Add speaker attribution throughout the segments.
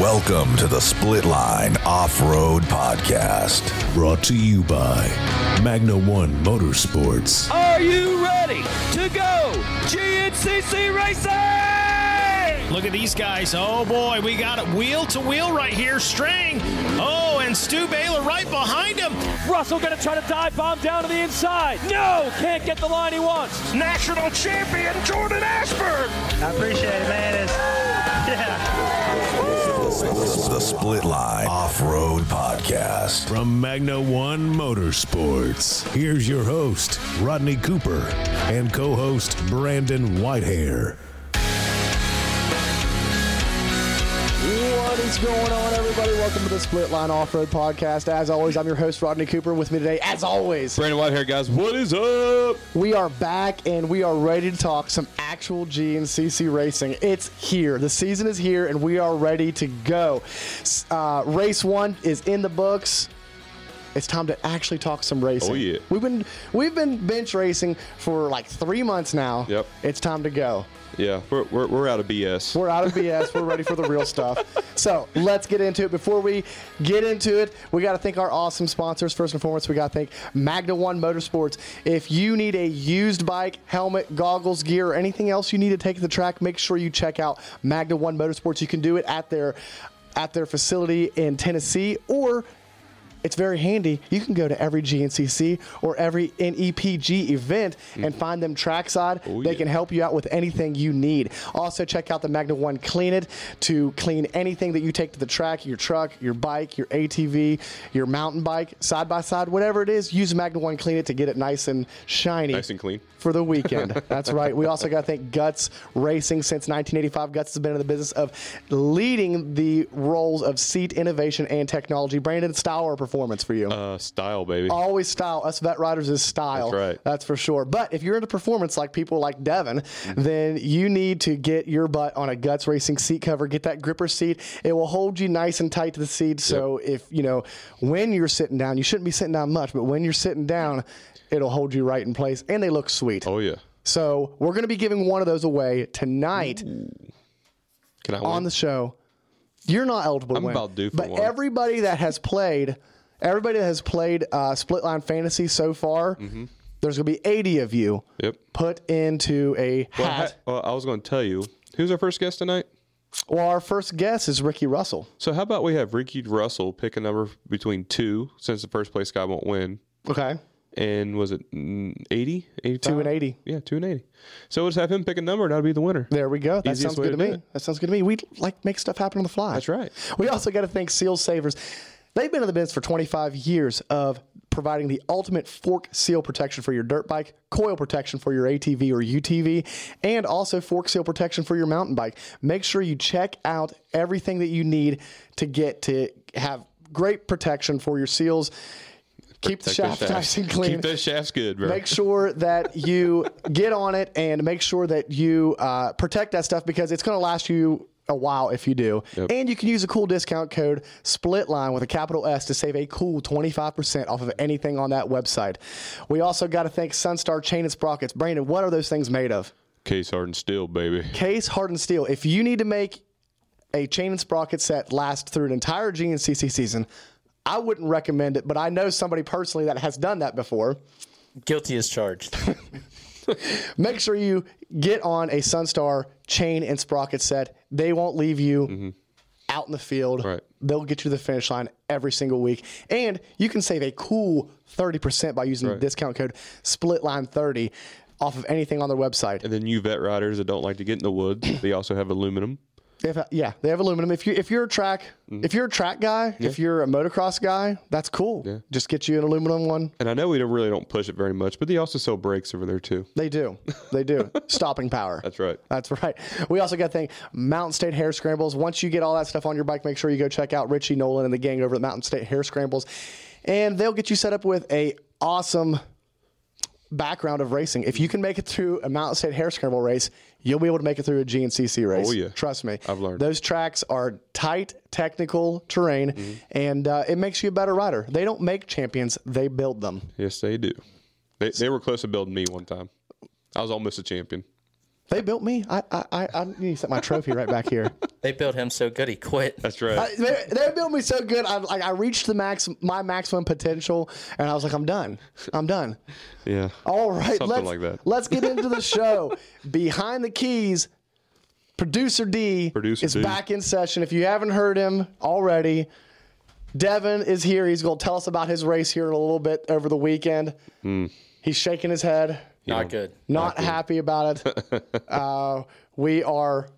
Speaker 1: Welcome to the Split Line Off Road Podcast.
Speaker 2: Brought to you by Magna One Motorsports.
Speaker 3: Are you ready to go GNCC Racing?
Speaker 4: Look at these guys. Oh boy, we got it wheel to wheel right here. String. Oh, and Stu Baylor right behind him.
Speaker 3: Russell gonna try to dive bomb down to the inside. No, can't get the line he wants.
Speaker 4: National champion Jordan Ashburn.
Speaker 5: I appreciate it, man. It's, yeah.
Speaker 1: The Split Line Off Road Podcast.
Speaker 2: From Magna One Motorsports, here's your host, Rodney Cooper, and co host, Brandon Whitehair.
Speaker 6: Is going on, everybody? Welcome to the Split Line Off Road Podcast. As always, I'm your host, Rodney Cooper. With me today, as always,
Speaker 7: Brandon Whitehair, guys. What is up?
Speaker 6: we are back and we are ready to talk some actual GNCC racing. It's here. The season is here and we are ready to go. Uh, race one is in the books. It's time to actually talk some racing.
Speaker 7: Oh, yeah.
Speaker 6: We've been we've been bench racing for like three months now.
Speaker 7: Yep.
Speaker 6: It's time to go.
Speaker 7: Yeah, we're, we're, we're out of BS.
Speaker 6: We're out of BS. We're ready for the real stuff. So let's get into it. Before we get into it, we got to thank our awesome sponsors. First and foremost, we got to thank Magna One Motorsports. If you need a used bike, helmet, goggles, gear, or anything else you need to take the track, make sure you check out Magna One Motorsports. You can do it at their at their facility in Tennessee or it's very handy. You can go to every GNCC or every NEPG event and mm-hmm. find them trackside.
Speaker 7: Oh,
Speaker 6: they
Speaker 7: yeah.
Speaker 6: can help you out with anything you need. Also, check out the Magna One Clean It to clean anything that you take to the track your truck, your bike, your ATV, your mountain bike, side by side, whatever it is. Use Magna One Clean It to get it nice and shiny.
Speaker 7: Nice and clean.
Speaker 6: For the weekend. That's right. We also got to thank Guts Racing since 1985. Guts has been in the business of leading the roles of seat innovation and technology. Brandon, style or performance for you?
Speaker 7: Uh, style, baby.
Speaker 6: Always style. Us vet riders is style.
Speaker 7: That's right.
Speaker 6: That's for sure. But if you're into performance like people like Devin,
Speaker 7: Mm-hmm.
Speaker 6: then you need to get your butt on a Guts Racing seat cover. Get that gripper seat. It will hold you nice and tight to the seat. So if, you know, when you're sitting down, you shouldn't be sitting down much, but when you're sitting down, it'll hold you right in place. And they look sweet.
Speaker 7: Oh, yeah.
Speaker 6: So we're going to be giving one of those away tonight
Speaker 7: Can I
Speaker 6: on
Speaker 7: win?
Speaker 6: the show. You're not eligible
Speaker 7: I'm
Speaker 6: to win.
Speaker 7: about due for
Speaker 6: but
Speaker 7: one.
Speaker 6: everybody that has played, everybody that has played uh, Split Line Fantasy so far,
Speaker 7: Mm-hmm.
Speaker 6: there's going to be 80 of you
Speaker 7: Yep.
Speaker 6: put into a
Speaker 7: Well, I,
Speaker 6: hat.
Speaker 7: ha- well, I was going to tell you. Who's our first guest tonight?
Speaker 6: Well, our first guest is Ricky Russell.
Speaker 7: So how about we have Ricky Russell pick a number between two, since the first place guy won't win.
Speaker 6: Okay.
Speaker 7: And was it mm, 80? 85?
Speaker 6: Two and 80.
Speaker 7: Yeah, 2 and 80. So we'll just have him pick a number, and that'll be the winner.
Speaker 6: There we go. That
Speaker 7: Easiest
Speaker 6: sounds good to, me. That sounds good to me. We like make stuff happen on the fly.
Speaker 7: That's right.
Speaker 6: We also got to thank Seal Savers. They've been in the business for 25 years of providing the ultimate fork seal protection for your dirt bike, coil protection for your ATV or UTV, and also fork seal protection for your mountain bike. Make sure you check out everything that you need to get to have great protection for your seals. Keep the shaft
Speaker 7: shafts.
Speaker 6: nice and clean
Speaker 7: Keep those shafts good, bro.
Speaker 6: make sure that you get on it and make sure that you uh, protect that stuff because it's going to last you a while if you do.
Speaker 7: Yep.
Speaker 6: And you can use a cool discount code SPLITLINE with a capital S to save a cool 25% off of anything on that website. We also got to thank Sunstar Chain and Sprockets. Brandon, what are those things made of?
Speaker 7: Case hardened steel, baby.
Speaker 6: Case hardened steel. If you need to make a chain and sprocket set last through an entire GNCC season, I wouldn't recommend it, but I know somebody personally that has done that before.
Speaker 5: Guilty as charged.
Speaker 6: make sure you get on a Sunstar chain and sprocket set. They won't leave you mm-hmm. out in the field.
Speaker 7: Right.
Speaker 6: They'll get you to the finish line every single week. And you can save a cool 30% by using the discount code SPLITLINE30 off of anything on their website.
Speaker 7: And then you vet riders that don't like to get in the woods, they also have aluminum.
Speaker 6: If, yeah, they have aluminum. If you if you're a track mm-hmm. if you're a track guy, if you're a motocross guy, that's cool. Just get you an aluminum one.
Speaker 7: And I know we don't really don't push it very much, but they also sell brakes over there too.
Speaker 6: They do. They do. Stopping power.
Speaker 7: That's right.
Speaker 6: That's right. We also got thank Mountain State Hair Scrambles. Once you get all that stuff on your bike, make sure you go check out Richie Nolan and the gang over at Mountain State Hair Scrambles. And they'll get you set up with a awesome background of racing. If you can make it through a Mountain State Hair Scramble race, you'll be able to make it through a GNCC race.
Speaker 7: Oh, yeah.
Speaker 6: Trust me.
Speaker 7: I've learned.
Speaker 6: Those tracks are tight, technical terrain,
Speaker 7: Mm-hmm.
Speaker 6: and uh, it makes you a better rider. They don't make champions, they build them.
Speaker 7: Yes, they do. They, they were close to building me one time. I was almost a champion.
Speaker 6: They built me. I I I, I need to set my trophy right back here.
Speaker 5: They built him so good he quit.
Speaker 7: That's right.
Speaker 6: I, they, they built me so good. I like I reached the max my maximum potential, and I was like, I'm done. I'm done.
Speaker 7: yeah.
Speaker 6: All right,
Speaker 7: Something
Speaker 6: let's
Speaker 7: like that.
Speaker 6: let's get into the show. Behind the keys, producer D
Speaker 7: Producer
Speaker 6: is
Speaker 7: D.
Speaker 6: back in session. If you haven't heard him already, Devin is here. He's going to tell us about his race here in a little bit over the weekend.
Speaker 7: Hmm.
Speaker 6: He's shaking his head,
Speaker 5: Not good.
Speaker 6: not happy about it. uh, we are.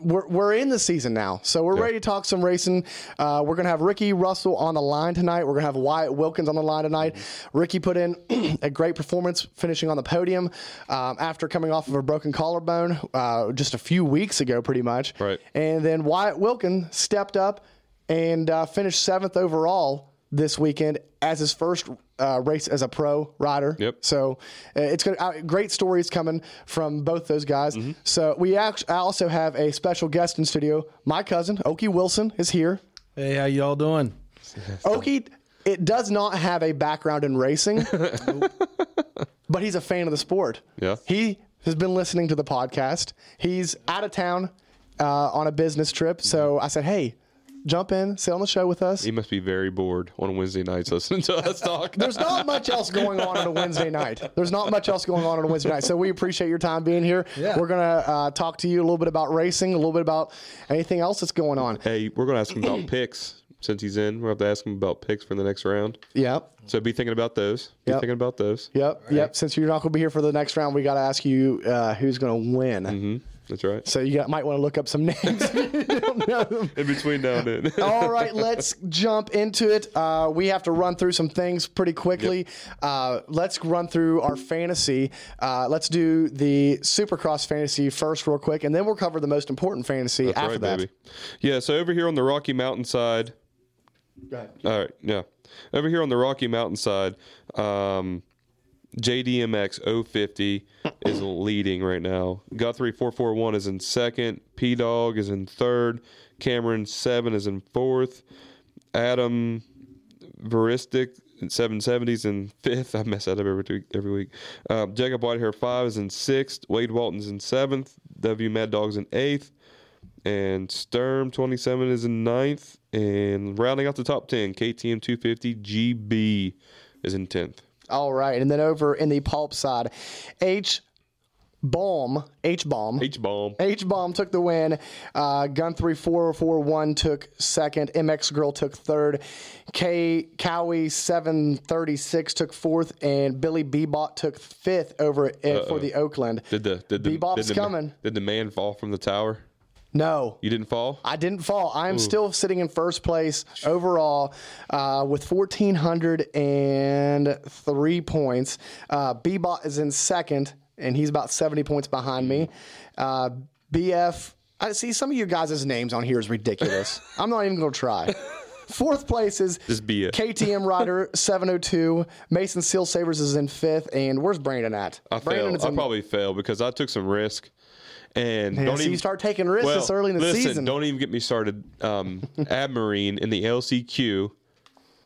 Speaker 6: We're, we're in the season now, so we're ready to talk some racing. Uh, we're going to have Ricky Russell on the line tonight. We're going to have Wyatt Wilkins on the line tonight. Ricky put in a great performance, finishing on the podium um, after coming off of a broken collarbone uh, just a few weeks ago, pretty much.
Speaker 7: Right.
Speaker 6: And then Wyatt Wilkins stepped up and uh, finished seventh overall this weekend as his first uh, race as a pro rider.
Speaker 7: Yep.
Speaker 6: So uh, it's gonna, uh, great stories coming from both those guys.
Speaker 7: Mm-hmm.
Speaker 6: So we act- I also have a special guest in studio. My cousin Okie Wilson is here.
Speaker 8: Hey, how y'all doing?
Speaker 6: Okie, it does not have a background in racing, but he's a fan of the sport.
Speaker 7: Yeah.
Speaker 6: He has been listening to the podcast. He's out of town uh, on a business trip. So I said, hey, jump in, sit on the show with us.
Speaker 7: He must be very bored on Wednesday nights listening to us talk.
Speaker 6: There's not much else going on on a Wednesday night. There's not much else going on on a Wednesday night. So we appreciate your time being here.
Speaker 8: Yeah.
Speaker 6: We're going to uh, talk to you a little bit about racing, a little bit about anything else that's going on.
Speaker 7: hey, we're going to ask him about picks since he's in. We'll have to ask him about picks for the next round.
Speaker 6: Yep.
Speaker 7: So be thinking about those. Be
Speaker 6: Yep.
Speaker 7: thinking about those.
Speaker 6: Yep. Yep. Since you're not going to be here for the next round, we got to ask you uh, who's going to win.
Speaker 7: Mm-hmm. That's right.
Speaker 6: So you got, might want to look up some names. you don't know them.
Speaker 7: In between now and then.
Speaker 6: All right, let's jump into it. Uh, we have to run through some things pretty quickly. Uh, let's run through our fantasy. Uh, let's do the Supercross fantasy first, real quick, and then we'll cover the most important fantasy
Speaker 7: That's
Speaker 6: after
Speaker 7: right,
Speaker 6: that.
Speaker 7: baby. Yeah, so over here on the Rocky Mountain side,
Speaker 6: Go ahead.
Speaker 7: all right, yeah. Over here on the Rocky Mountain side, um, JDMX 050 is leading right now. Guthrie 441 is in second. P Dog is in third. Cameron 7 is in fourth. Adam Veristic 770s in fifth. I mess that up every week. Every week. Uh, Jacob Whitehair 5 is in sixth. Wade Walton's in seventh. W Mad Dog's in eighth. And Sturm 27 is in ninth. And rounding out the top 10, KTM 250 GB is in 10th.
Speaker 6: All right, and then over in the pulp side, H Bomb, H Bomb.
Speaker 7: H bomb.
Speaker 6: H Bomb took the win. Uh, Gun 3441 took second. MX Girl took third. K Cowie 736 took fourth. And Billy Bebot took fifth over uh, for the Oakland.
Speaker 7: Did the did the
Speaker 6: Bebop's
Speaker 7: did the,
Speaker 6: coming.
Speaker 7: Did the man fall from the tower?
Speaker 6: No.
Speaker 7: You didn't fall.
Speaker 6: I didn't fall. I'm still sitting in first place overall uh, with 1,403 points. Uh, Bebot is in second, and he's about 70 points behind me. Uh, BF, I see some of you guys' names on here is ridiculous. I'm not even going to try. Fourth place is
Speaker 7: Just be it.
Speaker 6: KTM Rider 702. Mason Seal Savers is in fifth, and where's Brandon at?
Speaker 7: I failed. I probably failed because I took some risk. And
Speaker 6: Yeah,
Speaker 7: don't
Speaker 6: so
Speaker 7: even
Speaker 6: you start taking risks
Speaker 7: well,
Speaker 6: this early in the
Speaker 7: listen,
Speaker 6: season.
Speaker 7: Don't even get me started. Um, Abmarine in the LCQ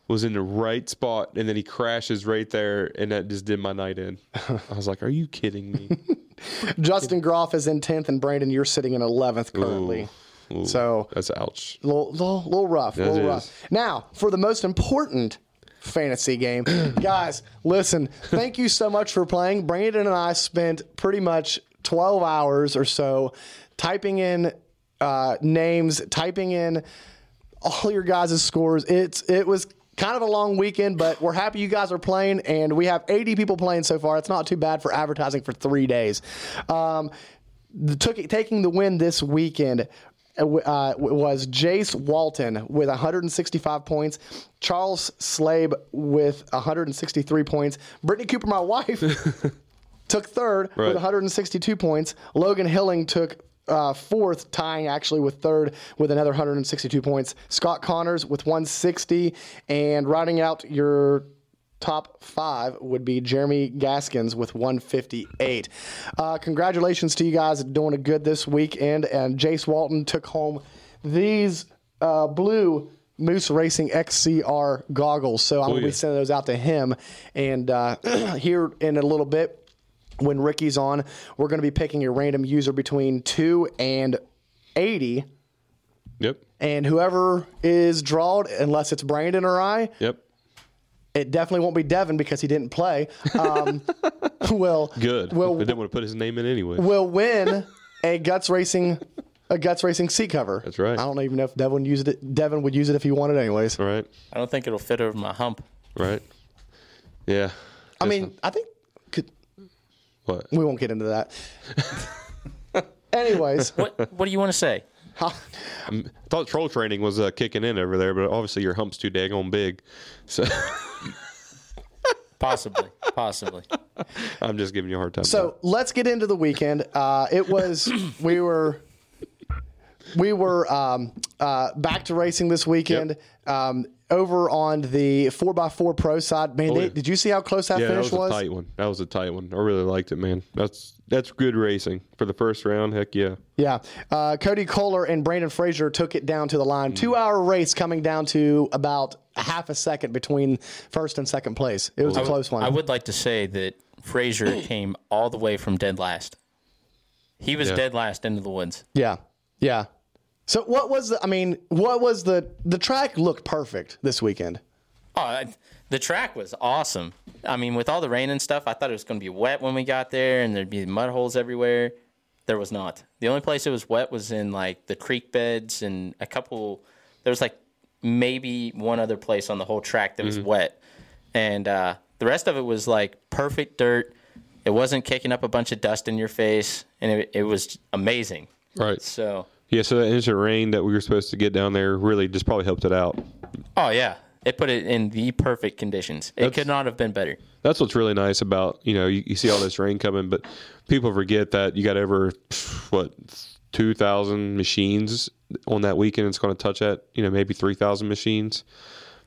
Speaker 7: was in the right spot, and then he crashes right there, and that just did my night in. I was like, "Are you kidding me?"
Speaker 6: Justin Groff is in 10th, and Brandon, you're sitting in 11th currently.
Speaker 7: Ooh,
Speaker 6: So
Speaker 7: that's ouch.
Speaker 6: little, little, little rough, little
Speaker 7: it
Speaker 6: rough. Now, for the most important fantasy game, guys, listen. Thank you so much for playing. Brandon and I spent pretty much 12 hours or so typing in uh, names, typing in all your guys' scores. It's it was kind of a long weekend, but we're happy you guys are playing, and we have 80 people playing so far. It's not too bad for advertising for three days. Um, the, took, taking the win this weekend uh, uh, was Jace Walton with 165 points, Charles Slabe with 163 points, Brittany Cooper, my wife, took third with 162 points. Logan Hilling took uh, fourth, tying actually with third with another 162 points. Scott Connors with 160, and rounding out your top five would be Jeremy Gaskins with 158. Uh, congratulations to you guys doing a good this weekend, and Jace Walton took home these uh, blue. Moose Racing XCR goggles. So I'm going to be sending those out to him. And uh, here in a little bit, when Ricky's on, we're going to be picking a random user between 2 and 80.
Speaker 7: Yep.
Speaker 6: And whoever is drawn, unless it's Brandon or I,
Speaker 7: Yep.
Speaker 6: it definitely won't be Devin because he didn't play. Um, will
Speaker 7: Good.
Speaker 6: Will
Speaker 7: I didn't want to put his name in anyway.
Speaker 6: will win a guts racing a guts racing seat cover.
Speaker 7: That's right.
Speaker 6: I don't even know if Devin would use it. Devin would use it if he wanted, anyways.
Speaker 7: All right.
Speaker 5: I don't think it'll fit over my hump.
Speaker 7: Right. Yeah.
Speaker 6: I mean, I think could,
Speaker 7: What?
Speaker 6: we won't get into that. anyways,
Speaker 5: What What do you want to say?
Speaker 7: I thought troll training was uh, kicking in over there, but obviously your hump's too daggone big. So
Speaker 5: Possibly, possibly.
Speaker 7: I'm just giving you a hard time.
Speaker 6: so let's get into the weekend. Uh, it was we were we were um, uh, back to racing this weekend. Um, over on the four x four pro side, man,
Speaker 7: Oh, yeah.
Speaker 6: did you see how close that finish was?
Speaker 7: yeah, that
Speaker 6: finish
Speaker 7: was a tight one. That was a tight one. I really liked it, man. That's that's good racing for the first round. Heck yeah.
Speaker 6: Yeah. Uh, Cody Kohler and Brandon Frazier took it down to the
Speaker 7: Mm.
Speaker 6: line. Two hour race coming down to about half a second between first and second place. It was a close one.
Speaker 5: I would like to say that Frazier came all the way from dead last. He was
Speaker 7: Yeah.
Speaker 5: dead last into the woods.
Speaker 6: yeah. Yeah. So what was the, I mean, what was the, the track looked perfect this weekend.
Speaker 5: Oh, the track was awesome. I mean, with all the rain and stuff, I thought it was going to be wet when we got there, and there'd be mud holes everywhere. There was not. The only place it was wet was in like the creek beds and a couple. There was like maybe one other place on the whole track that was wet, and uh, the rest of it was like perfect dirt. It wasn't kicking up a bunch of dust in your face, and it, it was amazing.
Speaker 7: Right.
Speaker 5: So,
Speaker 7: Yeah. So that instant rain that we were supposed to get down there really just probably helped it out.
Speaker 5: oh yeah, it put it in the perfect conditions. It could not have been better.
Speaker 7: That's what's really nice about you know you, you see all this rain coming, but people forget that you got over what two thousand machines on that weekend. It's going to touch at you know maybe three thousand machines.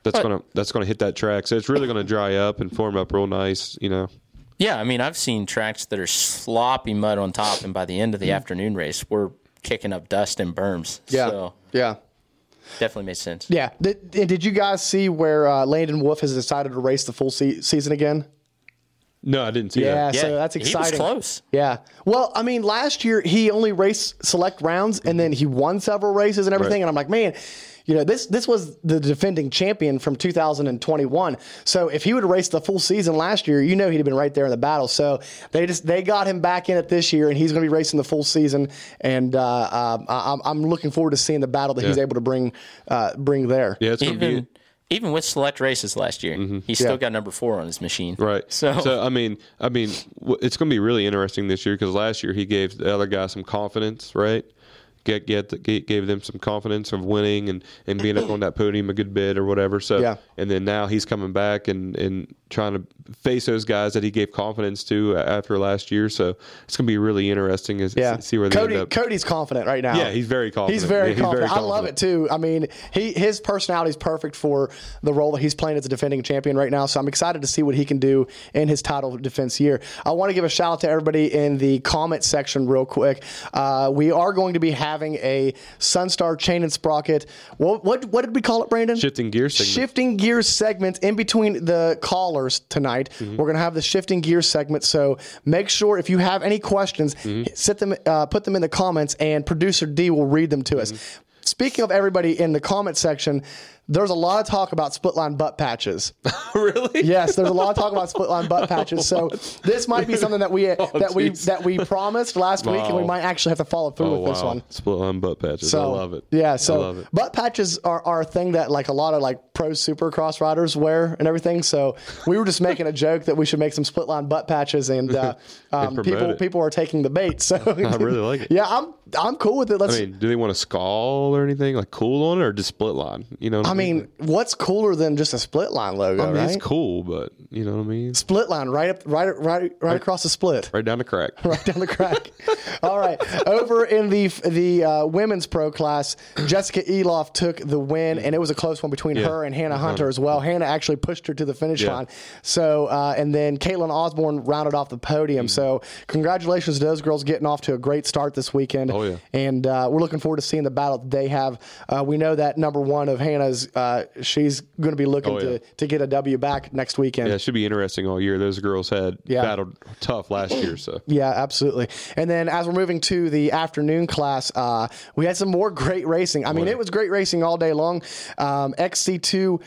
Speaker 7: That's
Speaker 5: But-
Speaker 7: gonna that's gonna hit that track. So it's really going to dry up and form up real nice. You know.
Speaker 5: Yeah, I mean, I've seen tracks that are sloppy mud on top, and by the end of the mm-hmm. afternoon race, we're kicking up dust and berms.
Speaker 6: Yeah.
Speaker 5: So
Speaker 6: Yeah.
Speaker 5: definitely made sense.
Speaker 6: Yeah. Did, did you guys see where uh, Landon Wolf has decided to race the full se- season again?
Speaker 7: No, I didn't see
Speaker 6: Yeah,
Speaker 7: that.
Speaker 6: so that's
Speaker 5: He was
Speaker 6: exciting.
Speaker 5: close.
Speaker 6: Yeah. Well, I mean, last year he only raced select rounds and then he won several races and everything.
Speaker 7: Right.
Speaker 6: And I'm like, man, you know, this this was the defending champion from 2021. So if he would have raced the full season last year, you know he'd have been right there in the battle. So they just they got him back in it this year, and he's going to be racing the full season. And uh, um, I, I'm- I'm looking forward to seeing the battle that he's able to bring uh, bring there.
Speaker 7: Yeah, it's going to
Speaker 5: Even
Speaker 7: be
Speaker 5: even with select races last year, he still
Speaker 6: Yeah.
Speaker 5: got number four on his machine.
Speaker 7: Right.
Speaker 5: So, so
Speaker 7: I mean, I mean, it's going to be really interesting this year because last year he gave the other guy some confidence, right? Get, get get gave them some confidence of winning and, and being up on that podium a good bit or whatever. So
Speaker 6: Yeah.
Speaker 7: and then now he's coming back and, and trying to face those guys that he gave confidence to after last year. So it's going to be really interesting to
Speaker 6: Yeah,
Speaker 7: see where they
Speaker 6: Cody.
Speaker 7: end up.
Speaker 6: Cody's confident right now.
Speaker 7: Yeah, he's very confident.
Speaker 6: He's very,
Speaker 7: Yeah, he's very
Speaker 6: confident. I love it too. I mean, he his personality is perfect for the role that he's playing as a defending champion right now. So I'm excited to see what he can do in his title defense year. I want to give a shout out to everybody in the comment section real quick. Uh, we are going to be having a Sunstar chain and sprocket. What what what did we call it, Brandon?
Speaker 7: Shifting gear segment.
Speaker 6: Shifting gears segment in between the tonight.
Speaker 7: Mm-hmm.
Speaker 6: We're going to have the shifting gears segment. So make sure if you have any questions,
Speaker 7: Mm-hmm.
Speaker 6: sit them, uh, put them in the comments, and producer D will read them to us.
Speaker 7: Mm-hmm.
Speaker 6: Speaking of everybody in the comment section, there's a lot of talk about split line butt patches.
Speaker 7: really?
Speaker 6: Yes, there's a lot of talk about split line butt patches. So this might be something that we that we
Speaker 7: Oh,
Speaker 6: that we promised last week, and we might actually have to follow through
Speaker 7: Oh,
Speaker 6: with this one.
Speaker 7: Split line butt patches.
Speaker 6: So
Speaker 7: I love it.
Speaker 6: Yeah, so
Speaker 7: I love it.
Speaker 6: butt patches are, are a thing that like a lot of like pro supercross riders wear and everything. So we were just making a joke that we should make some split line butt patches, and uh, um, people
Speaker 7: it.
Speaker 6: people are taking the bait. So
Speaker 7: I really like it.
Speaker 6: Yeah, I'm I'm cool with it. Let's.
Speaker 7: I mean, do they want a skull or anything like cool on it, or just split line? You know,
Speaker 6: mean, what's cooler than just a split line logo,
Speaker 7: I mean,
Speaker 6: right?
Speaker 7: it's cool, but you know what I mean.
Speaker 6: Split line right up, right, right, right across the split.
Speaker 7: Right down the crack.
Speaker 6: right down the crack. All right. Over in the the uh, women's pro class, Jessica Eloff took the win, and it was a close one between
Speaker 7: Yeah.
Speaker 6: her and Hannah Hunter as well. Hannah actually pushed her to the finish
Speaker 7: Yeah.
Speaker 6: line. So, uh, and then Caitlin Osborne rounded off the podium. So, congratulations to those girls getting off to a great start this weekend.
Speaker 7: Oh, yeah.
Speaker 6: And uh, we're looking forward to seeing the battle that they have. Uh, we know that number one of Hannah's she's uh, she's going to be looking
Speaker 7: Oh, yeah.
Speaker 6: to to get a W back next weekend.
Speaker 7: Yeah, it should be interesting all year. Those girls had
Speaker 6: Yeah.
Speaker 7: battled tough last year, so
Speaker 6: Yeah, absolutely. And then as we're moving to the afternoon class, uh, we had some more great racing. I mean, it was great racing all day long. Um, XC2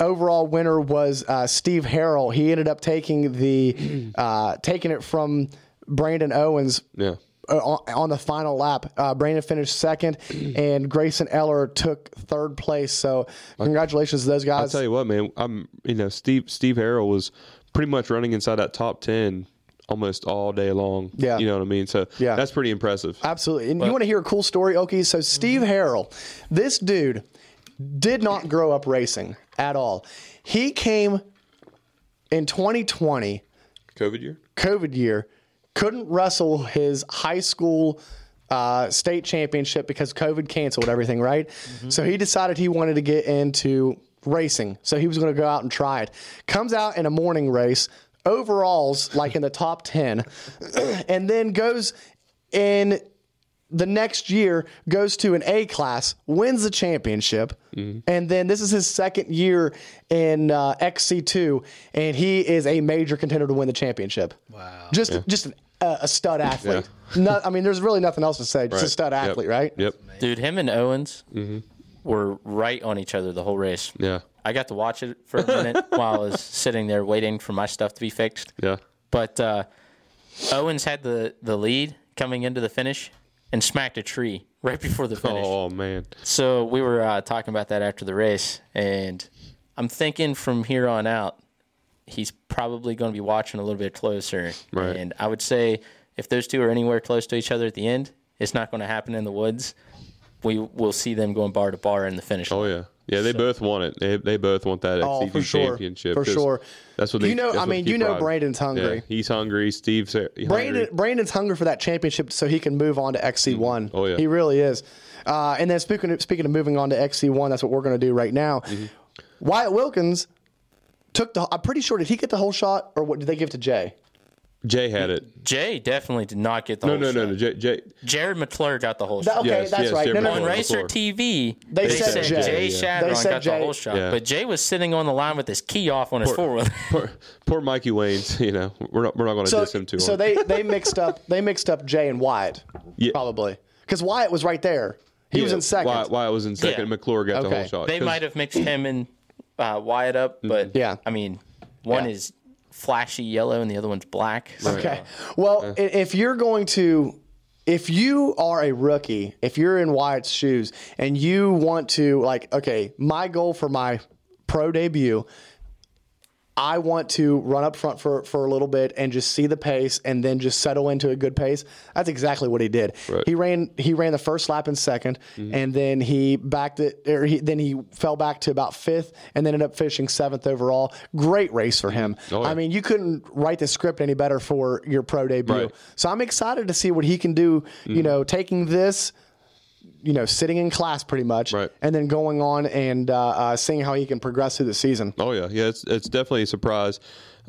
Speaker 6: overall winner was uh, Steve Harrell. He ended up taking the uh, taking it from Brandon Owens.
Speaker 7: yeah.
Speaker 6: Uh, On the final lap, uh, Brandon finished second, and Grayson Eller took third place. So, congratulations to those guys.
Speaker 7: I'll tell you what, man. I'm you know Steve Steve Harrell was pretty much running inside that top ten almost all day long.
Speaker 6: Yeah.
Speaker 7: you know what I mean. So
Speaker 6: Yeah.
Speaker 7: that's pretty impressive.
Speaker 6: Absolutely. And you want to hear a cool story, Okie? So Steve Harrell, this dude did not grow up racing at all. He came in 2020,
Speaker 7: COVID year.
Speaker 6: COVID year, couldn't wrestle his high school uh, state championship because COVID canceled everything, right? So he decided he wanted to get into racing. So he was going to go out and try it. Comes out in a morning race, overalls like in the top 10, and then goes in the next year goes to an A class, wins the championship, and then this is his second year in uh, XC2, and he is a major contender to win the championship. Wow! Just just an, uh, a stud athlete. No, I mean, there's really nothing else to say. Just a
Speaker 7: Right.
Speaker 6: stud
Speaker 7: Yep.
Speaker 6: athlete, right?
Speaker 7: Yep.
Speaker 5: Dude, him and Owens were right on each other the whole race.
Speaker 7: Yeah.
Speaker 5: I got to watch it for a minute while I was sitting there waiting for my stuff to be fixed.
Speaker 7: Yeah.
Speaker 5: But uh, Owens had the, the lead coming into the finish and smacked a tree right before the finish.
Speaker 7: Oh man.
Speaker 5: So we were uh, talking about that after the race, and I'm thinking from here on out, he's probably going to be watching a little bit closer.
Speaker 7: Right.
Speaker 5: And I would say if those two are anywhere close to each other at the end, it's not going to happen in the woods. We will see them going bar to bar in the finish.
Speaker 7: Oh yeah. Yeah, they both want it. They, they both want that
Speaker 6: Oh,
Speaker 7: XCD
Speaker 6: for sure.
Speaker 7: championship.
Speaker 6: For
Speaker 7: 'cause
Speaker 6: sure.
Speaker 7: That's what
Speaker 6: You know- I mean, you know
Speaker 7: riding.
Speaker 6: Brandon's hungry.
Speaker 7: Yeah, he's hungry. Steve's hungry.
Speaker 6: Brandon Brandon's hungry for that championship so he can move on to XC1.
Speaker 7: Oh, yeah.
Speaker 6: he really is. Uh, and then speaking of, speaking of moving on to XC1, that's what we're going to do right now.
Speaker 7: Mm-hmm.
Speaker 6: Wyatt Wilkins took the. I'm pretty sure did he get the whole shot or what did they give to Jay?
Speaker 7: Jay had it.
Speaker 5: Jay definitely did not get the
Speaker 7: No,
Speaker 5: whole
Speaker 7: no, no,
Speaker 5: shot.
Speaker 7: no. Jay, Jay,
Speaker 5: Jarrod McClure got the whole
Speaker 6: That-
Speaker 5: shot.
Speaker 6: okay,
Speaker 7: Yes,
Speaker 6: that's
Speaker 7: yes,
Speaker 6: right. No,
Speaker 7: Jeremy
Speaker 6: no,
Speaker 5: On
Speaker 6: no.
Speaker 7: McClure.
Speaker 5: Racer TV,
Speaker 6: They
Speaker 5: they,
Speaker 6: said
Speaker 5: said,
Speaker 6: Jay,
Speaker 5: Jay,
Speaker 7: yeah.
Speaker 6: They
Speaker 5: Shadron
Speaker 6: said
Speaker 5: got
Speaker 6: Jay.
Speaker 5: the whole shot,
Speaker 7: Yeah.
Speaker 5: but Jay was sitting on the line with his key off on his four wheeler.
Speaker 7: poor, poor Mikey Waynes. You know, we're not we're not going to
Speaker 6: So,
Speaker 7: diss him too
Speaker 6: so
Speaker 7: hard.
Speaker 6: they they mixed up they mixed up Jay and Wyatt
Speaker 7: Yeah.
Speaker 6: probably because Wyatt was right there. He was in second.
Speaker 7: Why, why was in second?
Speaker 5: Yeah.
Speaker 7: McClure got the whole shot.
Speaker 5: They might have mixed him and uh, Wyatt up, but
Speaker 6: Yeah.
Speaker 5: I mean, one
Speaker 6: Yeah.
Speaker 5: is flashy yellow and the other one's black. So
Speaker 6: Okay. Well, i if you're going to, if you are a rookie, if you're in Wyatt's shoes and you want to, like, okay, my goal for my pro debut, I want to run up front for, for a little bit and just see the pace and then just settle into a good pace. That's exactly what he did.
Speaker 7: Right.
Speaker 6: He ran he ran the first lap in 2nd mm-hmm. and then he backed it or he, then he fell back to about fifth and then ended up finishing seventh overall. Great race for him.
Speaker 7: Oh, yeah.
Speaker 6: I mean, you couldn't write the script any better for your pro debut.
Speaker 7: Right.
Speaker 6: So I'm excited to see what he can do. You mm-hmm. know, taking this, you know, sitting in class pretty much,
Speaker 7: Right.
Speaker 6: and then going on and uh, uh, seeing how he can progress through the season.
Speaker 7: Oh yeah, yeah. It's it's definitely a surprise.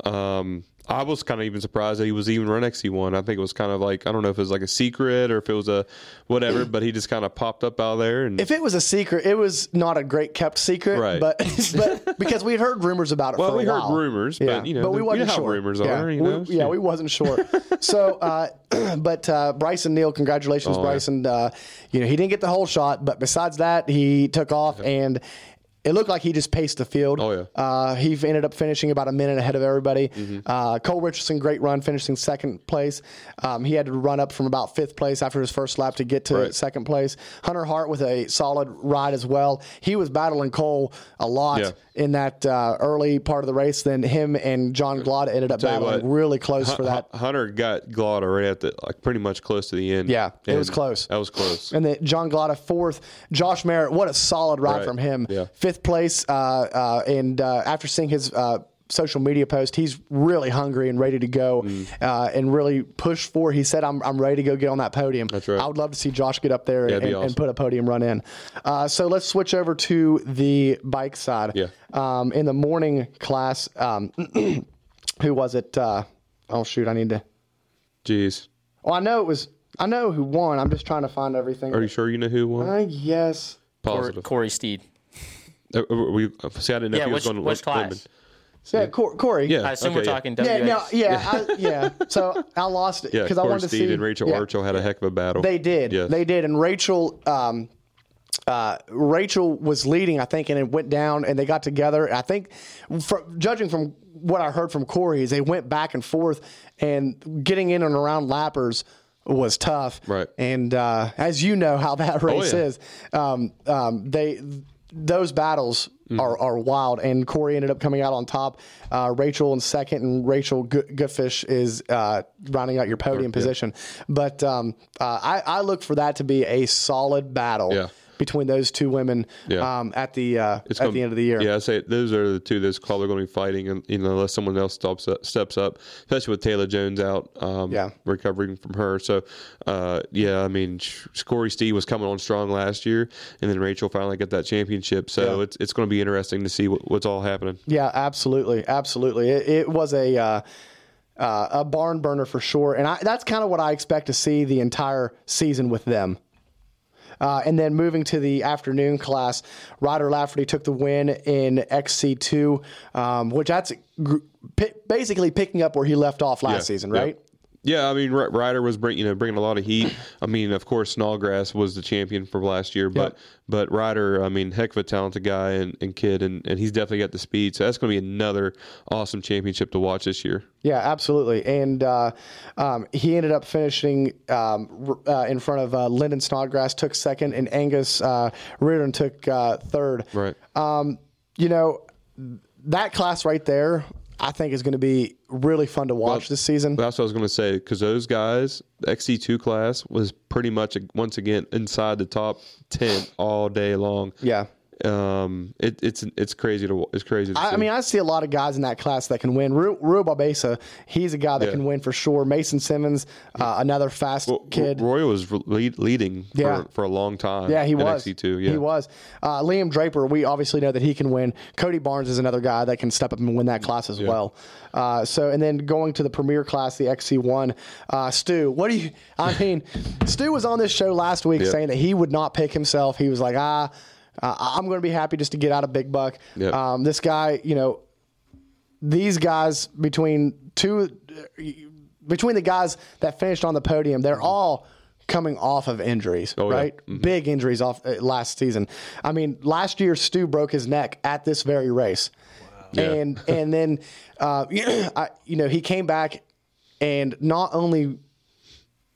Speaker 7: Um, I was kind of even surprised that he was even run XC1. I think it was kind of like I don't know if it was like a secret or if it was a whatever, but he just kind of popped up out there and
Speaker 6: If it was a secret, it was not a great kept secret,
Speaker 7: Right.
Speaker 6: but but because we had heard rumors about it
Speaker 7: Well,
Speaker 6: for a
Speaker 7: we heard rumors, but, you know,
Speaker 6: we
Speaker 7: the- you
Speaker 6: wasn't
Speaker 7: know how
Speaker 6: sure.
Speaker 7: rumors
Speaker 6: yeah.
Speaker 7: are, you
Speaker 6: we,
Speaker 7: know?
Speaker 6: yeah, we wasn't sure. so, uh, but uh, Brycen Neal, congratulations,
Speaker 7: Oh, yeah.
Speaker 6: Brycen. Uh, you know, he didn't get the whole shot, but besides that, he took off and. It looked like he just paced the field.
Speaker 7: Oh, yeah.
Speaker 6: Uh, he ended up finishing about a minute ahead of everybody.
Speaker 7: Mm-hmm.
Speaker 6: Uh, Cole Richardson, great run, finishing second place. Um, he had to run up from about fifth place after his first lap to get to
Speaker 7: Right.
Speaker 6: second place. Hunter Hart with a solid ride as well. He was battling Cole a lot
Speaker 7: Yeah.
Speaker 6: in that uh, early part of the race. Then him and John Glotta ended up battling
Speaker 7: what,
Speaker 6: really close
Speaker 7: Hun-
Speaker 6: for that.
Speaker 7: Hunter got Glotta right at the like pretty much close to the end.
Speaker 6: Yeah, it was close.
Speaker 7: That was close.
Speaker 6: And then John Glotta fourth. Josh Merritt, what a solid ride
Speaker 7: Right.
Speaker 6: from him.
Speaker 7: Yeah.
Speaker 6: Fifth place. Uh, uh, and uh, after seeing his uh, social media post, he's really hungry and ready to go
Speaker 7: Mm.
Speaker 6: uh, and really push for. He said, I'm, I'm ready to go get on that podium.
Speaker 7: That's right.
Speaker 6: I would love to see Josh get up there
Speaker 7: Yeah,
Speaker 6: and,
Speaker 7: it'd
Speaker 6: and put a podium run in. Uh, so let's switch over to the bike side.
Speaker 7: Yeah.
Speaker 6: Um, in the morning class, um, who was it? Uh, oh, shoot. I need to.
Speaker 7: Jeez.
Speaker 6: Well, I know it was. I know who won. I'm just trying to find everything.
Speaker 7: Are you sure you know who won?
Speaker 6: Uh, yes.
Speaker 7: Positive.
Speaker 5: Korie Steede.
Speaker 7: Uh, uh, we, see, I didn't know
Speaker 5: Yeah,
Speaker 7: if he
Speaker 5: which,
Speaker 7: was going to
Speaker 5: which class?
Speaker 7: Lindman.
Speaker 6: Yeah, Cor- Korie.
Speaker 7: Yeah,
Speaker 5: I assume
Speaker 7: okay,
Speaker 5: we're talking
Speaker 6: Yeah, no, yeah, I, yeah. So I lost it
Speaker 7: Yeah,
Speaker 6: because I wanted to
Speaker 7: Steede
Speaker 6: see
Speaker 7: and Rachael
Speaker 6: yeah.
Speaker 7: Archer had a heck of a battle.
Speaker 6: They did.
Speaker 7: Yes.
Speaker 6: They did. And Rachael, um, uh, Rachael was leading, I think, and it went down, and they got together. I think, from, judging from what I heard from Korie, is they went back and forth, and getting in and around lappers was tough.
Speaker 7: Right.
Speaker 6: And uh, as you know, how that race
Speaker 7: yeah.
Speaker 6: is, um, um, they those battles. Are, are wild, and Korie ended up coming out on top. Uh, Rachael in second, and Rachel Go- Gutish is uh, rounding out your podium position. But um, uh, I, I look for that to be a solid battle
Speaker 7: Yeah.
Speaker 6: Between those two women
Speaker 7: Yeah.
Speaker 6: um, at the uh, at
Speaker 7: gonna-
Speaker 6: the end of the year.
Speaker 7: Yeah, I say those are the two that's they're going to be fighting, and you know, unless someone else steps up, steps up, especially with Tayla Jones out, um,
Speaker 6: Yeah.
Speaker 7: recovering from her. So, uh, yeah, I mean, Korie Steede was coming on strong last year, and then Rachael finally got that championship. So
Speaker 6: Yeah.
Speaker 7: it's it's going to be interesting to see what, what's all happening.
Speaker 6: Yeah, absolutely, absolutely. It, it was a uh, uh, a barn burner for sure, and I, that's kind of what I expect to see the entire season with them. Uh, and then moving to the afternoon class, Ryder Lafferty took the win in XC2, um, which that's basically picking up where he left off last
Speaker 7: Yeah,
Speaker 6: season, right?
Speaker 7: Yeah, I mean, Ryder was bring, you know bringing a lot of heat. I mean, of course, Snodgrass was the champion from last year, but
Speaker 6: Yep.
Speaker 7: but Ryder, I mean, heck of a talented guy and, and kid, and, and he's definitely got the speed. So that's going to be another awesome championship to watch this year.
Speaker 6: Yeah, absolutely. And uh, um, he ended up finishing um, r- uh, in front of uh, Lyndon Snodgrass, took second, and Angus uh, Riordan took uh, third.
Speaker 7: Right.
Speaker 6: Um, you know, that class right there, I think is going to be really fun to watch this season.
Speaker 7: That's what I was going to say because those guys, the XC2 class was pretty much once again inside the top ten all day long.
Speaker 6: Yeah.
Speaker 7: Um, it, it's it's crazy to it's crazy. To
Speaker 6: I, I mean, I see a lot of guys in that class that can win. Ru, Ru he's a guy that
Speaker 7: Yeah.
Speaker 6: can win for sure. Mason Simmons, uh, another fast kid.
Speaker 7: Roy was lead, leading
Speaker 6: Yeah.
Speaker 7: for, for a long time.
Speaker 6: Yeah, he was.
Speaker 7: XC2. Yeah,
Speaker 6: He was. Uh, Liam Draper, we obviously know that he can win. Cody Barnes is another guy that can step up and win that class as well. Uh, so, and then going to the premier class, the XC1, uh, Stu, what do you, I mean, Stu was on this show last week
Speaker 7: Yeah.
Speaker 6: saying that he would not pick himself. He was like, ah, uh, I'm going to be happy just to get out of Big Buck.
Speaker 7: Yep.
Speaker 6: Um, this guy, you know, these guys between two between the guys that finished on the podium, they're all coming off of injuries,
Speaker 7: Oh, yeah.
Speaker 6: right? Big injuries off uh, last season. I mean, last year Stu broke his neck at this very race,
Speaker 7: Yeah.
Speaker 6: and and then uh, I, you know he came back and not only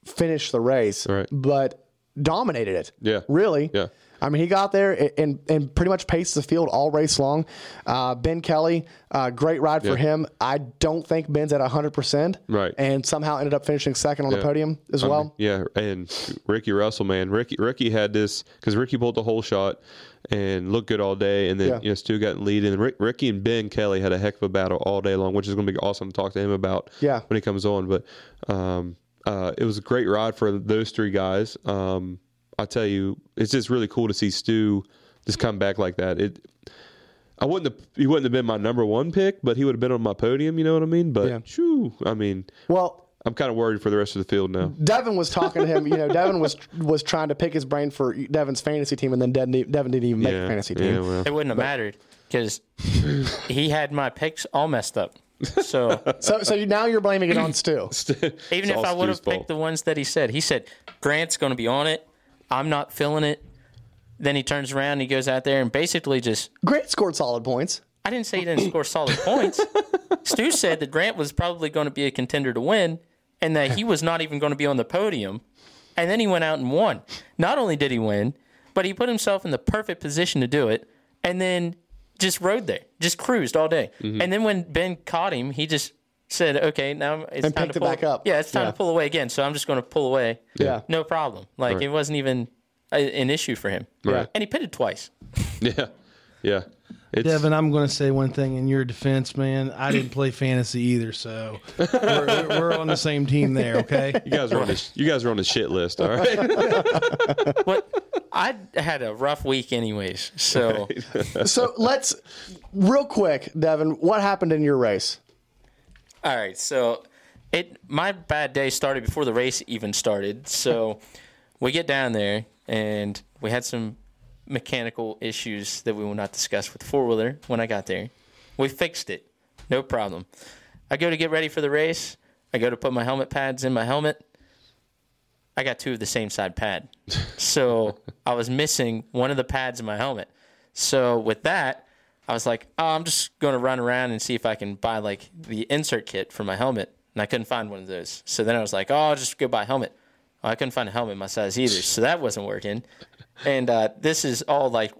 Speaker 6: finished the race,
Speaker 7: Right.
Speaker 6: but dominated it.
Speaker 7: Yeah.
Speaker 6: really.
Speaker 7: Yeah.
Speaker 6: I mean, he got there and- and, pretty much paced the field all race long. Uh, ben Kelly, uh, great ride for
Speaker 7: Yeah.
Speaker 6: him. I don't think Ben's at 100%.
Speaker 7: Right.
Speaker 6: And somehow ended up finishing second on the podium as
Speaker 7: I mean,
Speaker 6: well.
Speaker 7: yeah, and Ricky Russell, man, Ricky Ricky had this because Ricky pulled the whole shot and looked good all day, and then
Speaker 6: Yeah.
Speaker 7: you know Stu got in lead, and Rick, Ricky and Ben Kelly had a heck of a battle all day long, which is going to be awesome to talk to him about
Speaker 6: Yeah.
Speaker 7: when he comes on. But um, uh, it was a great ride for those three guys. Um, I tell you, it's just really cool to see Stu just come back like that. It. I wouldn't have. He wouldn't have been my number one pick, but he would have been on my podium. You know what I mean? But
Speaker 6: Yeah.
Speaker 7: shoo, I mean,
Speaker 6: Well,
Speaker 7: I'm kind of worried for the rest of the field now.
Speaker 6: Devin was talking to him. You know, Devin was was trying to pick his brain for Devin's fantasy team, and then Devin, Devin didn't even make a fantasy team.
Speaker 7: Yeah, well,
Speaker 5: It wouldn't have mattered because he had my picks all messed up. So
Speaker 6: So, so you, now you're blaming it on Stu.
Speaker 5: even if I would have picked the ones that he said, he said Grant's going to be on it. I'm not feeling it. Then he turns around, and he goes out there and basically just.
Speaker 6: Grant scored solid points.
Speaker 5: I didn't say he didn't score solid points. Stu said that Grant was probably going to be a contender to win, and that he was not even going to be on the podium. And then he went out and won. Not only did he win, but he put himself in the perfect position to do it, and then just rode there, just cruised all day.
Speaker 7: Mm-hmm.
Speaker 5: And then when Ben caught him, he just said, "Okay, now it's
Speaker 6: And
Speaker 5: time
Speaker 6: picked
Speaker 5: to
Speaker 6: it
Speaker 5: pull
Speaker 6: back up.
Speaker 5: Yeah, it's time
Speaker 6: Yeah.
Speaker 5: to pull away again. So I'm just going to pull away.
Speaker 6: Yeah.
Speaker 5: no problem. Like
Speaker 7: Right.
Speaker 5: it wasn't even a, an issue for him.
Speaker 7: Right.
Speaker 5: And he pitted twice.
Speaker 7: Yeah, yeah. It's,
Speaker 8: Devin, I'm going to say one thing in your defense, man. I didn't play fantasy either, so we're, we're- we're on the same team there. Okay.
Speaker 7: you guys are on the you guys are on the shit list. All right.
Speaker 5: What I had a rough week, anyways. So.
Speaker 6: So let's real quick, Devin. What happened in your race?
Speaker 5: All right, so it my bad day started before the race even started. So we get down there and we had some mechanical issues that we will not discuss with the four wheeler when I got there. We fixed it, no problem. I go to get ready for the race. I go to put my helmet pads in my helmet. I got two of the same side pad. So I was missing one of the pads in my helmet. So with that, I was like, oh, I'm just going to run around and see if I can buy like the insert kit for my helmet. And I couldn't find one of those. So then I was like, oh, I'll just go buy a helmet. Well, I couldn't find a helmet my size either. So that wasn't working. And uh, this is all like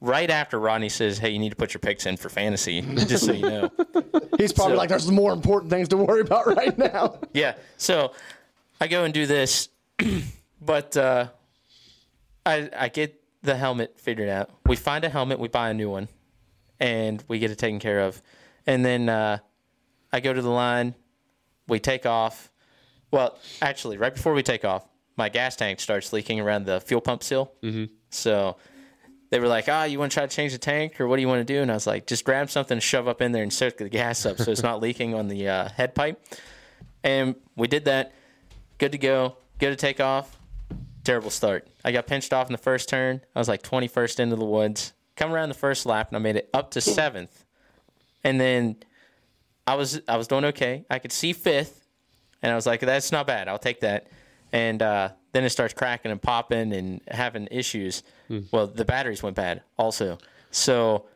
Speaker 5: right after Rodney says, hey, you need to put your picks in for fantasy, just so you know.
Speaker 6: He's probably
Speaker 5: So-
Speaker 6: like, there's more important things to worry about right now.
Speaker 5: Yeah. So I go and do this, but uh, I I get the helmet figured out. We find a helmet, we buy a new one, and we get it taken care of. And then uh, I go to the line, we take off. Well, actually, right before we take off, my gas tank starts leaking around the fuel pump seal. Mm-hmm. So they were like, "Ah, you want to try to change the tank, or what do you want to do?" And I was like, "Just grab something, shove up in there, and soak the gas up, so it's not leaking on the uh, head pipe." And we did that. Good to go. Good to take off. Terrible start. I got pinched off in the first turn. I was like 21st into the woods. Come around the first lap, and I made it up to seventh. And then I was I was doing okay. I could see fifth, and I was like, "That's not bad. I'll take that." And uh, then it starts cracking and popping and having issues. Well, the batteries went bad also. So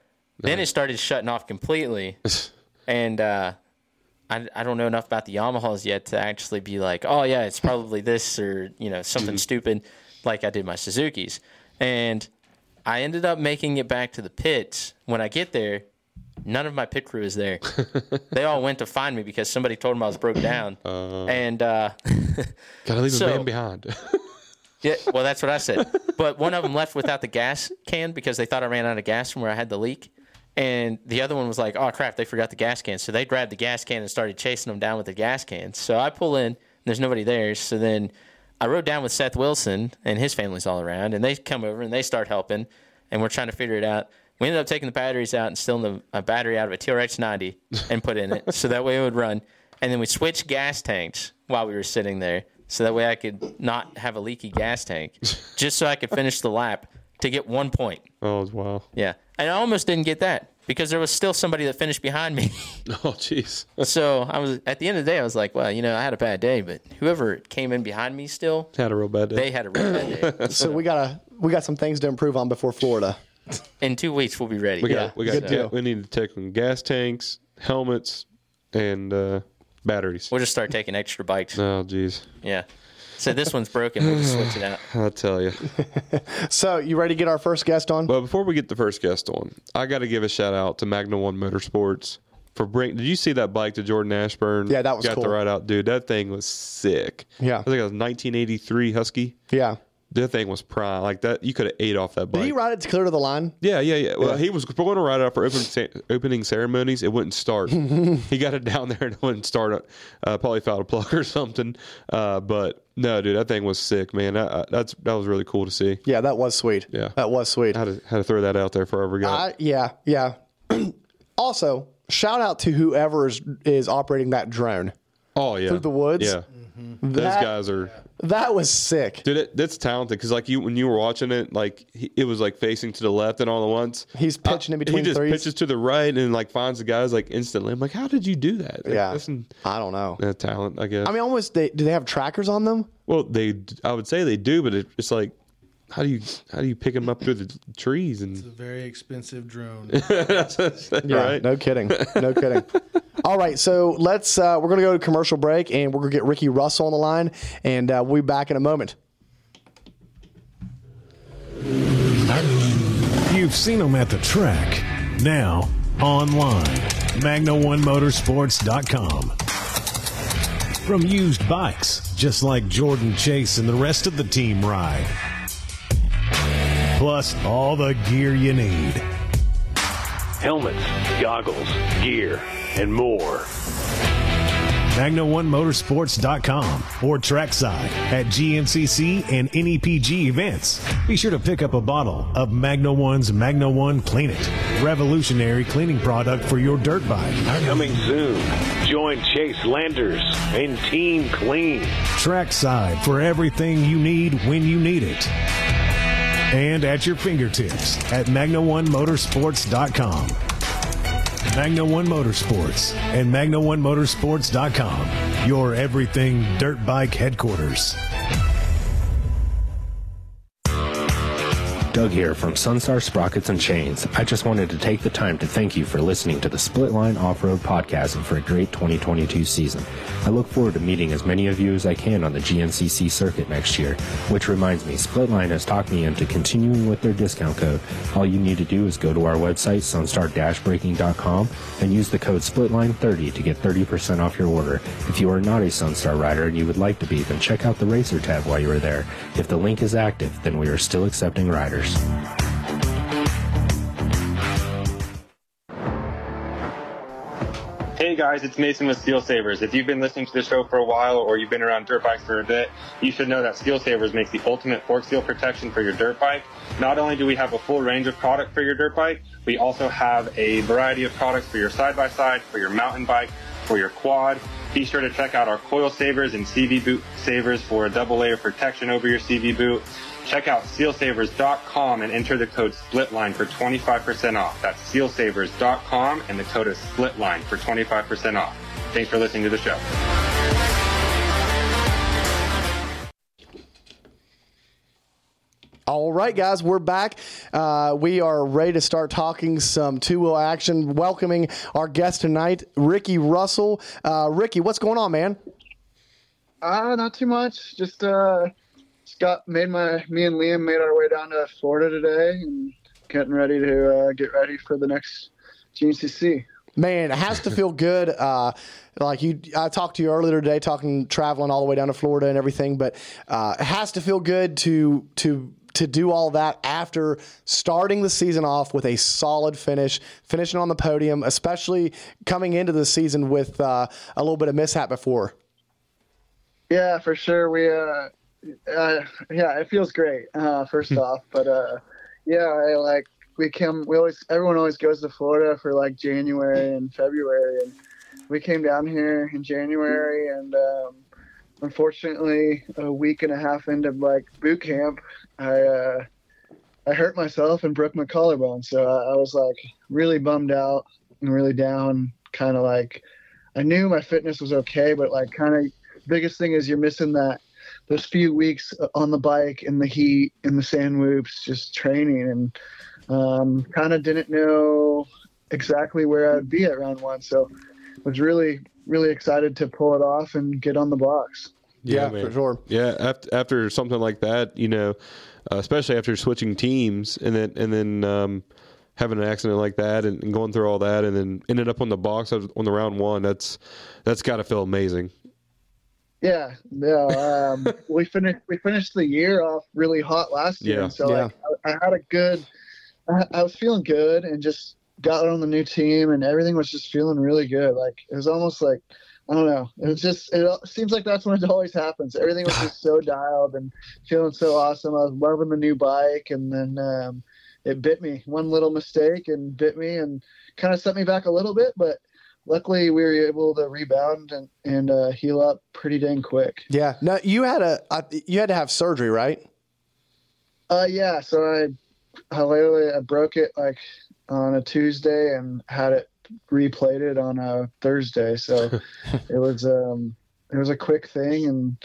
Speaker 5: then it started shutting off completely, and uh, I, I don't know enough about the Yamahas yet to actually be like, oh yeah, it's probably this or you know something stupid, like I did my Suzuki's, and I ended up making it back to the pits. When I get there, none of my pit crew is there. they all went to find me because somebody told them I was broke down, and uh,
Speaker 7: Gotta leave
Speaker 5: So-
Speaker 7: a man behind.
Speaker 5: yeah, well that's what I said. But one of them left without the gas can because they thought I ran out of gas from where I had the leak. And the other one was like, "Oh crap, they forgot the gas can." So they grabbed the gas can and started chasing them down with the gas can. So I pull in, and there's nobody there. So then I rode down with Seth Wilson and his family's all around, and they come over and they start helping, and we're trying to figure it out. We ended up taking the batteries out and stealing the, a battery out of a TRX 90 and put in it, so that way it would run. And then we switched gas tanks while we were sitting there, so that way I could not have a leaky gas tank, just so I could finish the lap to get one point.
Speaker 7: oh wow.
Speaker 5: Yeah. And I almost didn't get that because there was still somebody that finished behind me.
Speaker 7: Oh jeez.
Speaker 5: so I was at the end of the day, I was like, well, you know, I had a bad day, but whoever came in behind me still,
Speaker 7: Had a real bad day.
Speaker 5: they had a real bad day.
Speaker 6: So we gotta we got some things to improve on before Florida.
Speaker 5: In two weeks, we'll be ready.
Speaker 7: we got
Speaker 6: yeah,
Speaker 7: we got
Speaker 6: good deal.
Speaker 7: we need to take on gas tanks, helmets, and uh, batteries.
Speaker 5: We'll just start taking extra bikes.
Speaker 7: Oh jeez.
Speaker 5: Yeah. So this one's broken. We'll just switch it out.
Speaker 7: I'll tell you.
Speaker 6: So you ready to get our first guest on?
Speaker 7: Well, before we get the first guest on, I got to give a shout out to Magna One Motorsports for bring. Did you see that bike to Jordan Ashburn?
Speaker 6: Yeah, that was
Speaker 7: got
Speaker 6: cool.
Speaker 7: to ride out, dude. That thing was sick.
Speaker 6: Yeah.
Speaker 7: I think it was 1983 Husky.
Speaker 6: yeah.
Speaker 7: That thing was prime. Like that, you could have ate off that bike.
Speaker 6: Did he ride it to clear to the line?
Speaker 7: Yeah, yeah, yeah. Well, he was going to ride it out for open, opening ceremonies. It wouldn't start. he got it down there and it wouldn't start. Uh, probably fouled a plug or something. Uh, but no, dude, that thing was sick, man. That, uh, that's that was really cool to see.
Speaker 6: Yeah, that was sweet.
Speaker 7: Yeah.
Speaker 6: That was sweet.
Speaker 7: Had to had to throw that out there for every guy.
Speaker 6: I, yeah, yeah. also, shout out to whoever is, is operating that drone.
Speaker 7: oh yeah,
Speaker 6: through the woods?
Speaker 7: Yeah, those guys are.
Speaker 6: That was sick.
Speaker 7: Dude, it, that's talented because like you when you were watching it, like he, it was like facing to the left and all at once.
Speaker 6: He's pitching in
Speaker 7: Uh,
Speaker 6: between
Speaker 7: He just
Speaker 6: threes.
Speaker 7: pitches to the right and like finds the guys like instantly. I'm like, how did you do that? Like,
Speaker 6: Yeah.
Speaker 7: listen,
Speaker 6: I don't know.
Speaker 7: talent, I guess.
Speaker 6: I mean, almost. They, do they have trackers on them?
Speaker 7: Well, they, I would say they do, but it, it's like, how do you, how do you pick them up through the trees and
Speaker 8: It's a very expensive drone.
Speaker 7: right?
Speaker 6: No kidding. No kidding. All right, so let's. Uh, we're gonna go to commercial break, and we're gonna get Ricky Russell on the line, and uh, we'll be back in a moment.
Speaker 2: You've seen them at the track. Now, online. Magna1motorsports.com. From used bikes, just like Jordan Chase and the rest of the team ride. Plus, all the gear you need.
Speaker 3: Helmets, goggles, gear, and more.
Speaker 2: Magna1motorsports.com or trackside at GNCC and NEPG events. Be sure to pick up a bottle of Magna One's Magna One Clean It, revolutionary cleaning product for your dirt bike.
Speaker 3: Coming soon. Join Chase Landers and Team Clean.
Speaker 2: Trackside for everything you need when you need it. And at your fingertips at Magna1Motorsports.com. Magna One Motorsports and Magna1Motorsports.com, your everything dirt bike headquarters.
Speaker 9: Doug here from Sunstar Sprockets and Chains. I just wanted to take the time to thank you for listening to the Split Line Off Road Podcast and for a great 2022 season. I look forward to meeting as many of you as I can on the GNCC circuit next year. Which reminds me, Splitline has talked me into continuing with their discount code. All you need to do is go to our website, sunstar-braking.com, and use the code SPLITLINE30 to get 30% off your order. If you are not a Sunstar rider and you would like to be, then check out the Racer tab while you are there. If the link is active, then we are still accepting riders.
Speaker 10: Hey guys, it's Mason with Seal Savers. If you've been listening to the show for a while or you've been around dirt bikes for a bit, you should know that Seal Savers makes the ultimate fork seal protection for your dirt bike. Not only do we have a full range of product for your dirt bike, we also have a variety of products for your side-by-side, for your mountain bike, for your quad. Be sure to check out our coil savers and CV boot savers for a double layer protection over your CV boot. Check out sealsavers.com and enter the code SPLITLINE for 25% off. That's sealsavers.com and the code is SPLITLINE for 25% off. Thanks for listening to the show.
Speaker 6: All right, guys, we're back. Uh, we are ready to start talking some two wheel action. Welcoming our guest tonight, Ricky Russell. Uh, Ricky, what's going on, man?
Speaker 11: Uh, not too much. Just uh, just got made my me and Liam made our way down to Florida today and getting ready to uh, get ready for the next GNCC.
Speaker 6: Man, it has to feel good. Uh, like you, I talked to you earlier today, talking traveling all the way down to Florida and everything. But uh, it has to feel good to to to do all that after starting the season off with a solid finish, finishing on the podium, especially coming into the season with uh, a little bit of mishap before.
Speaker 11: Yeah, for sure. We, uh, uh yeah, it feels great. Uh, first off, but uh, yeah, I like we come. We always everyone always goes to Florida for like January and February, and we came down here in January, and um, unfortunately, a week and a half into like boot camp, I uh, I hurt myself and broke my collarbone. So I, I was like really bummed out and really down. Kind of like I knew my fitness was okay, but like kind of biggest thing is you're missing that those few weeks on the bike in the heat in the sand whoops, just training and um, kind of didn't know exactly where I'd be at round one. So I was really really excited to pull it off and get on the box.
Speaker 6: Yeah,
Speaker 7: man.
Speaker 6: for sure.
Speaker 7: Yeah, after, after something like that, you know, uh, especially after switching teams and then and then um, having an accident like that and, and going through all that and then ended up on the box on the round one, that's that's got to feel amazing.
Speaker 11: Yeah, no. Um, we finished we finished the year off really hot last year,
Speaker 7: Yeah.
Speaker 11: so
Speaker 6: Yeah.
Speaker 11: like I, I had a good. I, I was feeling good and just got on the new team and everything was just feeling really good. Like it was almost like I don't know. It was just it seems like that's when it always happens. Everything was just so dialed and feeling so awesome. I was loving the new bike, and then um, it bit me. One little mistake and bit me and kind of set me back a little bit, but. Luckily, we were able to rebound and, and uh, heal up pretty dang quick.
Speaker 6: Yeah. No, you had a I, you had to have surgery, right?
Speaker 11: Uh, yeah. So I, I literally I broke it like on a Tuesday and had it replated on a Thursday. So it was um it was a quick thing and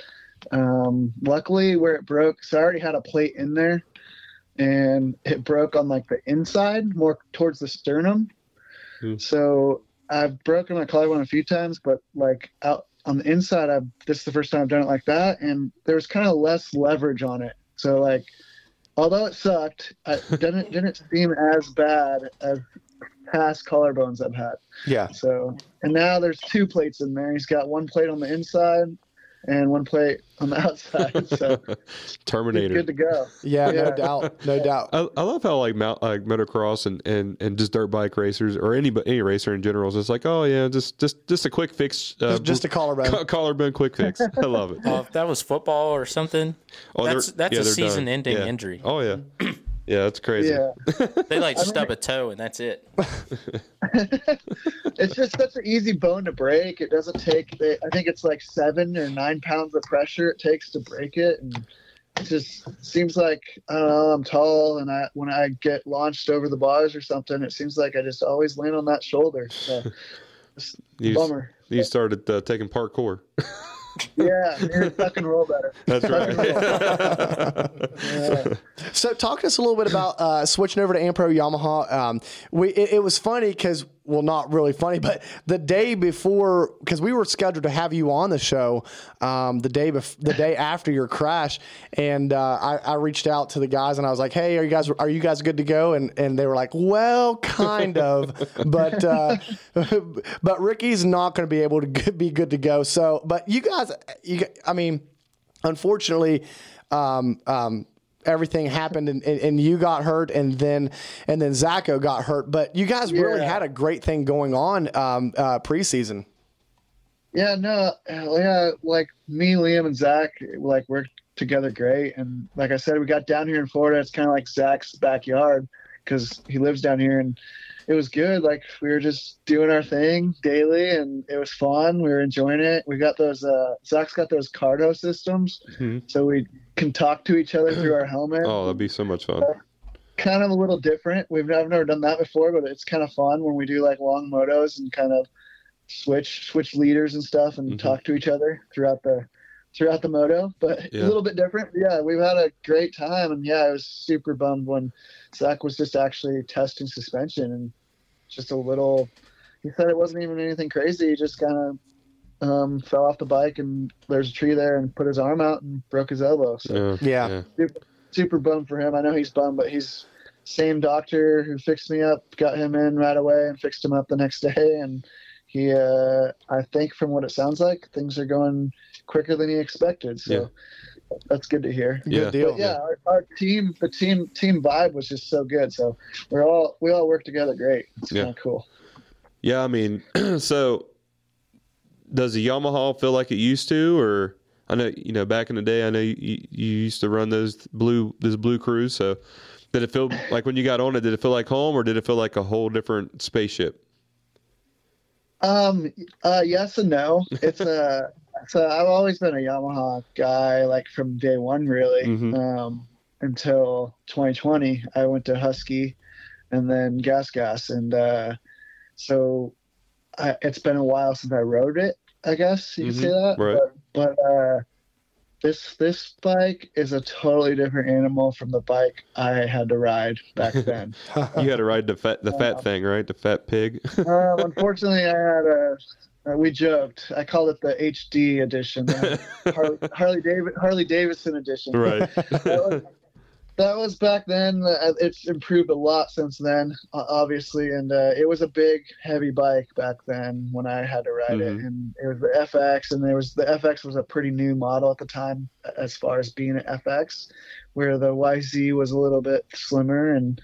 Speaker 11: um luckily where it broke, so I already had a plate in there, and it broke on like the inside, more towards the sternum.
Speaker 7: Hmm.
Speaker 11: So I've broken my collarbone a few times, but like out on the inside, I've this is the first time I've done it like that, and there was kind of less leverage on it. So like, although it sucked, it didn't didn't seem as bad as past collarbones I've had.
Speaker 6: Yeah.
Speaker 11: So and now there's two plates in there. He's got one plate on the inside and one plate on the outside. So he's
Speaker 7: Terminator.
Speaker 11: good to go.
Speaker 6: Yeah, no doubt, no doubt.
Speaker 7: I, I love how like mount like motocross and, and, and just dirt bike racers or any any racer in general is just like oh yeah just just just a quick fix uh,
Speaker 6: Just, just a collarbone.
Speaker 7: co- collarbone quick fix I love it
Speaker 5: Oh, if that was football or something,
Speaker 7: oh
Speaker 5: that's that's
Speaker 7: yeah,
Speaker 5: a
Speaker 7: they're done.
Speaker 5: season-ending
Speaker 7: Yeah.
Speaker 5: injury.
Speaker 7: oh yeah yeah that's crazy
Speaker 11: Yeah.
Speaker 5: They like stub a toe and that's it.
Speaker 11: it's just such an easy bone to break. It doesn't take. I think it's like seven or nine pounds of pressure it takes to break it, and it just seems like I don't know. I'm tall, and I when I get launched over the bars or something, it seems like I just always land on that shoulder. So,
Speaker 7: You,
Speaker 11: bummer.
Speaker 7: you started uh, taking parkour.
Speaker 11: Yeah, you're roll better.
Speaker 7: That's
Speaker 11: right. yeah.
Speaker 6: So, talk to us a little bit about uh, switching over to Ampro Yamaha. Um, we it, it was funny because, well, not really funny, but the day before, because we were scheduled to have you on the show um, the day bef- the day after your crash, and uh, I, I reached out to the guys and I was like, "Hey, are you guys are you guys good to go?" And and they were like, "Well, kind of, but uh, but Ricky's not going to be able to be good to go." So, but you guys, you, I mean, unfortunately. Um, um, everything happened and, and, and you got hurt and then and then Zacho got hurt. But you guys really had a great thing going on um, uh, preseason.
Speaker 11: Yeah, no, yeah, like me, Liam, and Zach, like worked together great. And like I said, we got down here in Florida. It's kind of like Zach's backyard because he lives down here, and it was good. Like we were just doing our thing daily, and it was fun. We were enjoying it. We got those. Uh, Zach's got those Cardo systems,
Speaker 7: Mhm.
Speaker 11: so we can talk to each other through our helmet.
Speaker 7: Oh, that'd be so much fun.
Speaker 11: Kind of a little different. We've I've never done that before, but it's kind of fun when we do like long motos and kind of switch switch leaders and stuff and talk to each other throughout the throughout the moto. But
Speaker 7: Yeah.
Speaker 11: a little bit different. Yeah, we've had a great time, and yeah, I was super bummed when Zach was just actually testing suspension and just a little. He said it wasn't even anything crazy. He just kind of um, fell off the bike and there's a tree there and put his arm out and broke his elbow. So
Speaker 7: Yeah.
Speaker 6: Yeah.
Speaker 11: super, super bummed for him. I know he's bummed, but he's same doctor who fixed me up, got him in right away and fixed him up the next day. And he, uh, I think from what it sounds like, things are going quicker than he expected. So that's good to hear.
Speaker 7: Yeah.
Speaker 6: Good deal.
Speaker 11: But yeah, our, our team, the team, team vibe was just so good. So we're all, we all work together great. It's
Speaker 7: Yeah.
Speaker 11: kind of cool.
Speaker 7: Yeah, I mean, so does the Yamaha feel like it used to, or I know you know back in the day, I know you, you used to run those blue this blue cruise. So did it feel like when you got on it? Did it feel like home, or did it feel like a whole different spaceship?
Speaker 11: Um. Uh. Yes and no. It's a. So I've always been a Yamaha guy, like from day one, really.
Speaker 7: Mhm.
Speaker 11: Um. Until 2020, I went to Husky, and then Gas Gas, and uh, so I, it's been a while since I rode it. I guess you say
Speaker 7: Mhm.
Speaker 11: that.
Speaker 7: Right.
Speaker 11: But, but uh, this this bike is a totally different animal from the bike I had to ride back then.
Speaker 7: You had to ride the fat the fat thing, right? The fat pig.
Speaker 11: um, unfortunately, I had a. Uh, we joked. I called it the HD edition, Harley, Harley David Harley Davidson edition.
Speaker 7: right.
Speaker 11: That was, that was back then. Uh, It's improved a lot since then, obviously, and uh, it was a big, heavy bike back then when I had to ride it.
Speaker 7: Mhm.
Speaker 11: And it was the FX, and there was the FX was a pretty new model at the time as far as being an FX, where the YZ was a little bit slimmer and.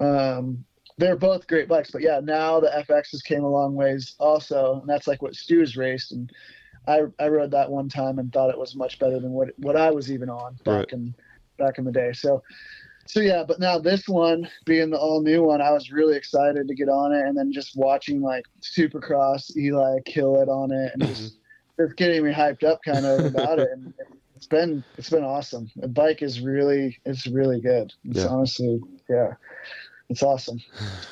Speaker 11: Um, they're both great bikes, but yeah, now the FXs came a long ways also, and that's like what Stu's raced, and I I rode that one time and thought it was much better than what what I was even on back
Speaker 7: Right.
Speaker 11: in back in the day. So so yeah, but now this one being the all new one, I was really excited to get on it, and then just watching like Supercross Eli kill it on it, and just mm-hmm. just getting me hyped up kind of about it. And it's been it's been awesome. The bike is really it's really good. It's
Speaker 7: Yeah.
Speaker 11: honestly yeah. It's awesome.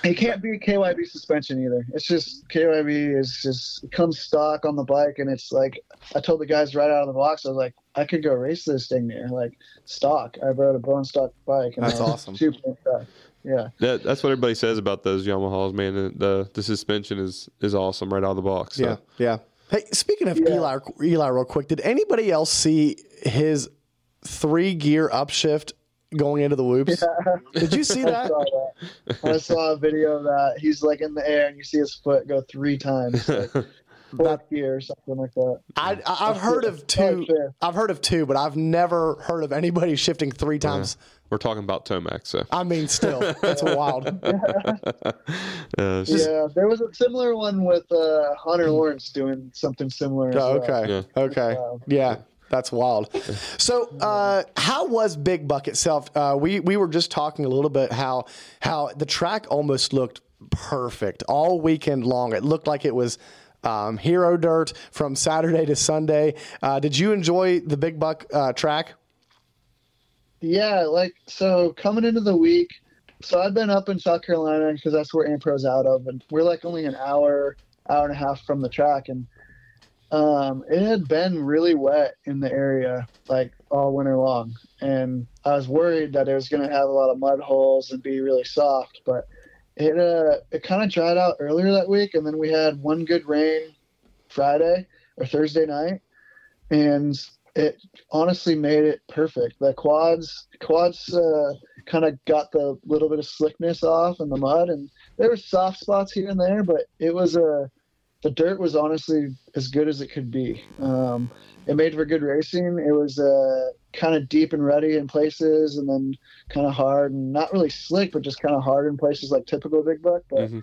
Speaker 11: You can't be KYB suspension either. It's just KYB is just it comes stock on the bike, and it's like I told the guys right out of the box. I was like, I could go race this thing there, like stock. I rode a bone stock bike. And
Speaker 6: That's
Speaker 11: I
Speaker 6: awesome.
Speaker 11: Super impressed. Yeah.
Speaker 7: That, that's what everybody says about those Yamahas, man. The the, the suspension is is awesome right out of the box. So.
Speaker 6: Yeah, yeah. Hey, speaking of
Speaker 11: Yeah.
Speaker 6: Eli, Eli, real quick, did anybody else see his three gear upshift going into the whoops? Did you see
Speaker 11: I
Speaker 6: that?
Speaker 11: saw that. I saw a video of that. He's like in the air, and you see his foot go three times, like fourth gear or something like that.
Speaker 6: I, I- I've heard of two. I've heard of two, but I've never heard of anybody shifting three times.
Speaker 7: We're talking about Tomac, so
Speaker 6: I mean, still, that's wild.
Speaker 7: uh, just-
Speaker 11: Yeah, there was a similar one with uh, Hunter Lawrence doing something similar. as
Speaker 6: Oh,
Speaker 11: well.
Speaker 6: okay.
Speaker 7: Yeah.
Speaker 6: Okay.
Speaker 11: Wow.
Speaker 6: Yeah. That's wild. So, uh, how was Big Buck itself? Uh, we we were just talking a little bit how how the track almost looked perfect all weekend long. It looked like it was um, hero dirt from Saturday to Sunday. Uh, did you enjoy the Big Buck uh, track?
Speaker 11: yeah, like so coming into the week, so I've been up in South Carolina because that's where Ampro's out of, and we're like only an hour, hour and a half from the track, and um, it had been really wet in the area like all winter long, and I was worried that it was going to have a lot of mud holes and be really soft, but it uh it kind of dried out earlier that week, and then we had one good rain Friday or Thursday night, and it honestly made it perfect. The quads quads uh, kind of got the little bit of slickness off in the mud, and there were soft spots here and there, but it was a the dirt was honestly as good as it could be. Um, it made for good racing. It was uh, kind of deep and rutty in places, and then kind of hard and not really slick, but just kind of hard in places like typical big buck. But
Speaker 7: Mhm.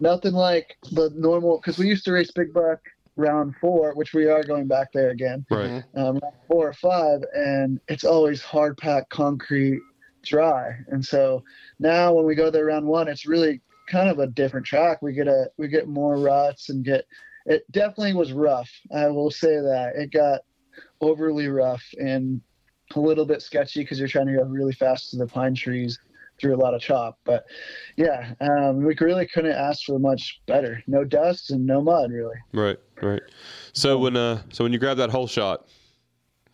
Speaker 11: nothing like the normal because we used to race big buck round four, which we are going back there again.
Speaker 7: Right.
Speaker 11: Um, round four or five, and it's always hard packed concrete, dry. And so now when we go there round one, it's really kind of a different track. We get a we get more ruts and get it definitely was rough. I will say that it got overly rough and a little bit sketchy because you're trying to go really fast to the pine trees through a lot of chop. But yeah, um, we really couldn't ask for much better. No dust and no mud, really.
Speaker 7: Right, right. So when uh, so when you grab that whole shot,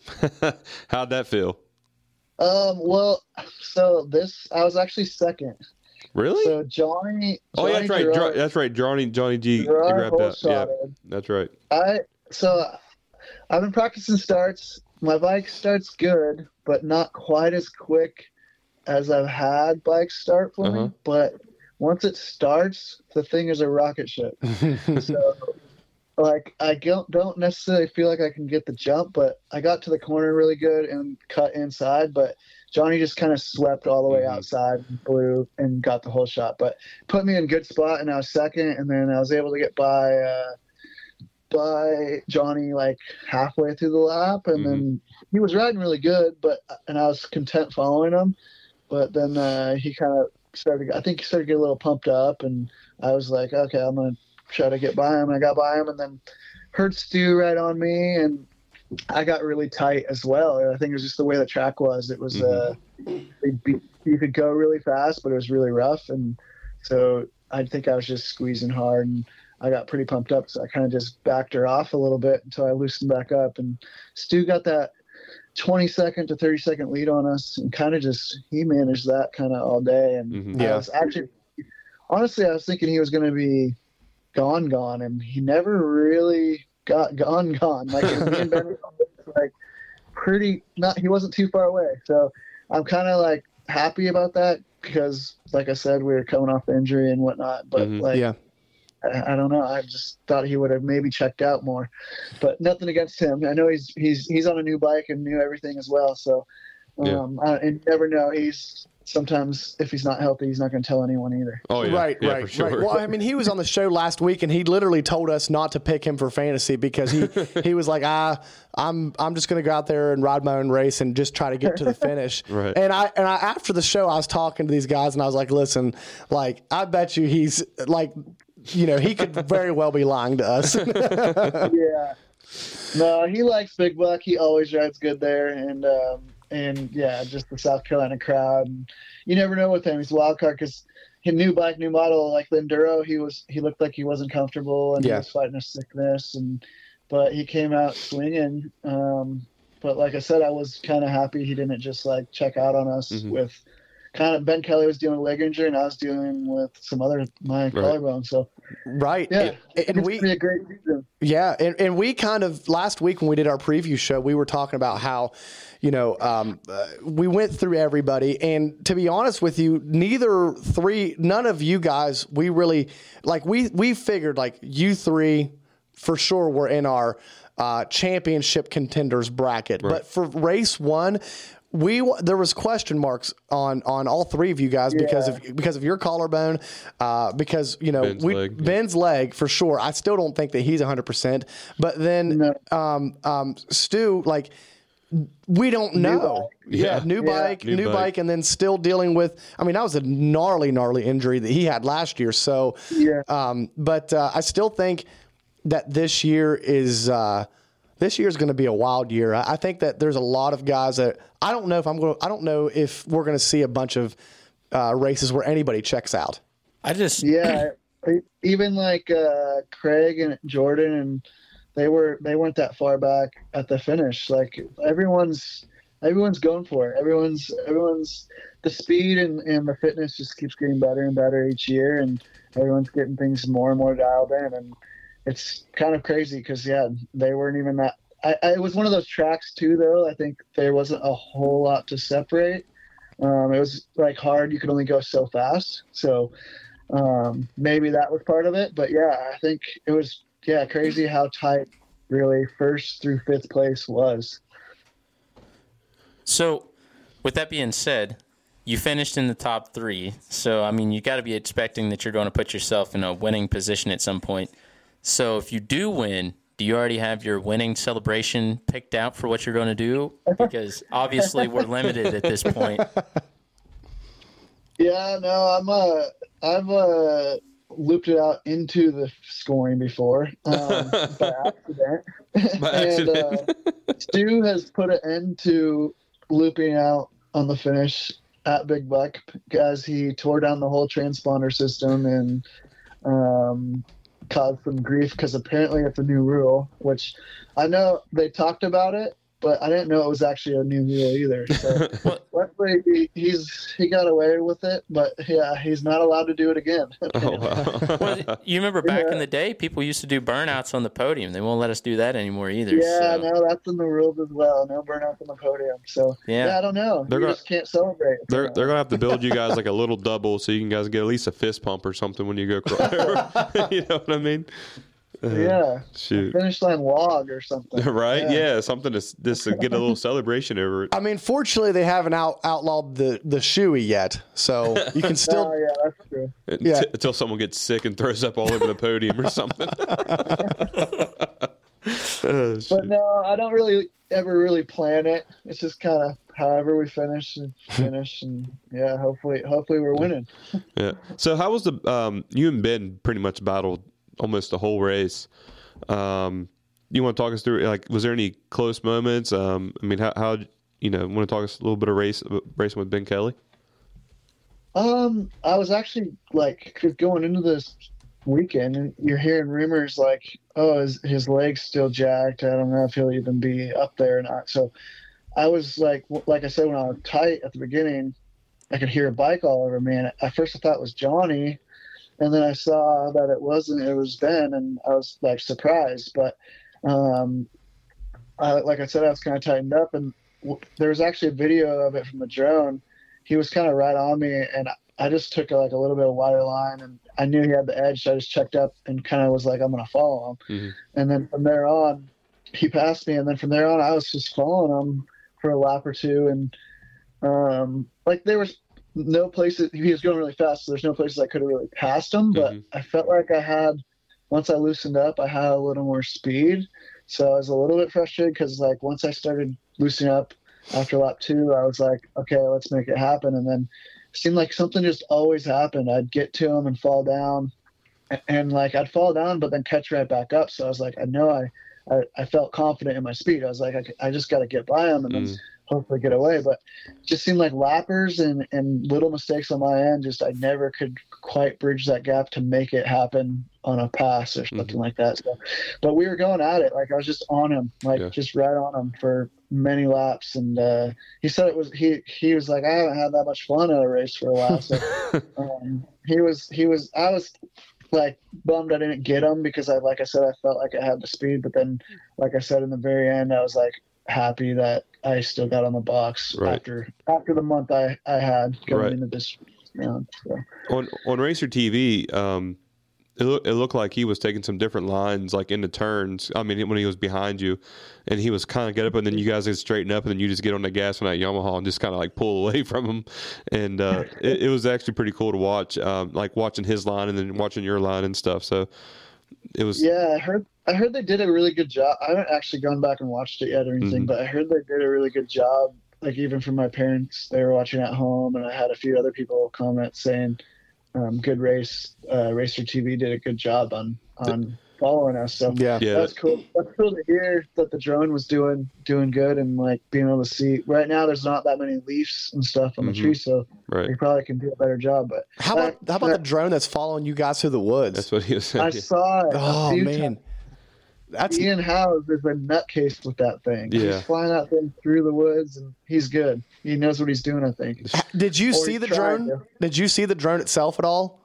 Speaker 7: how'd that feel?
Speaker 11: Um, well, so this I was actually second.
Speaker 7: Really?
Speaker 11: So Johnny.
Speaker 7: oh, yeah, that's right.
Speaker 11: Gerard-
Speaker 7: that's right. Johnny Johnny G grabbed that. Yeah, that's right.
Speaker 11: I so I've been practicing starts. My bike starts good, but not quite as quick as I've had bikes start for
Speaker 7: Uh-huh.
Speaker 11: me. But once it starts, the thing is a rocket ship. so like I don't don't necessarily feel like I can get the jump, but I got to the corner really good and cut inside, but Johnny just kind of swept all the way outside, and blew, and got the whole shot. But put me in good spot, and I was second, and then I was able to get by uh, by Johnny like halfway through the lap, and then he was riding really good, but and I was content following him. But then uh, he kind of started. I think he started getting a little pumped up, and I was like, okay, I'm gonna try to get by him. I got by him, and then heard Stu right on me, and I got really tight as well. I think it was just the way the track was. It was uh, it'd be- you could go really fast, but it was really rough, and so I think I was just squeezing hard, and I got pretty pumped up. So I kind of just backed her off a little bit until I loosened back up, and Stu got that 20 second to 30 second lead on us, and kind of just he managed that kind of all day, and I
Speaker 6: Yeah.
Speaker 11: was actually honestly I was thinking he was going to be gone, gone, and he never really got gone, gone. Like me and Ben, were like pretty not. He wasn't too far away, so I'm kind of like happy about that because, like I said, we were coming off the injury and whatnot. But
Speaker 6: Mhm.
Speaker 11: like,
Speaker 6: Yeah.
Speaker 11: I, I don't know. I just thought he would have maybe checked out more, but nothing against him. I know he's he's he's on a new bike and knew everything as well. So,
Speaker 7: Yeah.
Speaker 11: um, I, and you never know. He's sometimes if he's not healthy, he's not going to tell anyone either.
Speaker 7: Oh yeah,
Speaker 6: Right,
Speaker 7: yeah,
Speaker 6: right,
Speaker 7: for sure.
Speaker 6: right. Well, I mean, he was on the show last week, and he literally told us not to pick him for fantasy because he he was like, ah, I'm I'm just going to go out there and ride my own race and just try to get to the finish.
Speaker 7: Right.
Speaker 6: And I and I after the show, I was talking to these guys, and I was like, listen, like I bet you he's like, you know, he could very well be lying to us.
Speaker 11: yeah. No, he likes Big Buck. He always rides good there, and um, and yeah, just the South Carolina crowd. And you never know with him. He's a wild card because he new bike, new model, like the Enduro. He was he looked like he wasn't comfortable and
Speaker 6: Yeah.
Speaker 11: he was fighting a sickness, and but he came out swinging. Um, but like I said, I was kind of happy he didn't just like check out on us
Speaker 7: Mhm.
Speaker 11: with. Kind of Ben Kelly was dealing with leg injury, and I was dealing with some other my collarbone. So
Speaker 6: right.
Speaker 11: yeah,
Speaker 6: And, and we
Speaker 11: a great season.
Speaker 6: Yeah, and, and we kind of last week when we did our preview show, we were talking about how, you know, um, uh, we went through everybody, and to be honest with you, neither three, none of you guys, we really like we we figured like you three for sure were in our uh, championship contenders bracket, but for race one. We there was question marks on on all three of you guys because of because of your collarbone, uh, because you know
Speaker 7: Ben's
Speaker 6: we
Speaker 7: leg, yeah.
Speaker 6: Ben's leg for sure. I still don't think that he's 100%. But then um, um, Stu, like, we don't know. Yeah,
Speaker 7: Yeah.
Speaker 6: new
Speaker 11: Yeah.
Speaker 6: bike,
Speaker 7: New
Speaker 6: new,
Speaker 7: bike.
Speaker 6: bike. and then still dealing with. I mean, that was a gnarly, gnarly injury that he had last year. So,
Speaker 11: Yeah.
Speaker 6: um, but uh, I still think that this year is. Uh, this is going to be a wild year. I I think that there's a lot of guys that I don't know if I'm going. to I don't know if we're going to see a bunch of uh, races where anybody checks out.
Speaker 5: I just
Speaker 11: yeah, even like uh, Craig and Jordan, and they were they weren't that far back at the finish. Like everyone's everyone's going for it. Everyone's everyone's the speed and, and the fitness just keeps getting better and better each year, and everyone's getting things more and more dialed in, and it's kind of crazy because yeah, they weren't even that. I, I, it was one of those tracks too, though. I think there wasn't a whole lot to separate. Um, it was like hard; you could only go so fast. So um, maybe that was part of it. But yeah, I think it was yeah crazy how tight really first through fifth place was.
Speaker 5: So, with that being said, you finished in the top three. So, I mean, you got to be expecting that you're going to put yourself in a winning position at some point. So, if you do win, do you already have your winning celebration picked out for what you're going to do? Because obviously, we're limited at this point.
Speaker 11: Yeah, no, I'm uh, I've uh, looped it out into the scoring before um, by accident,
Speaker 7: By
Speaker 11: and uh. Stu has put an end to looping out on the finish at Big Buck as he tore down the whole transponder system and um, caused some grief because apparently it's a new rule, which I know they talked about it, but I didn't know it was actually a new rule either. So luckily he, he's he got away with it, but yeah, he's not allowed to do it again.
Speaker 7: Oh wow.
Speaker 5: Well, you remember back in the day, people used to do burnouts on the podium. They won't let us do that anymore either.
Speaker 11: yeah,
Speaker 5: so.
Speaker 11: no, that's in the rules as well. No burnouts on the podium. So
Speaker 5: Yeah.
Speaker 11: yeah, I don't know.
Speaker 7: They're
Speaker 11: you
Speaker 7: gonna-
Speaker 11: just can't celebrate.
Speaker 7: They're they're gonna have to build you guys like a little double so you can guys get at least a fist pump or something when you go cry. you know what I mean? Uh,
Speaker 11: yeah,
Speaker 7: Shoot.
Speaker 11: finish line log or something.
Speaker 7: Right?
Speaker 11: Yeah.
Speaker 7: Yeah. something to s- just to get a little celebration over it.
Speaker 6: I mean, fortunately, they haven't out, outlawed the the shoey yet, so you can still.
Speaker 11: Oh yeah, that's true.
Speaker 7: Until,
Speaker 6: Yeah.
Speaker 7: until someone gets sick and throws up all over the podium or something. Oh,
Speaker 11: But no, I don't really ever really plan it. It's just kind of however we finish and finish, and yeah, hopefully, hopefully we're winning.
Speaker 7: Yeah. So how was the um you and Ben pretty much battled almost the whole race. Um you want to talk us through like was there any close moments? Um I mean how how you know, want to talk us a little bit of race racing with Ben Kelly?
Speaker 11: Um, I was actually like going into this weekend, and you're hearing rumors like, oh, his, his leg's still jacked. I don't know if he'll even be up there or not. So I was like, like I said, when I was tight at the beginning, I could hear a bike all over me. And at first I thought it was Johnny. And then I saw that it wasn't, it was Ben. And I was like surprised. But um, I, like I said, I was kind of tightened up. And w- there was actually a video of it from the drone. He was kind of right on me. And I- just took like a little bit of wider line. And I knew he had the edge. So I just checked up and kind of was like, I'm going to follow him. And then from there on, he passed me, and then from there on, I was just following him for a lap or two, and um, like there was no places he was going really fast, so there's no places I could have really passed him. But mm-hmm. I felt like I had once I loosened up, I had a little more speed, so I was a little bit frustrated because like once I started loosening up after lap two, I was like, okay, let's make it happen, and then it seemed like something just always happened. I'd get to him and fall down, and, and like I'd fall down, but then catch right back up. So I was like, I know I. I, I felt confident in my speed. I was like, I just got to get by him and then mm. Hopefully get away. But just seemed like lappers and, and little mistakes on my end. Just I never could quite bridge that gap to make it happen on a pass or something like that. So, but we were going at it. Like I was just on him, like
Speaker 7: Yeah.
Speaker 11: just right on him for many laps. And uh, he said it was he he was like, I haven't had that much fun at a race for a while. So um, he was he was I was like bummed I didn't get him because I like I said I felt like I had the speed, but then like I said in the very end I was like happy that I still got on the box
Speaker 7: Right.
Speaker 11: after after the month I I had going
Speaker 7: Right.
Speaker 11: into this round. So.
Speaker 7: on on Racer TV, um, it, look, it looked like he was taking some different lines, like in the turns. I mean, when he was behind you, and he was kind of get up, and then you guys get straighten up, and then you just get on the gas on that Yamaha and just kind of like pull away from him. And uh, it, it was actually pretty cool to watch, um, like watching his line and then watching your line and stuff. So it was
Speaker 11: Yeah, I heard. I heard they did a really good job. I haven't actually gone back and watched it yet or anything,
Speaker 7: Mhm.
Speaker 11: but I heard they did a really good job. Like even from my parents, they were watching at home, and I had a few other people comment saying, um, "Good race, uh, Racer TV did a good job on on following us. So
Speaker 6: Yeah.
Speaker 7: Yeah.
Speaker 11: that's cool. That's cool to hear that the drone was doing doing good and like being able to see. Right now, there's not that many leaves and stuff on the
Speaker 7: Mhm.
Speaker 11: tree, so
Speaker 7: Right.
Speaker 11: we probably can do a better job. But
Speaker 6: How about how about the drone that's following you guys through the woods?
Speaker 7: That's what he was saying.
Speaker 11: I saw it.
Speaker 6: Oh man,
Speaker 11: times.
Speaker 6: that's
Speaker 11: Ian Howes is a nutcase with that thing.
Speaker 7: Yeah.
Speaker 11: He's flying that thing through the woods, and he's good. He knows what he's doing. I think.
Speaker 6: Did you
Speaker 11: Or
Speaker 6: see the drone?
Speaker 11: to.
Speaker 6: Did you see the drone itself at all?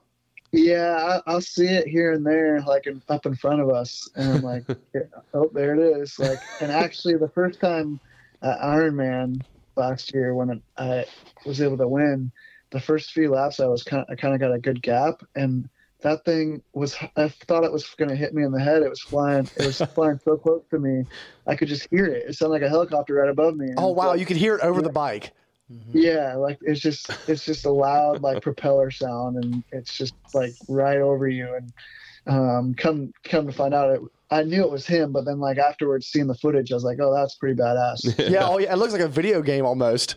Speaker 11: Yeah, I, I'll see it here and there, like in, up in front of us, and I'm like, yeah, oh, there it is. Like, and actually, the first time at Ironman last year when I was able to win, the first few laps I was kind, of, I kind of got a good gap, and that thing was, I thought it was going to hit me in the head. It was flying, it was flying so close to me, I could just hear it. It sounded like a helicopter right above me.
Speaker 6: Oh wow,
Speaker 11: like-
Speaker 6: you could hear it over the bike.
Speaker 11: Yeah, like it's just it's just a loud like propeller sound, and it's just like right over you. And um, come come to find out, it, I knew it was him, but then like afterwards, seeing the footage, I was like, oh, that's pretty badass.
Speaker 6: Yeah, oh yeah, it looks like a video game almost.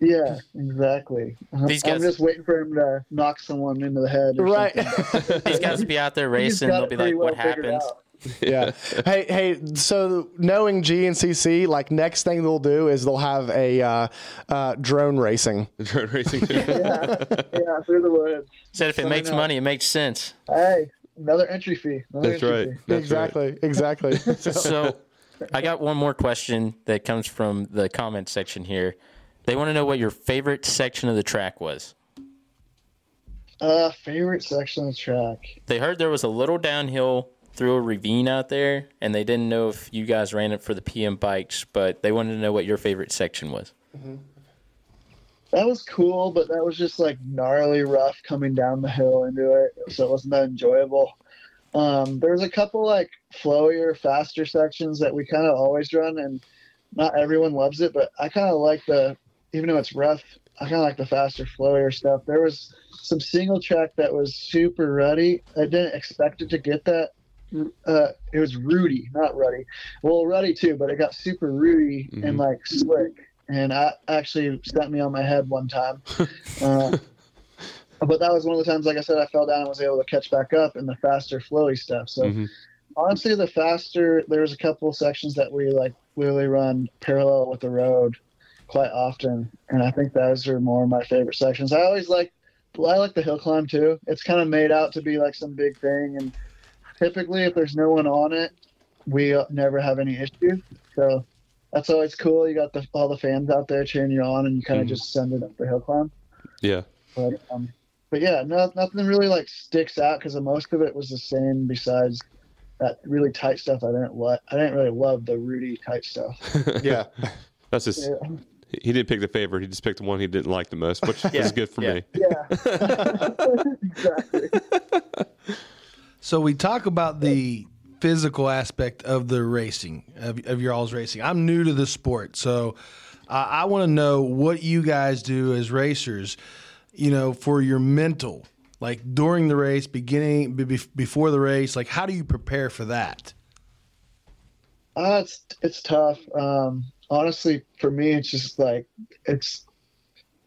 Speaker 11: yeah, exactly. I'm-
Speaker 5: These
Speaker 11: I'm
Speaker 5: guys-
Speaker 11: just waiting for him to knock someone into the head.
Speaker 6: Right.
Speaker 11: something.
Speaker 5: These guys will be out there racing.
Speaker 11: got
Speaker 5: They'll be like,
Speaker 11: well
Speaker 5: "What
Speaker 11: figured
Speaker 5: happens?"
Speaker 11: out.
Speaker 6: yeah. Hey, hey. So knowing GNCC, like next thing they'll do is they'll have a uh, uh, drone racing.
Speaker 7: Drone racing.
Speaker 11: Yeah, yeah, through the woods.
Speaker 5: Said if it
Speaker 11: Sign
Speaker 5: makes money, it makes sense.
Speaker 11: Hey, another entry fee. Another
Speaker 7: That's
Speaker 11: entry
Speaker 7: right.
Speaker 11: fee.
Speaker 7: That's
Speaker 6: exactly. Exactly. So-
Speaker 5: So, I got one more question that comes from the comment section here. They want to know what your favorite section of the track was.
Speaker 11: Uh, favorite section of the track.
Speaker 5: They heard there was a little downhill through a ravine out there, and they didn't know if you guys ran it for the PM bikes, but they wanted to know what your favorite section was.
Speaker 11: That was cool, but that was just like gnarly rough coming down the hill into it, so it wasn't that enjoyable. Um, there was a couple like flowier, faster sections that we kind of always run, and not everyone loves it, but I kind of like the, even though it's rough, I kind of like the faster, flowier stuff. There was some single track that was super rutty. I didn't expect it to get that. Uh, it was rooty, not rutty. Well, Rutty too, but it got super rooty and like slick. And I actually sent me on my head one time. Uh, but that was one of the times, like I said, I fell down and was able to catch back up in the faster, flowy stuff. So
Speaker 7: Mhm.
Speaker 11: honestly, the faster, there's a couple sections that we like really run parallel with the road quite often, and I think those are more of my favorite sections. I always like, I like the hill climb too. It's kind of made out to be like some big thing, and typically, if there's no one on it, we uh, never have any issue. So that's always cool. You got the, all the fans out there cheering you on, and you kind of
Speaker 7: Mhm.
Speaker 11: just send it up the hill climb.
Speaker 7: Yeah.
Speaker 11: But um, but yeah, no, nothing really like sticks out because most of it was the same. Besides that really tight stuff, I didn't lo- I didn't really love the rooty tight stuff.
Speaker 6: yeah.
Speaker 7: That's just.
Speaker 11: Yeah.
Speaker 7: He didn't pick the favorite. He just picked the one he didn't like the most, which
Speaker 5: Yeah.
Speaker 7: is good for
Speaker 5: Yeah.
Speaker 7: me.
Speaker 11: Yeah, exactly.
Speaker 8: So we talk about the physical aspect of the racing of, of your all's racing. I'm new to the sport, so I want to know what you guys do as racers. You know, for your mental, like during the race, beginning be- be- before the race. Like, how do you prepare for that?
Speaker 11: Uh, it's it's tough. Um, honestly, for me, it's just like it's.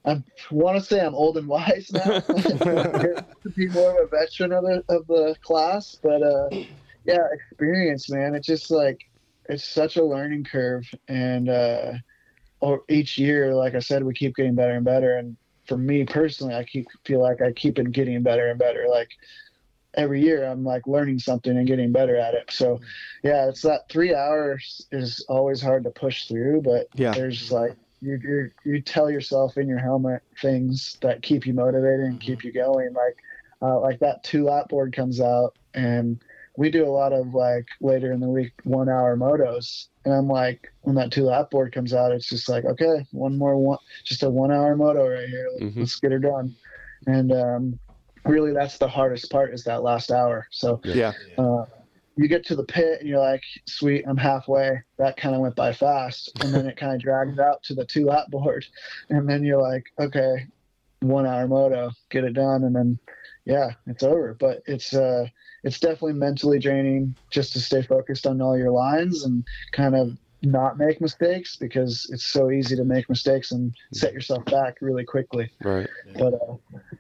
Speaker 11: I want to say I'm old and wise now to be more of a veteran of the of the class, but uh, yeah, experience, man. It's just like it's such a learning curve, and uh, or each year, like I said, we keep getting better and better. And for me personally, I keep feel like I keep it getting better and better. Like every year, I'm like learning something and getting better at it. So yeah, it's that three hours is always hard to push through, but
Speaker 6: Yeah.
Speaker 11: there's like you you you tell yourself in your helmet things that keep you motivated and keep you going. Like uh, like that two lap board comes out, and we do a lot of like later in the week one hour motos, and I'm like when that two lap board comes out, it's just like okay, one more one, just a one hour moto right here.
Speaker 7: Mhm.
Speaker 11: Let's get her done, and um, really that's the hardest part is that last hour. So
Speaker 6: Yeah.
Speaker 11: uh, you get to the pit and you're like, sweet, I'm halfway. That kind of went by fast. And then it kind of drags out to the two lap board. And then you're like, okay, one hour moto, get it done. And then, yeah, it's over. But it's, uh, it's definitely mentally draining just to stay focused on all your lines and kind of not make mistakes because it's so easy to make mistakes and set yourself back really quickly.
Speaker 7: Right.
Speaker 11: But uh,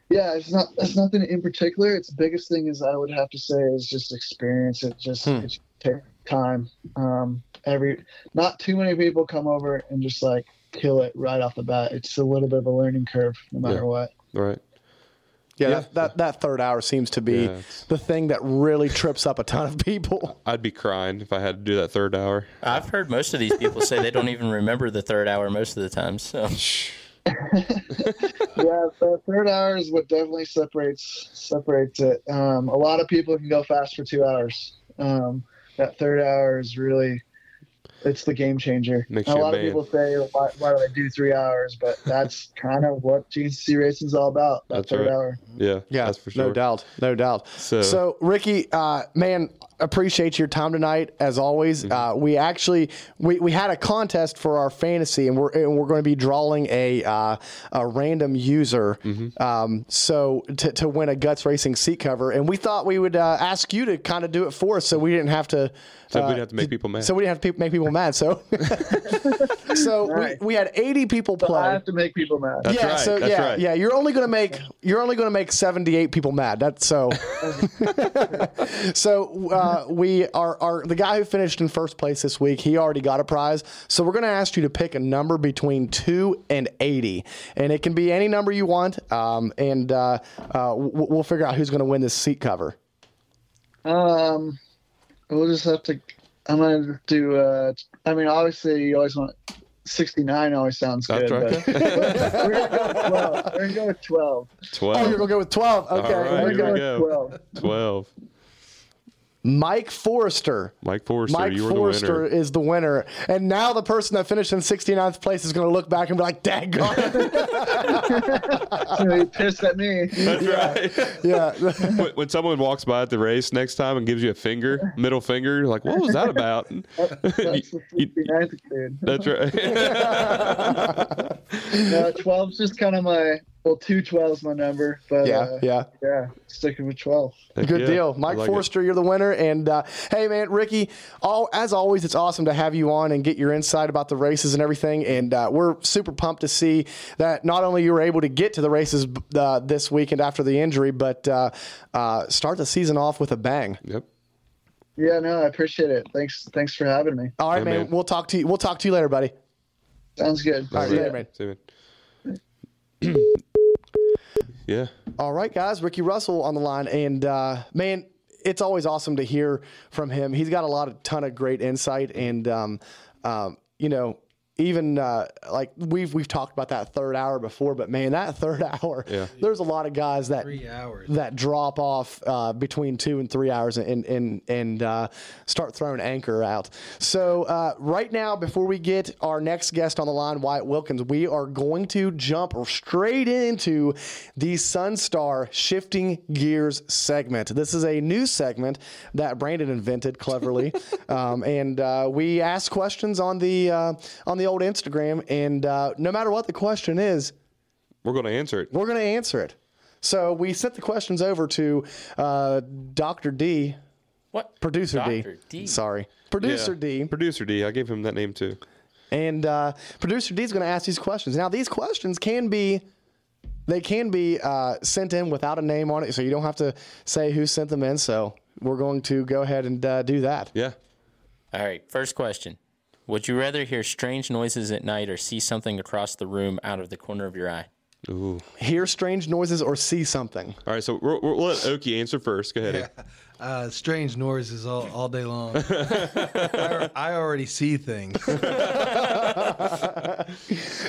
Speaker 11: yeah, it's not. It's nothing in particular. Its biggest thing is I would have to say is just experience. It just
Speaker 6: Hmm.
Speaker 11: it take time. Um, every not too many people come over and just like kill it right off the bat. It's a little bit of a learning curve, no matter
Speaker 7: Yeah.
Speaker 11: what.
Speaker 7: Right.
Speaker 6: Yeah, That, that that third hour seems to be
Speaker 7: Yeah,
Speaker 6: the thing that really trips up a ton of people.
Speaker 7: I'd be crying if I had to do that third hour.
Speaker 5: I've heard most of these people say they don't even remember the third hour most of the time. So
Speaker 11: yeah, the third hour is what definitely separates separates it. Um, a lot of people can go fast for two hours. Um, that third hour is really it's the game changer.
Speaker 7: Makes
Speaker 11: a
Speaker 7: you a
Speaker 11: lot of people say, why, "Why do I do three hours?" But that's kind of what GC racing is all about. That
Speaker 7: That's
Speaker 11: third
Speaker 7: right.
Speaker 11: hour.
Speaker 7: Yeah.
Speaker 6: Yeah,
Speaker 7: That's for sure.
Speaker 6: no doubt, no doubt.
Speaker 7: So-
Speaker 6: So, Ricky, uh, man, appreciate your time tonight as always.
Speaker 7: Mm-hmm.
Speaker 6: Uh, we actually we, we had a contest for our fantasy, and we're and we're going to be drawing a uh, a random user,
Speaker 7: Mm-hmm.
Speaker 6: um, so to, to win a guts racing seat cover, and we thought we would uh, ask you to kind of do it for us, so we didn't have to.
Speaker 7: So we
Speaker 6: uh,
Speaker 7: didn't have to make people mad.
Speaker 6: So we didn't have to pe- make people mad. So, so
Speaker 11: Nice.
Speaker 6: we, we had 80 people
Speaker 11: So
Speaker 6: play.
Speaker 11: I have to make people mad.
Speaker 7: That's
Speaker 6: yeah,
Speaker 7: right,
Speaker 6: so
Speaker 7: that's
Speaker 6: yeah,
Speaker 7: right.
Speaker 6: yeah, you're only gonna make you're only gonna make 78 people mad. That's so. so uh, we are are the guy who finished in first place this week. He already got a prize. So we're gonna ask you to pick a number between two and 80, and it can be any number you want. Um, and uh, uh, we'll figure out who's gonna win this seat cover.
Speaker 11: Um, we'll just have to. I'm gonna do. Uh, I mean, obviously, you always want. 69 always sounds
Speaker 7: That's
Speaker 11: good.
Speaker 7: right.
Speaker 11: But we're gonna go with 12. We're gonna go with 12.
Speaker 7: 12.
Speaker 6: Oh, you're gonna go with 12. Okay.
Speaker 7: All right,
Speaker 11: We're
Speaker 7: here
Speaker 11: gonna
Speaker 7: we
Speaker 11: go
Speaker 7: go.
Speaker 11: with 12.
Speaker 7: 12.
Speaker 6: Mike Forrester.
Speaker 7: Mike Forrester,
Speaker 6: Mike
Speaker 7: you were
Speaker 6: Forrester
Speaker 7: the winner.
Speaker 6: is the winner. And now the person that finished in 69th place is going to look back and be like, daggone.
Speaker 11: So he pissed at me.
Speaker 7: That's right.
Speaker 6: yeah.
Speaker 7: when, when someone walks by at the race next time and gives you a finger, middle finger, like, what was that about?
Speaker 11: That's the 69th dude.
Speaker 7: That's right.
Speaker 11: No, 12's just kind of my. Well, two 12's my number, but
Speaker 6: Yeah,
Speaker 11: uh,
Speaker 6: yeah.
Speaker 11: yeah, sticking with 12.
Speaker 6: Good
Speaker 7: Yeah,
Speaker 6: deal, Mike
Speaker 7: like it.
Speaker 6: You're the winner, and uh, hey, man, Ricky. All as always, it's awesome to have you on and get your insight about the races and everything. And uh, we're super pumped to see that not only you were able to get to the races uh, this weekend after the injury, but uh, uh, start the season off with a bang.
Speaker 7: Yep.
Speaker 11: Yeah, no, I appreciate it. Thanks, thanks for having me.
Speaker 6: All right,
Speaker 7: Yeah,
Speaker 6: man,
Speaker 7: man.
Speaker 6: We'll talk to you. We'll talk to you later, buddy.
Speaker 11: Sounds good.
Speaker 6: All right,
Speaker 11: See ya.
Speaker 6: later, man.
Speaker 7: See you, man. yeah.
Speaker 6: All right, guys. Ricky Russell on the line, and uh, man, it's always awesome to hear from him. He's got a lot of ton of great insight, and um, um, you know, even uh, like we've we've talked about that third hour before, but man, that third hour,
Speaker 7: Yeah.
Speaker 6: there's a lot of guys that
Speaker 8: Three hours.
Speaker 6: that drop off uh, between two and three hours and and and uh, start throwing anchor out. So uh, right now, before we get our next guest on the line, Wyatt Wilkins, we are going to jump straight into the Sunstar Shifting Gears segment. This is a new segment that Brandon invented cleverly, um, and uh, we ask questions on the uh, on the old Instagram, and uh, no matter what the question is,
Speaker 7: We're going to answer it.
Speaker 6: we're going to answer it. So we sent the questions over to uh, Dr. D,
Speaker 5: what?
Speaker 6: producer
Speaker 5: Dr.
Speaker 6: D.
Speaker 5: D.
Speaker 6: Sorry, producer
Speaker 7: Yeah.
Speaker 6: D,
Speaker 7: Producer D. I gave him that name too.
Speaker 6: and uh, producer D is going to ask these questions. Now these questions can be. They can be uh, sent in without a name on it, so you don't have to say who sent them in. So we're going to go ahead and uh, do that.
Speaker 7: Yeah.
Speaker 5: All right, first question. Would you rather hear strange noises at night or see something across the room out of the corner of your eye?
Speaker 7: Ooh.
Speaker 6: Hear strange noises or see something.
Speaker 7: All right. So we'll, we'll let Oki answer first. Go ahead.
Speaker 8: Uh, strange noises all, all day long. I, I already see things.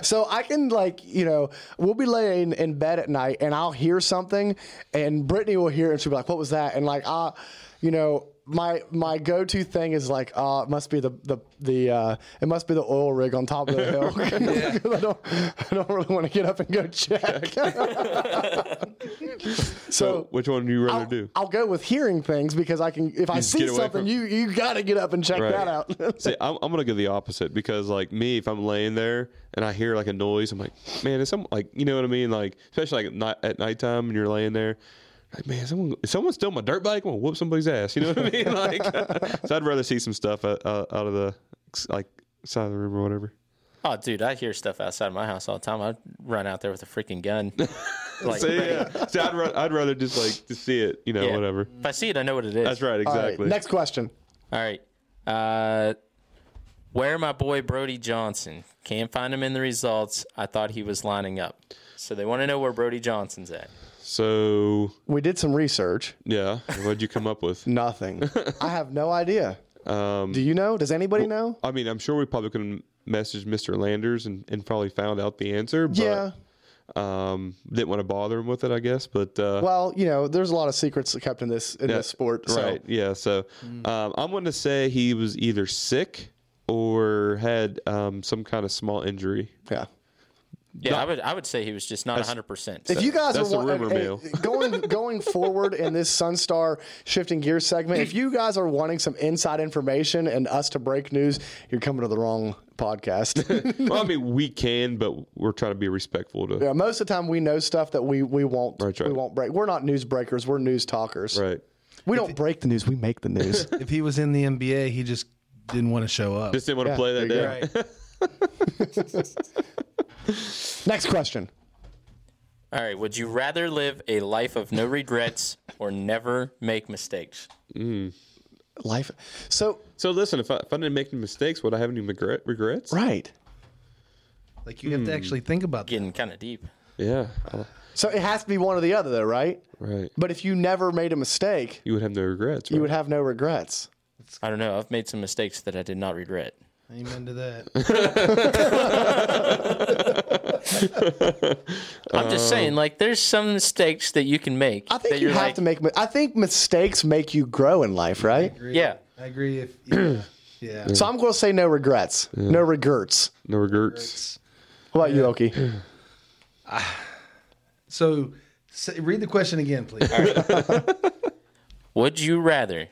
Speaker 6: So I can like, you know, we'll be laying in bed at night and I'll hear something and Brittany will hear it and she'll be like, what was that? And like, uh, you know, my my go to thing is like, uh, it must be the the the uh, it must be the oil rig on top of the hill. I don't I don't really want to get up and go check.
Speaker 7: So which one do you rather
Speaker 6: I'll,
Speaker 7: do?
Speaker 6: I'll go with hearing things because I can if I see something,
Speaker 7: from-
Speaker 6: you you got to get up and check
Speaker 7: Right.
Speaker 6: that out.
Speaker 7: See, I'm, I'm gonna go the opposite because, like me, if I'm laying there and I hear like a noise, I'm like, man, is some like, you know what I mean? Like, especially like at, night, at nighttime and you're laying there, like, man, someone, is someone steal my dirt bike? I'm gonna whoop somebody's ass. You know what I mean? Like, so I'd rather see some stuff out, out, out of the like side of the room or whatever.
Speaker 5: Oh, dude, I hear stuff outside my house all the time. I'd run out there with a freaking gun. Like,
Speaker 7: So, yeah. So I'd, ra- I'd rather just like to see it, you know,
Speaker 5: Yeah.
Speaker 7: whatever.
Speaker 5: If I see it, I know what it is.
Speaker 7: That's right,
Speaker 6: All right,
Speaker 7: exactly.
Speaker 6: next question.
Speaker 5: All right. Uh, where my boy Brody Johnson? Can't find him in the results. I thought he was lining up. So they want to know where Brody Johnson's at.
Speaker 7: So
Speaker 6: We did some research.
Speaker 7: yeah, what'd you come up with?
Speaker 6: Nothing. I have no idea.
Speaker 7: Um,
Speaker 6: Do you know? Does anybody know?
Speaker 7: I mean, I'm sure we probably could have messaged Mr. Landers and, and probably found out the answer. But,
Speaker 6: Yeah.
Speaker 7: Um, didn't want to bother him with it, I guess. But uh,
Speaker 6: Well, you know, there's a lot of secrets kept in this in
Speaker 7: yeah,
Speaker 6: this sport. So.
Speaker 7: right? Yeah. So um, I'm going to say he was either sick or had um, some kind of small injury.
Speaker 6: Yeah.
Speaker 5: Yeah, I would I would say he was just not 100. percent
Speaker 6: If you guys
Speaker 7: That's
Speaker 6: are
Speaker 7: the
Speaker 6: wa-
Speaker 7: rumor
Speaker 6: hey,
Speaker 7: mill.
Speaker 6: going going forward in this Sunstar shifting gear segment, if you guys are wanting some inside information and us to break news, you're coming to the wrong podcast.
Speaker 7: well, I mean, we can, but we're trying to be respectful to.
Speaker 6: yeah, most of the time we know stuff that we we won't
Speaker 7: Right, right.
Speaker 6: we won't break. We're not news breakers. We're news talkers.
Speaker 7: Right.
Speaker 6: We don't break the news. We make the news.
Speaker 8: If he was in the NBA, he just didn't want to show up.
Speaker 7: Just didn't want to
Speaker 6: Yeah,
Speaker 7: play that
Speaker 6: there
Speaker 7: day.
Speaker 6: you Next question.
Speaker 5: All right. Would you rather live a life of no regrets or never make mistakes? Mm.
Speaker 6: Life. So
Speaker 7: So listen, if I, if I didn't make any mistakes, would I have any regret, regrets?
Speaker 6: right.
Speaker 8: Like you have to actually think about that.
Speaker 5: Getting kind of deep.
Speaker 7: Yeah. I'll-
Speaker 6: So it has to be one or the other, though, right?
Speaker 7: right.
Speaker 6: But if you never made a mistake,
Speaker 7: You would have no regrets. Right?
Speaker 6: you would have no regrets.
Speaker 5: I don't know. I've made some mistakes that I did not regret.
Speaker 8: Amen to that.
Speaker 5: I'm just um, saying, like, there's some mistakes that you can make.
Speaker 6: I think
Speaker 5: that
Speaker 6: you have
Speaker 5: like,
Speaker 6: to make. I think mistakes make you grow in life, right?
Speaker 5: Yeah.
Speaker 8: I agree. If yeah, yeah.
Speaker 6: So I'm going to say no regrets, no regrets.
Speaker 7: no regrets.
Speaker 6: What about you, Oki?
Speaker 8: Ah, so say, read the question again, please.
Speaker 5: Would you rather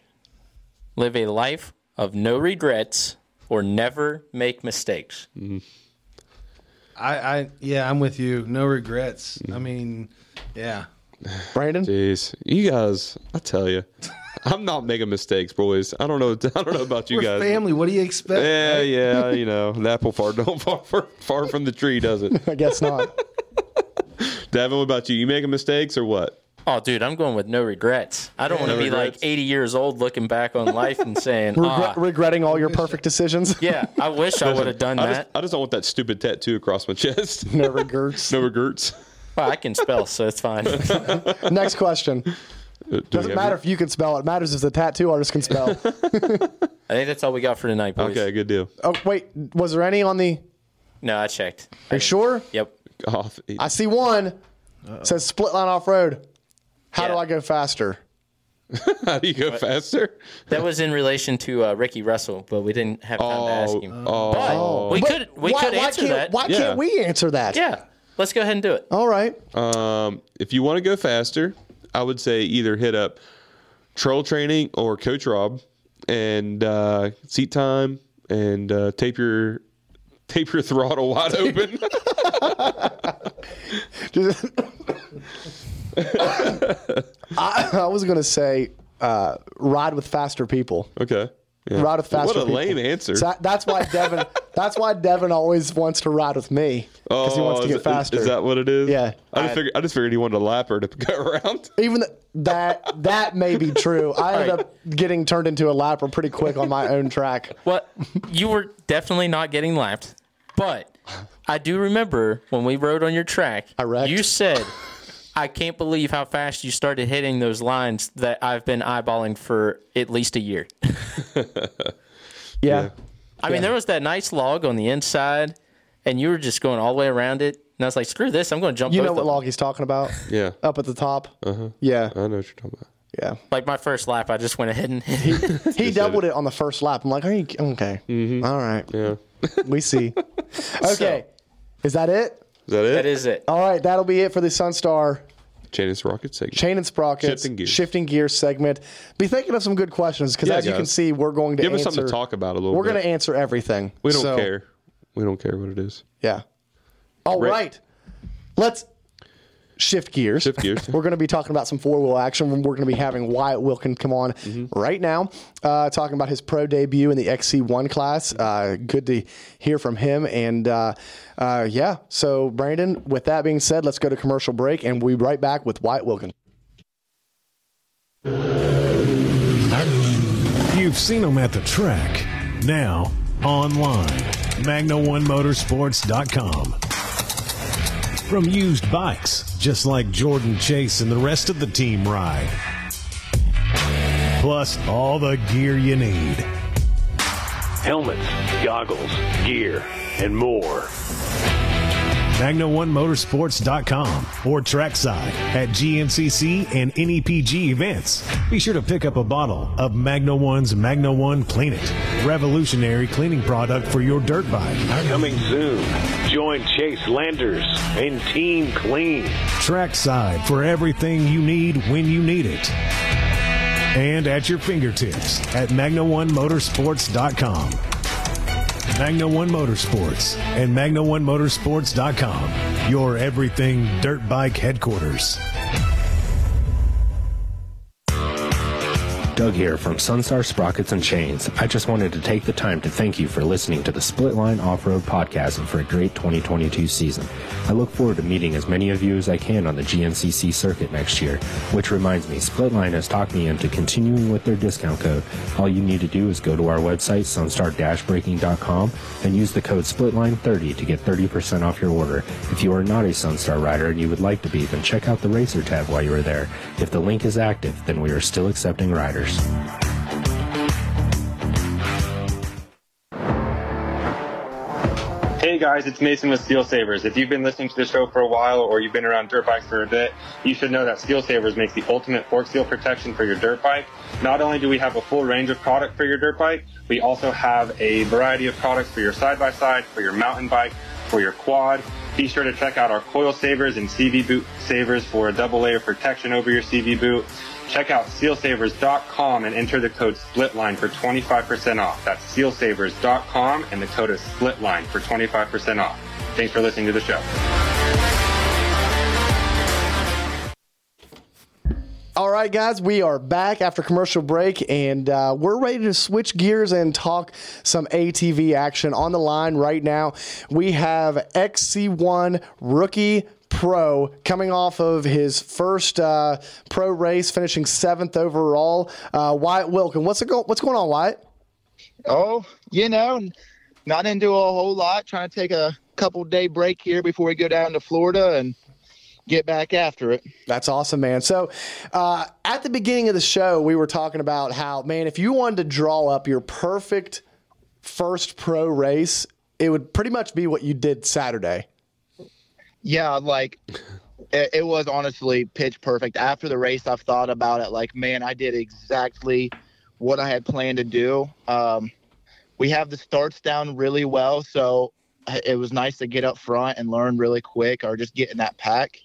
Speaker 5: live a life of no regrets or never make mistakes? Mm-hmm.
Speaker 8: I, I yeah, I'm with you. No regrets. Mm-hmm. I mean, yeah.
Speaker 6: Brandon?
Speaker 7: Jeez, you guys, I tell you, I'm not making mistakes, boys. I don't know. I don't know about you
Speaker 8: We're
Speaker 7: guys.
Speaker 8: family. What do you expect?
Speaker 7: Yeah, yeah, you know, the apple far don't far, far, far from the tree, does it?
Speaker 6: I guess not.
Speaker 7: Devin, what about you? You making mistakes or what?
Speaker 5: Oh, dude, I'm going with no regrets. I don't want to
Speaker 7: No
Speaker 5: be
Speaker 7: regrets.
Speaker 5: like 80 years old looking back on life and saying,
Speaker 6: Regret,
Speaker 5: ah,
Speaker 6: regretting all your perfect decisions.
Speaker 5: yeah, I wish I would have done
Speaker 7: I
Speaker 5: that.
Speaker 7: just, I just don't want that stupid tattoo across my chest.
Speaker 6: No regrets.
Speaker 7: no regrets.
Speaker 5: Well, I can spell, so it's fine.
Speaker 6: Next question.
Speaker 7: Uh, do
Speaker 6: Doesn't matter
Speaker 7: it?
Speaker 6: if you can spell. It matters if the tattoo artist can spell.
Speaker 5: I think that's all we got for tonight, boys.
Speaker 7: Okay, good deal.
Speaker 6: oh wait, was there any on the?
Speaker 5: No, I checked.
Speaker 6: Are you sure?
Speaker 5: Yep.
Speaker 7: Off.
Speaker 6: I see one. Says split line off road. How do I go faster?
Speaker 7: How do you go faster?
Speaker 5: That was in relation to uh, Ricky Russell, but we didn't have time to ask him.
Speaker 7: Oh,
Speaker 5: But we
Speaker 6: But
Speaker 5: could we
Speaker 6: why,
Speaker 5: could
Speaker 6: why
Speaker 5: answer
Speaker 6: can't,
Speaker 5: that.
Speaker 6: Why
Speaker 7: Yeah.
Speaker 6: can't we answer that?
Speaker 5: Yeah, let's go ahead and do it.
Speaker 6: All right.
Speaker 7: Um, if you want to go faster, I would say either hit up Troll Training or Coach Rob and uh, seat time and uh, tape your tape your throttle wide open.
Speaker 6: Just- I, I was gonna say uh, ride with faster people.
Speaker 7: okay. Yeah.
Speaker 6: Ride with faster
Speaker 7: What a
Speaker 6: people.
Speaker 7: lame answer.
Speaker 6: So that's why Devin. that's why Devin always wants to ride with me because he wants to
Speaker 7: Oh,
Speaker 6: get
Speaker 7: it-
Speaker 6: faster.
Speaker 7: Is that what it is?
Speaker 6: Yeah.
Speaker 7: I just figured. I just figured he wanted a lapper to go around.
Speaker 6: Even th- that that may be true. I ended
Speaker 5: Right.
Speaker 6: up getting turned into a lapper pretty quick on my own track.
Speaker 5: What you were definitely not getting lapped, but I do remember when we rode on your track.
Speaker 6: I wrecked.
Speaker 5: You said, "I can't believe how fast you started hitting those lines that I've been eyeballing for at least a year."
Speaker 6: Yeah.
Speaker 5: I mean, there was that nice log on the inside, and you were just going all the way around it. And I was like, "Screw this! I'm going to jump."
Speaker 6: You know what log he's talking about?
Speaker 7: Yeah.
Speaker 6: Up at the top.
Speaker 7: Uh-huh.
Speaker 6: Yeah.
Speaker 7: I know what you're talking about.
Speaker 6: Yeah.
Speaker 5: Like my first lap, I just went ahead and hit.
Speaker 6: He doubled it on the first lap. I'm like, are you okay? All right.
Speaker 7: Yeah.
Speaker 6: We see. Okay. Is that it?
Speaker 7: Is that it?
Speaker 5: that is it.
Speaker 6: All right. That'll be it for the Sunstar
Speaker 7: Chain and Sprocket segment.
Speaker 6: Chain and Sprockets
Speaker 7: Shifting gears.
Speaker 6: shifting gears segment. Be thinking of some good questions because
Speaker 7: Yeah,
Speaker 6: as you can see, we're going to
Speaker 7: Give us
Speaker 6: answer.
Speaker 7: something to talk about a little bit.
Speaker 6: We're
Speaker 7: bit.
Speaker 6: going to answer everything.
Speaker 7: We don't
Speaker 6: So,
Speaker 7: care. We don't care what it is.
Speaker 6: Yeah. All
Speaker 7: Rick.
Speaker 6: right. Let's shift gears.
Speaker 7: Shift gears.
Speaker 6: We're going to be talking about some four wheel action. We're going to be having Wyatt Wilkin come on
Speaker 7: Mm-hmm.
Speaker 6: right now, uh, talking about his pro debut in the XC1 class. Uh, good to hear from him. And uh, uh, yeah, so Brandon, with that being said, let's go to commercial break and we'll be right back with Wyatt Wilkin.
Speaker 2: You've seen them at the track. Now, online. Magna1motorsports.com. From used bikes, just like Jordan Chase and the rest of the team ride. Plus, all the gear you need.
Speaker 12: Helmets, goggles, gear, and more.
Speaker 2: Magna1motorsports.com or trackside at GNCC and NEPG events. Be sure to pick up a bottle of Magna One's Magna One Clean It, revolutionary cleaning product for your dirt bike.
Speaker 12: Coming soon. Join Chase Landers and Team Clean.
Speaker 2: Trackside for everything you need when you need it. And at your fingertips at Magna1motorsports.com. Magna One Motorsports and Magna1motorsports.com. Your everything dirt bike headquarters.
Speaker 9: Doug here from Sunstar Sprockets and Chains. I just wanted to take the time to thank you for listening to the Splitline Off-Road Podcast and for a great 2022 season. I look forward to meeting as many of you as I can on the GNCC circuit next year, which reminds me, Splitline has talked me into continuing with their discount code. All you need to do is go to our website, sunstar-braking.com, and use the code SPLITLINE30 to get 30% off your order. If you are not a Sunstar rider and you would like to be, then check out the Racer tab while you are there. If the link is active, then we are still accepting riders.
Speaker 10: Hey guys, it's Mason with Seal Savers. If you've been listening to the show for a while or you've been around dirt bikes for a bit, you should know that Seal Savers makes the ultimate fork seal protection for your dirt bike. Not only do we have a full range of product for your dirt bike, we also have a variety of products for your side-by-side, for your mountain bike, for your quad. Be sure to check out our coil savers and CV boot savers for a double layer protection over your CV boot. Check out sealsavers.com and enter the code SPLITLINE for 25% off. That's sealsavers.com and the code is SPLITLINE for 25% off. Thanks for listening to the show.
Speaker 6: All right, guys, we are back after commercial break, and uh, we're ready to switch gears and talk some ATV action. On the line right now, we have XC1 rookie pro coming off of his first uh, pro race, finishing seventh overall. Uh, Wyatt Wilkin, what's it go- What's going on, Wyatt?
Speaker 13: Oh, you know, not into a whole lot. Trying to take a couple day break here before we go down to Florida and get back after it.
Speaker 6: That's awesome, man. So, uh, at the beginning of the show, we were talking about how, man, if you wanted to draw up your perfect first pro race, it would pretty much be what you did Saturday.
Speaker 13: Yeah, like it, it was honestly pitch perfect. After the race, I've thought about it. Like, man, I did exactly what I had planned to do. Um, we have the starts down really well, so it was nice to get up front and learn really quick, or just get in that pack.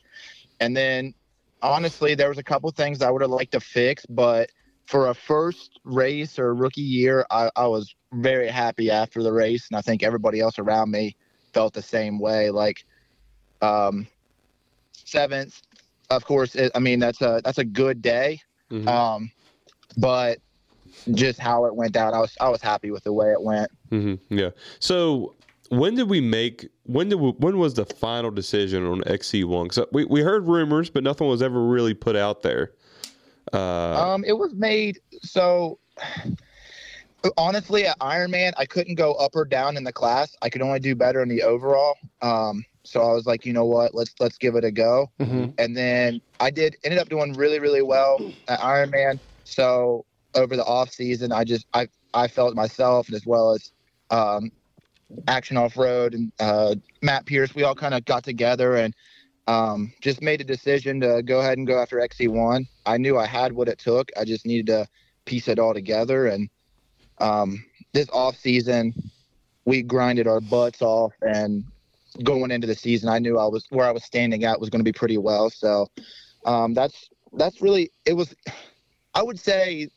Speaker 13: And then, honestly, there was a couple things I would have liked to fix, but for a first race or rookie year, I, I was very happy after the race, and I think everybody else around me felt the same way. Like, um, seventh, of course. It, I mean, that's a that's a good day,
Speaker 7: Mm-hmm.
Speaker 13: um, but just how it went down, I was I was happy with the way it went.
Speaker 7: hmm Yeah. So when did we make? When did we, when was the final decision on XC1? Because we we heard rumors, but nothing was ever really put out there. Uh,
Speaker 13: Um, it was made so. Honestly, at Ironman, I couldn't go up or down in the class. I could only do better in the overall. Um, so I was like, you know what? Let's let's give it a go. And then I did ended up doing really really well at Ironman. So over the off season, I just I I felt myself as well as um, Action Off Road and uh, Matt Pierce. We all kind of got together and um, just made a decision to go ahead and go after XC1. I knew I had what it took. I just needed to piece it all together. And um, this off season, we grinded our butts off. And going into the season, I knew I was where I was standing at was going to be pretty well. So um, that's that's really it was. I would say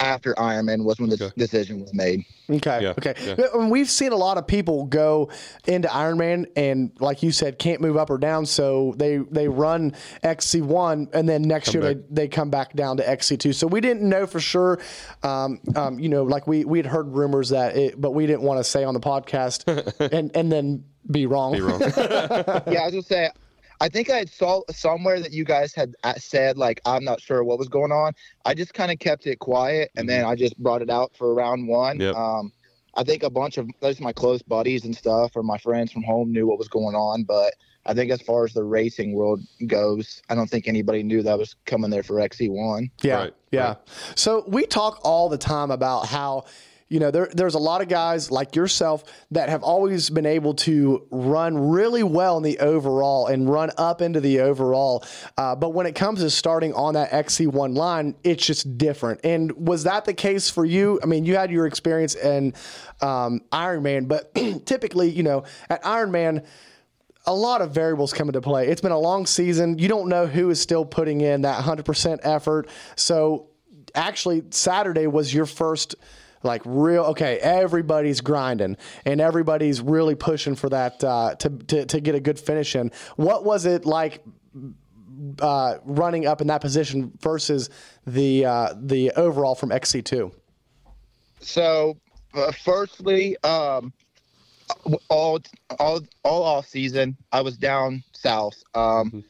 Speaker 13: after Ironman was when the decision was made.
Speaker 6: Okay.
Speaker 7: Yeah,
Speaker 6: Okay.
Speaker 7: yeah.
Speaker 6: But, We've seen a lot of people go into Ironman and, like you said, can't move up or down, so they they run XC1 and then next
Speaker 7: Come
Speaker 6: year
Speaker 7: back.
Speaker 6: they, they come back down to XC2. So we didn't know for sure. Um, um, you know, like we we had heard rumors that it, but we didn't want to say on the podcast and and then be wrong.
Speaker 7: Be wrong.
Speaker 13: yeah, I was gonna say, I think I had saw somewhere that you guys had uh, said like I'm not sure what was going on. I just kind of kept it quiet, and then I just brought it out for round one.
Speaker 7: Yep.
Speaker 13: Um, I think a bunch of those my close buddies and stuff, or my friends from home, knew what was going on, but. I think as far as the racing world goes, I don't think anybody knew that was coming there for XC1.
Speaker 6: Yeah,
Speaker 7: Right,
Speaker 6: yeah.
Speaker 7: right.
Speaker 6: So we talk all the time about how, you know, there, there's a lot of guys like yourself that have always been able to run really well in the overall and run up into the overall. Uh, but when it comes to starting on that XC1 line, it's just different. And was that the case for you? I mean, you had your experience in um, Ironman, but typically, you know, at Ironman, a lot of variables come into play. It's been a long season. You don't know who is still putting in that 100% effort. So actually Saturday was your first like real okay everybody's grinding and everybody's really pushing for that uh, to, to to get a good finish in. What was it like uh, running up in that position versus the uh, the overall from XC2
Speaker 13: So, uh, firstly, um, all all all off season, I was down south. Um,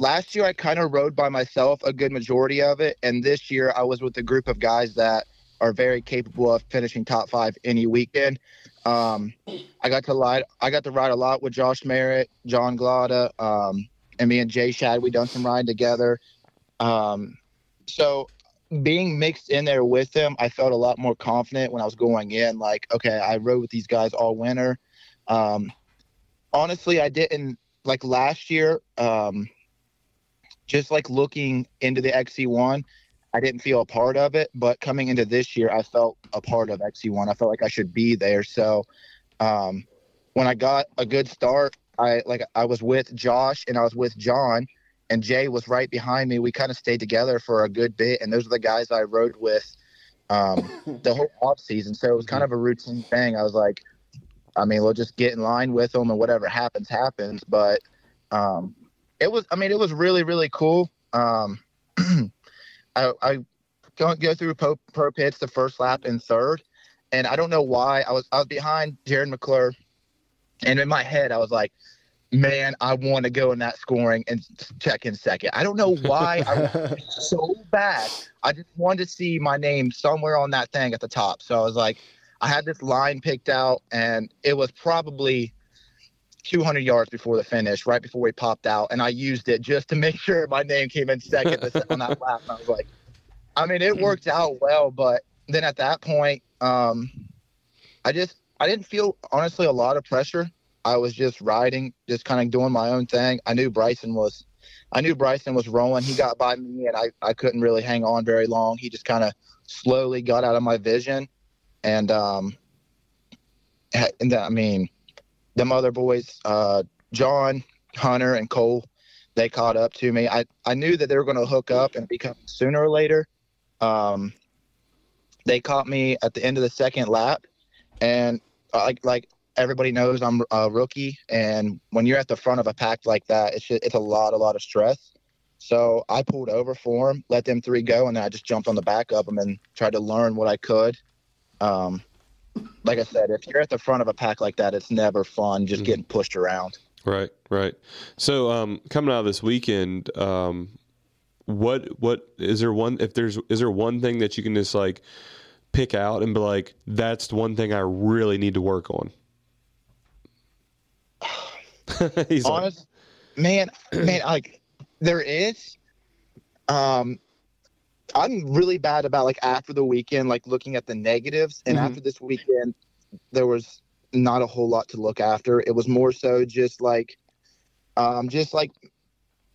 Speaker 13: Last year, I kind of rode by myself a good majority of it, and this year, I was with a group of guys that are very capable of finishing top five any weekend. Um, I got to ride. I got to ride a lot with Josh Merritt, John Glada, um, and me and Jay Shad. We done some riding together. Um, so being mixed in there with them, I felt a lot more confident when I was going in. Like, okay, I rode with these guys all winter. Um, honestly, I didn't like last year. Um, just like looking into the XC1, I didn't feel a part of it. But coming into this year, I felt a part of XC1. I felt like I should be there. So um, when I got a good start, I like I was with Josh and I was with John and Jay was right behind me. We kind of stayed together for a good bit, and those are the guys I rode with um, the whole off season. So it was kind of a routine thing. I was like, I mean, we'll just get in line with them, and whatever happens, happens. But um, it was, I mean, it was really, really cool. I, I go, go through pro, pro pits the first lap and third, and I don't know why I was I was behind Jarrod McClure, and in my head I was like, man, I want to go in that scoring and check in second. I don't know why I was so bad. I just wanted to see my name somewhere on that thing at the top. So I was like, I had this line picked out, and it was probably 200 yards before the finish, right before we popped out, and I used it just to make sure my name came in second on that lap. And I was like, I mean, it worked out well, but then at that point, um, I just I didn't feel honestly a lot of pressure. I was just riding, just kind of doing my own thing. I knew Brycen was, I knew Brycen was rolling. He got by me, and I I couldn't really hang on very long. He just kind of slowly got out of my vision, and um, and I mean, them other boys, uh, John, Hunter, and Cole, they caught up to me. I, I knew that they were going to hook up and become sooner or later. Um, they caught me at the end of the second lap, and uh, like like everybody knows, I'm a rookie, and when you're at the front of a pack like that, it's just, it's a lot a lot of stress. So I pulled over for them, let them three go, and then I just jumped on the back of them and tried to learn what I could. Um, like I said, if you're at the front of a pack like that, it's never fun just getting pushed around.
Speaker 7: Right, right. So, um, coming out of this weekend, um, what what is there one if there's is there one thing that you can just like pick out and be like that's the one thing I really need to work on? He's like,
Speaker 13: Honest, man, man, like there is. Um, I'm really bad about like after the weekend, like looking at the negatives, and
Speaker 7: Mhm.
Speaker 13: after this weekend, there was not a whole lot to look after. It was more so just like, um, just like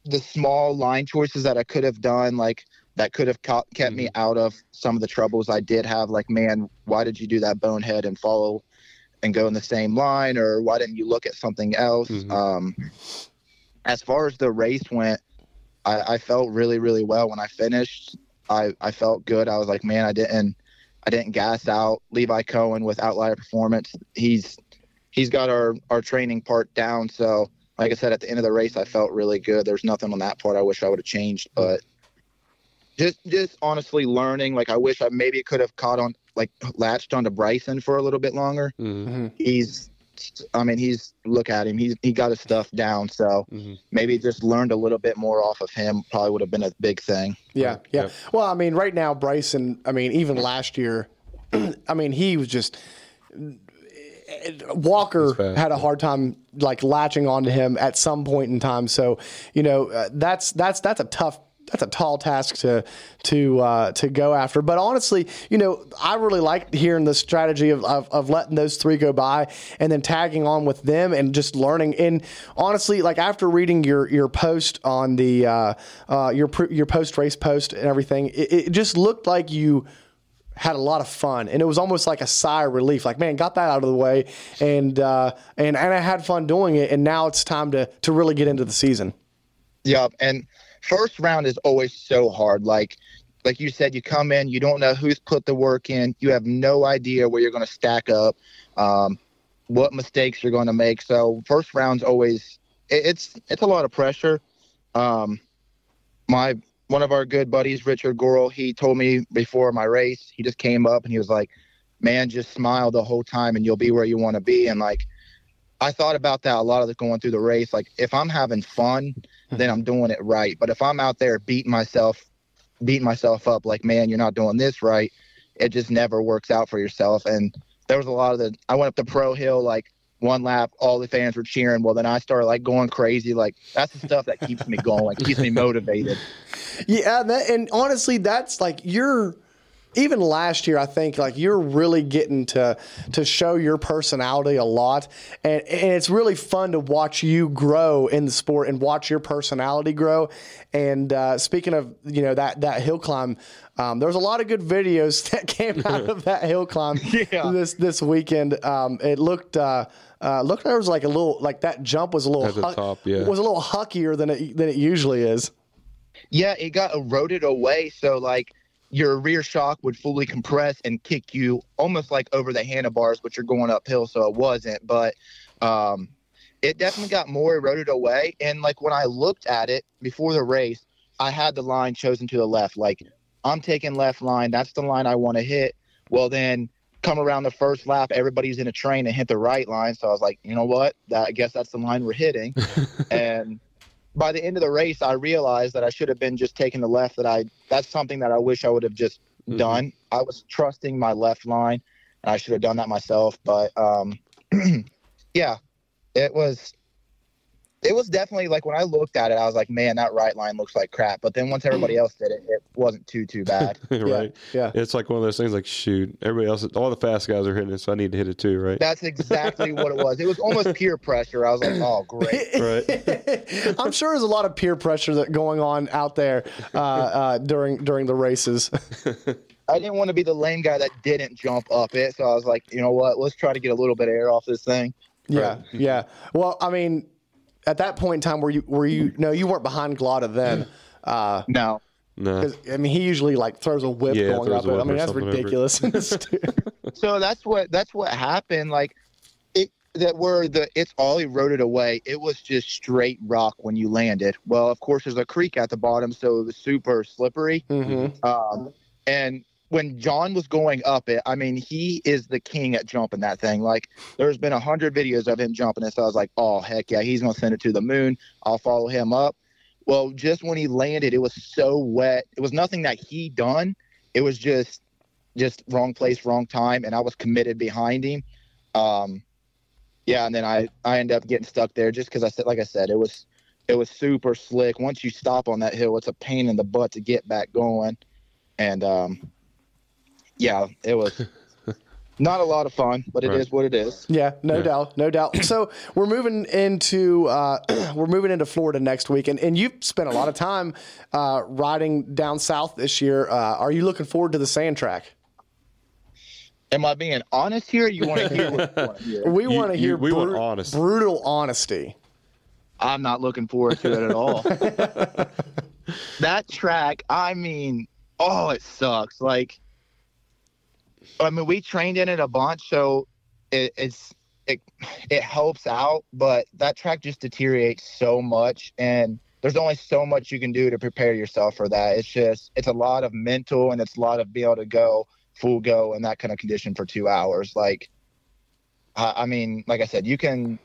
Speaker 13: the small line choices that I could have done, like that could have kept me out of some of the troubles I did have. Like, man, why did you do that bonehead and follow and go in the same line, or why didn't you look at something else? Um, as far as the race went, I, I felt really, really well when I finished. I I felt good. I was like, man, I didn't I didn't gas out Levi Cohen with Outlier Performance. He's he's got our our training part down. So like I said, at the end of the race, I felt really good. There's nothing on that part I wish I would have changed, but just just honestly learning. Like I wish I maybe could have caught on like latched onto Brycen for a little bit longer.
Speaker 7: Mm-hmm.
Speaker 13: He's I mean, he's look at him. He's he got his stuff down. So
Speaker 7: Mm-hmm.
Speaker 13: maybe just learned a little bit more off of him. Probably would have been a big thing.
Speaker 6: Yeah, yeah. Well, I mean, right now, Brycen. I mean, even last year, I mean, he was just Walker had a hard time like latching onto him at some point in time. So, you know, uh, that's that's that's a tough. That's a tall task to to uh, to go after, but honestly, you know, I really like hearing the strategy of, of, of letting those three go by and then tagging on with them and just learning. And honestly, like after reading your your post on the uh, uh, your your post race post and everything, it, it just looked like you had a lot of fun. And it was almost like a sigh of relief like man got that out of the way. And uh, and and I had fun doing it. And now it's time to to really get into the season.
Speaker 13: Yep. And first round is always so hard. Like like you said, you come in, you don't know who's put the work in, you have no idea where you're going to stack up, um, what mistakes you're going to make. So first round's always it, it's it's a lot of pressure. Um, my one of our good buddies, Richard Gorel, he told me before my race, he just came up and he was like, "Man, just smile the whole time, and you'll be where you want to be." And like, I thought about that a lot of the going through the race. Like, if I'm having fun, hmm. then I'm doing it right. But if I'm out there beating myself, beating myself up, like, man, you're not doing this right, it just never works out for yourself. And there was a lot of the. I went up the pro hill like one lap, all the fans were cheering. Well, then I started like going crazy. Like that's the stuff that keeps me going, keeps me motivated.
Speaker 6: Yeah, that, and honestly, that's like you're. Even last year, I think like you're really getting to to show your personality a lot, and, and it's really fun to watch you grow in the sport and watch your personality grow. And uh, speaking of you know that that hill climb, um, there was a lot of good videos that came out of that hill climb this this weekend. Um, it looked. Uh, uh, looked there was like a little like that jump was a little
Speaker 7: At the top, yeah.
Speaker 6: was a little huckier than it than it usually is.
Speaker 13: Yeah, it got eroded away. So like your rear shock would fully compress and kick you almost like over the handlebars, but you're going uphill, so it wasn't. But um, it definitely got more eroded away. And like when I looked at it before the race, I had the line chosen to the left. Like I'm taking left line. That's the line I want to hit. Well, then come around the first lap, everybody's in a train and hit the right line. So I was like, you know what? That, I guess that's the line we're hitting. and by the end of the race, I realized that I should have been just taking the left. That I that's something that I wish I would have just done. I was trusting my left line, and I should have done that myself. But um, yeah, it was it was definitely like when I looked at it, I was like, man, that right line looks like crap. But then once everybody else did it, it wasn't too too bad.
Speaker 7: right?
Speaker 6: Yeah.
Speaker 7: It's like one of those things. Like, shoot, everybody else, all the fast guys are hitting it, so I need to hit it too, right?
Speaker 13: That's exactly what it was. It was almost peer pressure. I was like, oh great.
Speaker 7: right.
Speaker 6: I'm sure there's a lot of peer pressure that going on out there uh, uh, during during the races.
Speaker 13: I didn't want to be the lame guy that didn't jump up it, so I was like, you know what? Let's try to get a little bit of air off this thing.
Speaker 6: Yeah, yeah. Well, I mean, at that point in time, were you were you no, you weren't behind Glotta then. Uh,
Speaker 13: no.
Speaker 7: No.
Speaker 6: 'cause, I mean, he usually like throws a whip
Speaker 7: Yeah,
Speaker 6: going up
Speaker 7: a
Speaker 6: it. I mean, that's
Speaker 7: something over it.
Speaker 6: ridiculous.
Speaker 13: so that's what that's what happened. Like it that were the it's all eroded away. It was just straight rock when you landed. Well, of course, there's a creek at the bottom, so it was super slippery.
Speaker 6: Mhm.
Speaker 13: Um, and when John was going up it, I mean, he is the king at jumping that thing. Like, there's been a hundred videos of him jumping it, so I was like, oh heck yeah, he's gonna send it to the moon. I'll follow him up. Well, just when he landed, it was so wet. It was nothing that he done. It was just just wrong place, wrong time, and I was committed behind him. Um, yeah, and then I I ended up getting stuck there just because I said, like I said, it was it was super slick. Once you stop on that hill, it's a pain in the butt to get back going, and um, yeah, it was not a lot of fun, but it is
Speaker 6: Right.
Speaker 13: what it is.
Speaker 6: Yeah, no doubt, no doubt. So we're moving into uh, we're moving into Florida next week, and, and you've spent a lot of time uh, riding down south this year. Uh, are you looking forward to the sand track?
Speaker 13: Am I being honest here? You want to hear what you want to hear?
Speaker 6: We want to hear
Speaker 13: we want
Speaker 6: bru-
Speaker 13: honest.
Speaker 6: brutal honesty.
Speaker 13: I'm not looking forward to it at all. that track, I mean, oh, it sucks. Like, I mean, we trained in it a bunch, so it, it's it it helps out, but that track just deteriorates so much, and there's only so much you can do to prepare yourself for that. It's just it's a lot of mental, and it's a lot of being able to go full go in that kind of condition for two hours. Like, I, I mean, like I said, you can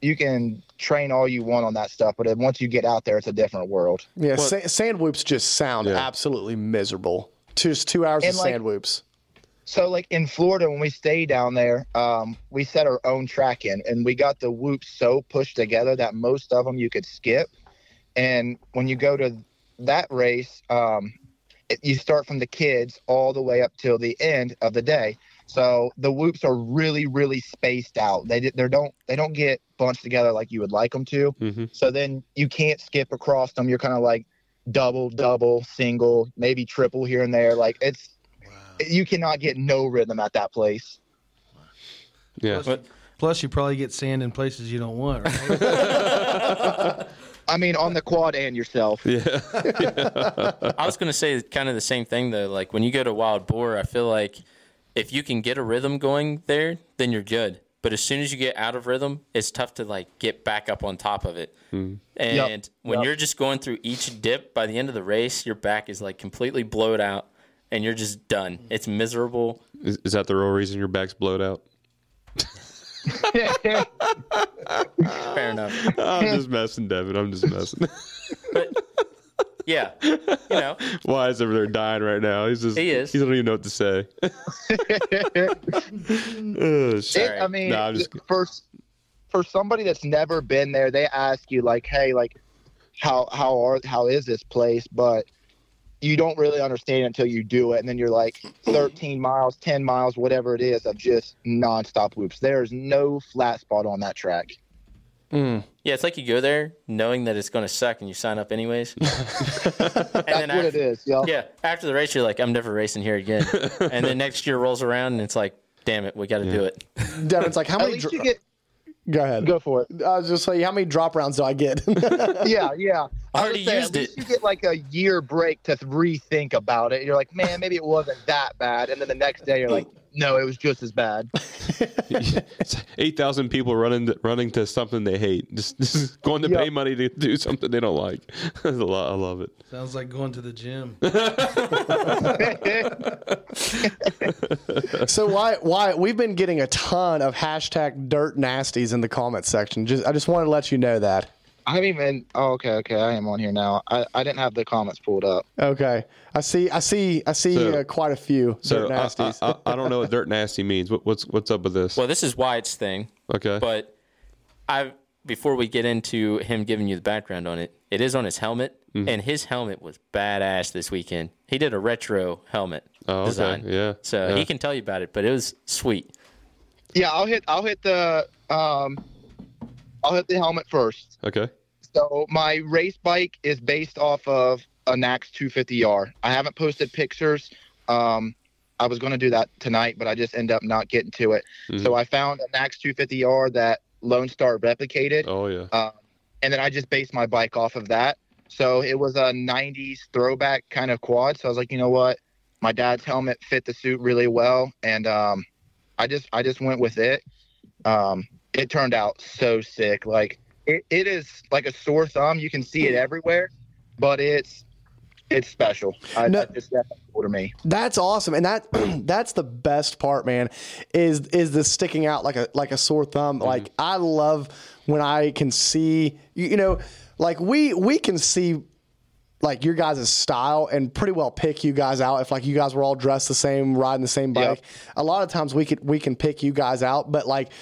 Speaker 13: you can train all you want on that stuff, but then once you get out there, it's a different world.
Speaker 6: Yeah, sa- sand whoops just sound absolutely miserable. Just two hours
Speaker 13: And,
Speaker 6: of
Speaker 13: like-
Speaker 6: sand whoops.
Speaker 13: So like in Florida, when we stay down there, um, we set our own track in, and we got the whoops so pushed together that most of them you could skip. And when you go to that race, um, it, you start from the kids all the way up till the end of the day. So the whoops are really, really spaced out. They they don't they don't get bunched together like you would like them to.
Speaker 7: Mm-hmm.
Speaker 13: So then you can't skip across them. You're kind of like double, double, single, maybe triple here and there. Like it's you cannot get no rhythm at that place.
Speaker 7: Yeah.
Speaker 8: Plus, plus, you probably get sand in places you don't want. Right?
Speaker 13: I mean, on the quad and yourself.
Speaker 7: Yeah.
Speaker 5: I was going to say kind of the same thing though. Like when you go to wild boar, I feel like if you can get a rhythm going there, then you're good. But as soon as you get out of rhythm, it's tough to like get back up on top of it. Hmm. And
Speaker 7: Yep.
Speaker 5: when
Speaker 7: Yep.
Speaker 5: you're just going through each dip, by the end of the race, your back is like completely blowed out, and you're just done. It's miserable.
Speaker 7: Is, is that the real reason your back's blowed out?
Speaker 5: Fair enough.
Speaker 7: I'm just messing, Devin. I'm just messing.
Speaker 5: but Yeah, you know.
Speaker 7: Wise over there dying right now. He's just
Speaker 5: He is.
Speaker 7: He doesn't even know what to say. oh, shit.
Speaker 13: It- I mean,
Speaker 7: Nah, I'm just
Speaker 13: for for somebody that's never been there, they ask you like, "Hey, like, how how are how is this place?" But you don't really understand until you do it, and then you're like 13 miles, 10 miles, whatever it is, of just nonstop loops. There's no flat spot on that track. Hmm.
Speaker 5: Yeah, it's like you go there knowing that it's going to suck, and you sign up anyways. and
Speaker 13: That's what it is. Yeah.
Speaker 5: Yeah. After the race, you're like, I'm never racing here again. and then next year rolls around, and it's like, damn it, we got to do it.
Speaker 6: Devin's like, how
Speaker 13: At
Speaker 6: many?
Speaker 13: least
Speaker 6: dr-
Speaker 13: you get.
Speaker 6: Go ahead.
Speaker 13: Go for it.
Speaker 6: I was just like, how many drop rounds do I get?
Speaker 13: yeah, yeah.
Speaker 5: I
Speaker 13: I
Speaker 5: already
Speaker 13: would say
Speaker 5: used
Speaker 13: at least You get like a year break to rethink about it. You're like, man, maybe it wasn't that bad, and then the next day you're like, no, it was just as bad.
Speaker 7: eight thousand people running to, running to something they hate. Just, just going to pay money to do something they don't like. That's a lot. I love it.
Speaker 8: Sounds like going to the gym.
Speaker 6: so why why we've been getting a ton of hashtag dirt nasties in the comment section. Just I just wanted to let you know that.
Speaker 13: I haven't even. Oh, okay, okay. I am on here now. I, I didn't have the comments pulled up.
Speaker 6: Okay, I see I see I see
Speaker 7: So-
Speaker 6: uh, quite a few
Speaker 7: So
Speaker 6: dirt
Speaker 7: I,
Speaker 6: nasties.
Speaker 7: I, I, I don't know what dirt nasty means. What, what's what's up with this?
Speaker 5: Well, this is Wyatt's thing.
Speaker 7: Okay.
Speaker 5: But I before we get into him giving you the background on it, it is on his helmet,
Speaker 7: Mm-hmm.
Speaker 5: and his helmet was badass this weekend. He did a retro helmet
Speaker 7: Oh, okay.
Speaker 5: design,
Speaker 7: Yeah.
Speaker 5: so
Speaker 7: Yeah.
Speaker 5: he can tell you about it. But it was sweet.
Speaker 13: Yeah, I'll hit. I'll hit the. Um, I'll hit the helmet first.
Speaker 7: Okay.
Speaker 13: So my race bike is based off of a Nax 250R. I haven't posted pictures. Um, I was going to do that tonight, but I just end up not getting to it.
Speaker 7: Mhm.
Speaker 13: So I found a Nax 250R that Lone Star replicated.
Speaker 7: Oh yeah.
Speaker 13: Um, and then I just based my bike off of that. So it was a 90s throwback kind of quad. So I was like, you know what? My dad's helmet fit the suit really well. And um, I just I just went with it. Um, it turned out so sick. Like it, it is like a sore thumb. You can see it everywhere, but it's it's special. I,
Speaker 6: No-
Speaker 13: I just that's cool to me.
Speaker 6: That's awesome, and that that's the best part, man. Is is the sticking out like a like a sore thumb? Mm-hmm. Like I love when I can see you, you know, like we we can see like your guys' style and pretty well pick you guys out if like you guys were all dressed the same, riding the same bike. A lot of times we could we can pick you guys out, but like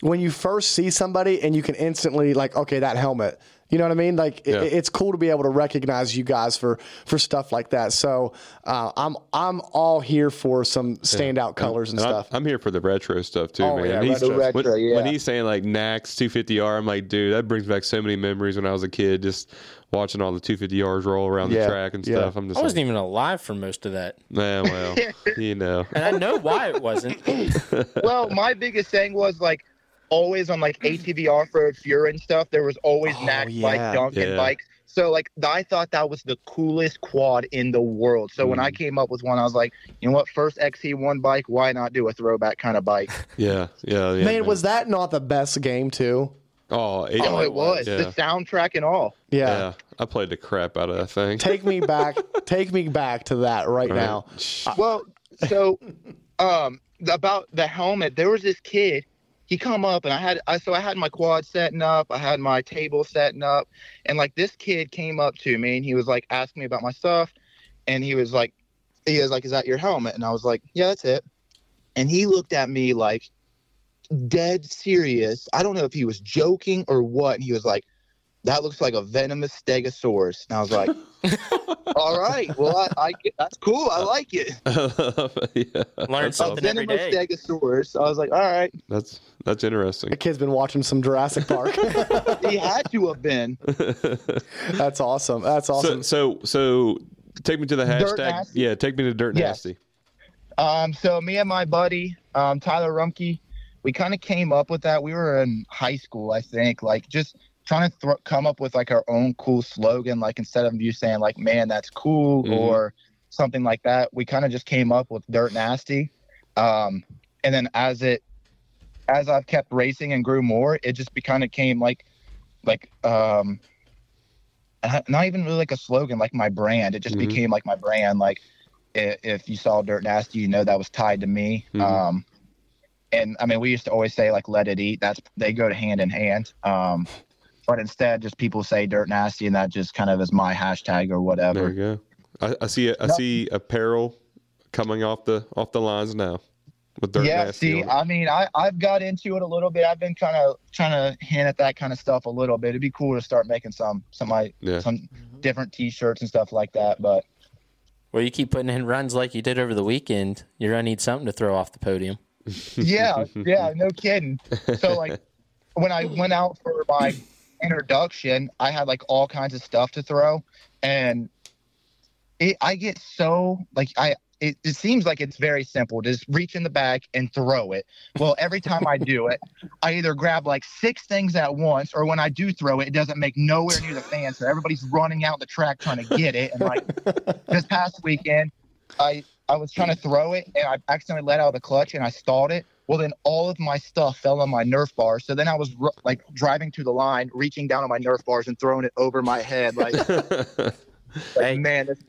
Speaker 6: when you first see somebody and you can instantly like okay that helmet. You know what I mean? Like
Speaker 7: Yeah.
Speaker 6: it, it's cool to be able to recognize you guys for for stuff like that. So uh, I'm I'm all here for some standout colors and
Speaker 7: I'm-
Speaker 6: stuff.
Speaker 7: I'm, here for the retro stuff too,
Speaker 6: Oh,
Speaker 7: man.
Speaker 6: yeah,
Speaker 7: And he's-
Speaker 6: retro.
Speaker 7: when,
Speaker 13: Retro, yeah.
Speaker 7: when he's saying like Nax 250R, I'm like, dude, that brings back so many memories when I was a kid, just watching all the 250Rs roll around
Speaker 6: Yeah,
Speaker 7: the track and
Speaker 6: yeah.
Speaker 7: stuff. I'm just
Speaker 5: I wasn't
Speaker 7: like,
Speaker 5: even alive for most of that,
Speaker 7: nah, well, you know.
Speaker 5: and I know why it wasn't.
Speaker 13: well, my biggest thing was like always on like ATV off road Fury and stuff. There was always
Speaker 6: Oh,
Speaker 13: Nax
Speaker 6: yeah.
Speaker 13: bike, Duncan
Speaker 7: Yeah.
Speaker 13: bikes. So like I thought that was the coolest quad in the world. So when I came up with one, I was like, you know what? First XC1 bike, why not do a throwback kind of bike?
Speaker 7: Yeah, yeah, yeah.
Speaker 6: man, was that not the best game too?
Speaker 7: Oh, it,
Speaker 13: oh, it was
Speaker 7: Yeah.
Speaker 13: the soundtrack and all.
Speaker 6: Yeah.
Speaker 7: yeah, I played the crap out of that thing.
Speaker 6: Take me back. take me back to that right,
Speaker 7: Right.
Speaker 6: now.
Speaker 13: Well, so um about the helmet, there was this kid. He come up and I had I so I had my quad setting up, I had my table setting up, and like this kid came up to me and he was like asking me about my stuff, and he was like, he was like, "Is that your helmet?" And I was like, "Yeah, that's it." And he looked at me like dead serious. I don't know if he was joking or what. And he was like, "That looks like a venomous stegosaurus." And I was like, "All right, well, I, I that's cool. I like it."
Speaker 7: yeah,
Speaker 5: Learn
Speaker 7: that's
Speaker 5: something
Speaker 7: awesome.
Speaker 5: every
Speaker 13: Venomous
Speaker 5: day.
Speaker 13: stegosaurus. I was like, "All right."
Speaker 7: That's that's interesting.
Speaker 6: The kid's been watching some Jurassic Park.
Speaker 13: he had to have been.
Speaker 6: That's awesome. That's awesome.
Speaker 7: So, so, so, take me to the
Speaker 13: Dirt
Speaker 7: hashtag.
Speaker 13: Nasty?
Speaker 7: Yeah, take me to Dirt
Speaker 13: Yes.
Speaker 7: Nasty.
Speaker 13: Um, so me and my buddy, um, Tyler Rumke, we kind of came up with that. We were in high school, I think, like just trying to thro- come up with like our own cool slogan. Like instead of you saying like, "Man, that's cool,"
Speaker 7: Mhm.
Speaker 13: or something like that, we kind of just came up with Dirt Nasty. Um, and then as it, as I've kept racing and grew more, it just kind of came like, like um, not even really like a slogan, like my brand. It just
Speaker 7: Mhm.
Speaker 13: became like my brand. Like i- if you saw Dirt Nasty, you know that was tied to me.
Speaker 7: Mhm.
Speaker 13: Um, and I mean, we used to always say like "Let it eat." That's they go to hand in hand. Um, but instead, just people say "Dirt Nasty," and that just kind of is my hashtag or whatever
Speaker 7: There
Speaker 13: whatever.
Speaker 7: you go. I, I see. I
Speaker 13: No.
Speaker 7: see apparel coming off the off the lines now with Dirt
Speaker 13: yeah,
Speaker 7: Nasty.
Speaker 13: see. I mean, I I've got into it a little bit. I've been kind of trying to hint at that kind of stuff a little bit. It'd be cool to start making some some like
Speaker 7: Yeah.
Speaker 13: some mm-hmm. different T-shirts and stuff like that. But
Speaker 5: Well, you keep putting in runs like you did over the weekend. You're gonna need something to throw off the podium.
Speaker 13: yeah, yeah, no kidding. So like when I went out for my introduction, I had like all kinds of stuff to throw, and it, I get so like I. It, it seems like it's very simple. Just reach in the back and throw it. Well, every time I do it, I either grab like six things at once, or when I do throw it, it doesn't make nowhere near the fan. So everybody's running out the track trying to get it. And like this past weekend, I I was trying to throw it and I accidentally let out the clutch and I stalled it. Well, then all of my stuff fell on my Nerf bar. So then I was ru- like driving to the line, reaching down on my Nerf bars and throwing it over my head. Like, like, man, it's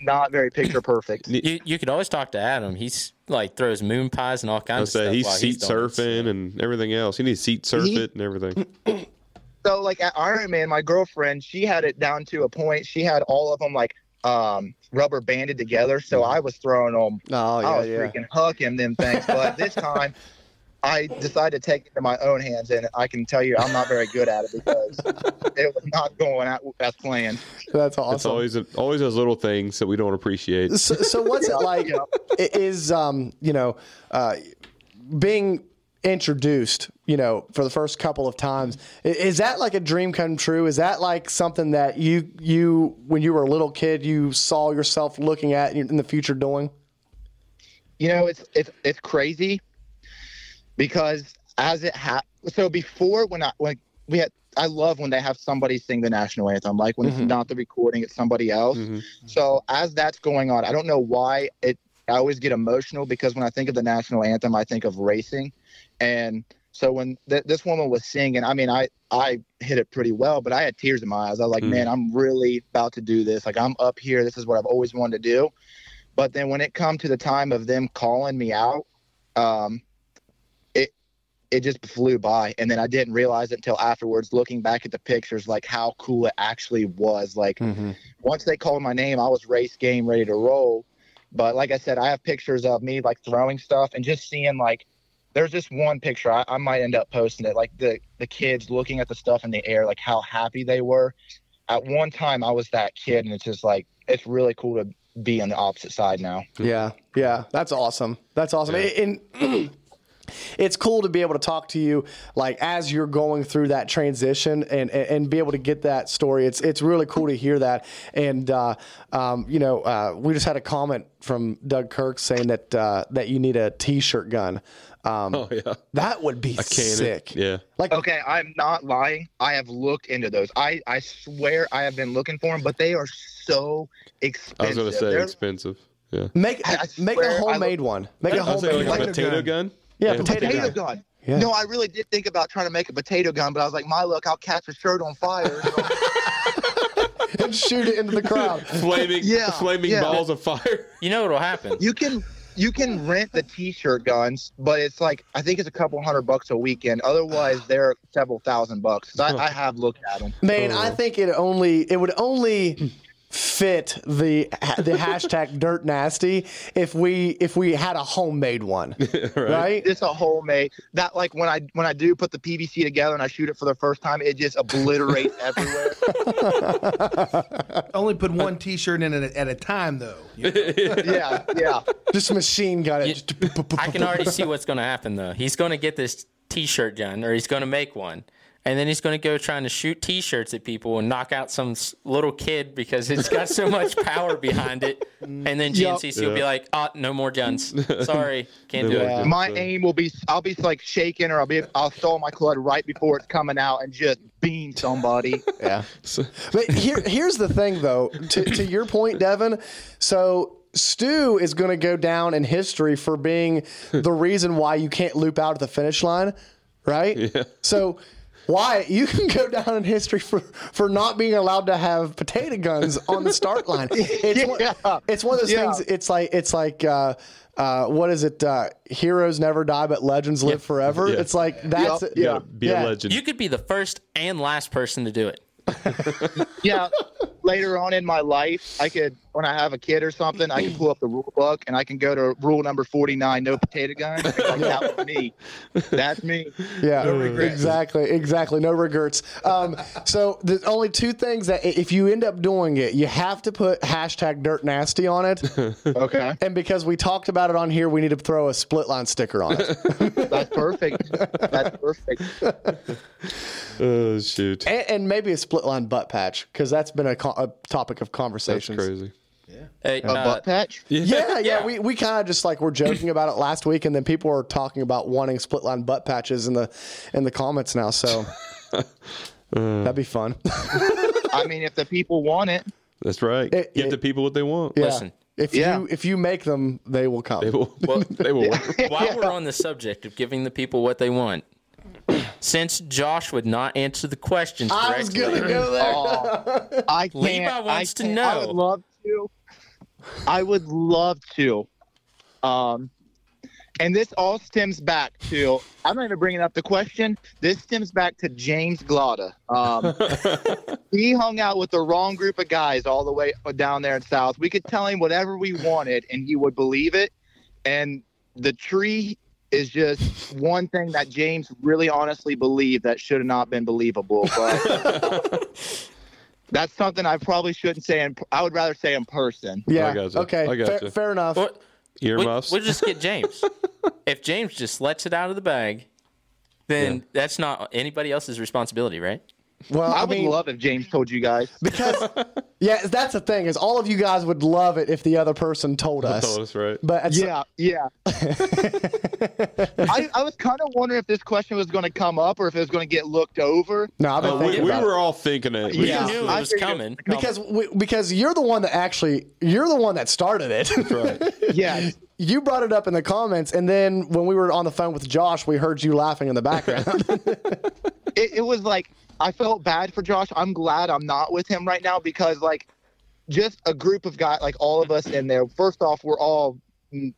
Speaker 13: not very picture perfect.
Speaker 5: You you could always talk to Adam. He's like throws moon pies and all
Speaker 7: I
Speaker 5: kinds
Speaker 7: say
Speaker 5: of stuff.
Speaker 7: he's
Speaker 5: while
Speaker 7: seat
Speaker 5: doing it.
Speaker 7: surfing and everything else. He needs seat surf
Speaker 13: He-
Speaker 7: it and everything.
Speaker 13: So like at Iron Man, my girlfriend, she had it down to a point. She had all of them like um rubber banded together. So I was throwing them.
Speaker 6: oh
Speaker 13: I
Speaker 6: yeah,
Speaker 13: was
Speaker 6: yeah.
Speaker 13: freaking hucking them things. But this time, I decided to take it in my own hands, and I can tell you, I'm not very good at it because it was not going out as planned.
Speaker 6: That's awesome.
Speaker 7: It's
Speaker 6: awesome.
Speaker 7: always always those little things that we don't appreciate.
Speaker 6: so, so what's it like? i- Is um you know uh, being introduced you know for the first couple of times is that like a dream come true? Is that like something that you you when you were a little kid you saw yourself looking at in the future doing?
Speaker 13: You know, it's it's it's crazy because as it ha so before when I when we had I love when they have somebody sing the national anthem, like when
Speaker 6: Mhm.
Speaker 13: it's not the recording, it's somebody else.
Speaker 7: Mhm.
Speaker 13: So as that's going on, I don't know why it. I always get emotional because when I think of the national anthem, I think of racing, and so when th- this woman was singing, I mean, I I hit it pretty well, but I had tears in my eyes. I was like,
Speaker 7: Mhm.
Speaker 13: man, I'm really about to do this. Like I'm up here. This is what I've always wanted to do. But then when it come to the time of them calling me out, um, it it just flew by, and then I didn't realize it until afterwards, looking back at the pictures, like how cool it actually was. Like once they called my name, I was race game ready to roll. But like I said, I have pictures of me like throwing stuff and just seeing like there's just one picture I, I might end up posting it like the the kids looking at the stuff in the air like how happy they were at one time i was that kid and it's just like it's really cool to be on the opposite side now
Speaker 6: Yeah, yeah, that's awesome. That's awesome. And it's cool to be able to talk to you like as you're going through that transition and, and, and be able to get that story. It's it's really cool to hear that. And uh, um, you know, uh, we just had a comment from Doug Kirk saying that uh, that you need a T-shirt gun. Um,
Speaker 7: Oh yeah.
Speaker 6: That would be
Speaker 7: A cannon.
Speaker 6: sick.
Speaker 7: Yeah.
Speaker 6: Like
Speaker 13: okay, I'm not lying. I have looked into those. I I swear I have been looking for them, but they are so expensive.
Speaker 7: I was gonna say
Speaker 13: They're-
Speaker 7: expensive. Yeah.
Speaker 6: Make
Speaker 13: I
Speaker 6: make
Speaker 13: swear
Speaker 6: a
Speaker 13: I
Speaker 6: homemade one. Make a
Speaker 7: I was saying
Speaker 6: homemade
Speaker 7: like a potato gun.
Speaker 6: Yeah, potato,
Speaker 13: potato
Speaker 6: gun.
Speaker 13: gun.
Speaker 6: Yeah.
Speaker 13: No, I really did think about trying to make a potato gun, but I was like, my luck, I'll catch a shirt on fire.
Speaker 6: and shoot it into the crowd.
Speaker 7: Flaming,
Speaker 13: Yeah,
Speaker 7: flaming
Speaker 13: yeah.
Speaker 7: balls of fire.
Speaker 5: You know what'll happen?
Speaker 13: you can you can rent the t-shirt guns, but it's like I think it's a couple hundred bucks a weekend. Otherwise, they're several thousand bucks. I, I have looked at them.
Speaker 6: Man, I oh. think it only it would only fit the the hashtag dirt nasty if we if we had a homemade one, right?
Speaker 13: It's a homemade. That like when I when I do put the PVC together and I shoot it for the first time, it just obliterates everywhere.
Speaker 8: Only put one T-shirt in it at a time, though.
Speaker 13: yeah, yeah.
Speaker 6: this machine got it.
Speaker 5: I can already see what's going to happen though. He's going to get this T-shirt gun, or he's going to make one, and then he's going to go trying to shoot T-shirts at people and knock out some little kid because it's got so much power behind it. And then
Speaker 13: Yup.
Speaker 5: GNCC will be like, "Oh, no more guns. Sorry, can't do it."
Speaker 13: My aim will be I'll be like shaking or I'll be I'll stall my club right before it's coming out and just beam somebody.
Speaker 6: Yeah. But here, here's the thing, though. To, to your point, Devin. So Stu is going to go down in history for being the reason why you can't loop out at the finish line, right?
Speaker 7: Yeah.
Speaker 6: So. Why you can go down in history for, for not being allowed to have potato guns on the start line? It's one, it's one of those
Speaker 13: Yeah.
Speaker 6: things. It's like it's like uh, uh, what is it? Uh, heroes never die, but legends live forever.
Speaker 5: Yeah.
Speaker 6: It's like that's
Speaker 13: Yep.
Speaker 6: yeah.
Speaker 7: Be a legend.
Speaker 5: You could be the first and last person to do it.
Speaker 13: yeah. Later on in my life, I could when I have a kid or something, I can pull up the rule book and I can go to rule number forty nine, no potato gun. Like, that was me. That's me.
Speaker 6: Yeah, exactly, exactly. No regrets. Um, so there's only two things that if you end up doing it, you have to put hashtag dirt nasty on it.
Speaker 13: Okay.
Speaker 6: And because we talked about it on here, we need to throw a split line sticker on it.
Speaker 13: That's perfect. That's perfect.
Speaker 7: Oh shoot.
Speaker 6: and, and maybe a split line butt patch because that's been a, co- a topic of conversation.
Speaker 7: That's
Speaker 6: conversations.
Speaker 7: Crazy.
Speaker 5: Hey,
Speaker 13: A
Speaker 5: uh,
Speaker 13: butt patch?
Speaker 6: Yeah, yeah, We, we kind of just like were joking about it last week, and then people were talking about wanting split line butt patches in the in the comments now. So that'd be fun.
Speaker 13: I mean, if the people want it,
Speaker 7: That's right.
Speaker 6: It-
Speaker 7: Give
Speaker 6: it-
Speaker 7: the people what they want.
Speaker 6: Yeah.
Speaker 5: Listen.
Speaker 6: If
Speaker 13: Yeah.
Speaker 6: you if you make them, they will come.
Speaker 7: They will. they will.
Speaker 5: While we're on the subject of giving the people what they want, since Josh would not answer the questions
Speaker 6: I was gonna go there.
Speaker 13: I can't.
Speaker 5: Levi
Speaker 13: I
Speaker 5: wants to
Speaker 13: can't-
Speaker 5: know.
Speaker 13: I would love to. I would love to. Um, and this all stems back to I'm not even bringing up the question. This stems back to James Glada. Um, he hung out with the wrong group of guys all the way down there in South. We could tell him whatever we wanted, and he would believe it. And the tree is just one thing that James really honestly believed that should have not been believable. But that's something I probably shouldn't say. In, I would rather say in person.
Speaker 6: Yeah.
Speaker 7: I gotcha.
Speaker 6: Okay.
Speaker 7: I
Speaker 6: Fair,
Speaker 7: gotcha.
Speaker 6: fair enough.
Speaker 5: What- we,
Speaker 7: Earmuffs.
Speaker 5: we'll just get James. if James just lets it out of the bag, then that's not anybody else's responsibility, right?
Speaker 6: Well,
Speaker 13: I,
Speaker 6: I,
Speaker 13: would
Speaker 6: mean,
Speaker 13: love if James told you guys.
Speaker 6: because yeah, that's the thing is all of you guys would love it if the other person told us.
Speaker 7: Told us right.
Speaker 6: But it's,
Speaker 13: Yeah, yeah. I, I was kind of wondering if this question was going to come up or if it was going to get looked over.
Speaker 6: no, I've been
Speaker 7: Oh, we,
Speaker 6: thinking
Speaker 7: we
Speaker 6: about it.
Speaker 7: were all thinking it.
Speaker 5: We
Speaker 13: Yeah,
Speaker 5: knew it was
Speaker 13: figured it
Speaker 5: coming.
Speaker 6: because we, because you're the one that actually you're the one that started it.
Speaker 7: right.
Speaker 13: Yeah,
Speaker 6: you brought it up in the comments, and then when we were on the phone with Josh, we heard you laughing in the background.
Speaker 13: it, it was like I felt bad for Josh. I'm glad I'm not with him right now because like just a group of guys, like all of us in there. First off, we're all mm,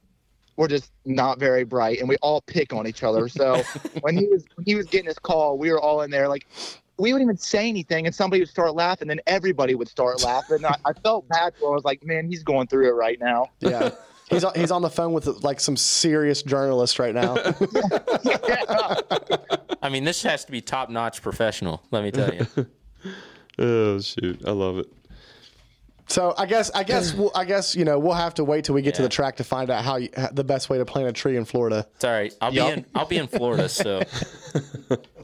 Speaker 13: we're just not very bright, and we all pick on each other. So when he was when he was getting his call, we were all in there like. We wouldn't even say anything, and somebody would start laughing, and then everybody would start laughing. I, I felt bad for him. I was like, "Man, he's going through it right now."
Speaker 6: yeah, he's on, he's on the phone with like some serious journalist right now.
Speaker 5: I mean, this has to be top notch professional, let me tell you.
Speaker 7: Oh shoot. I love it.
Speaker 6: So I guess I guess we'll, I guess you know we'll have to wait till we get to the track to find out how you, the best way to plant a tree in Florida.
Speaker 5: It's all right. I'll
Speaker 6: Yup.
Speaker 5: be in. I'll be in Florida. So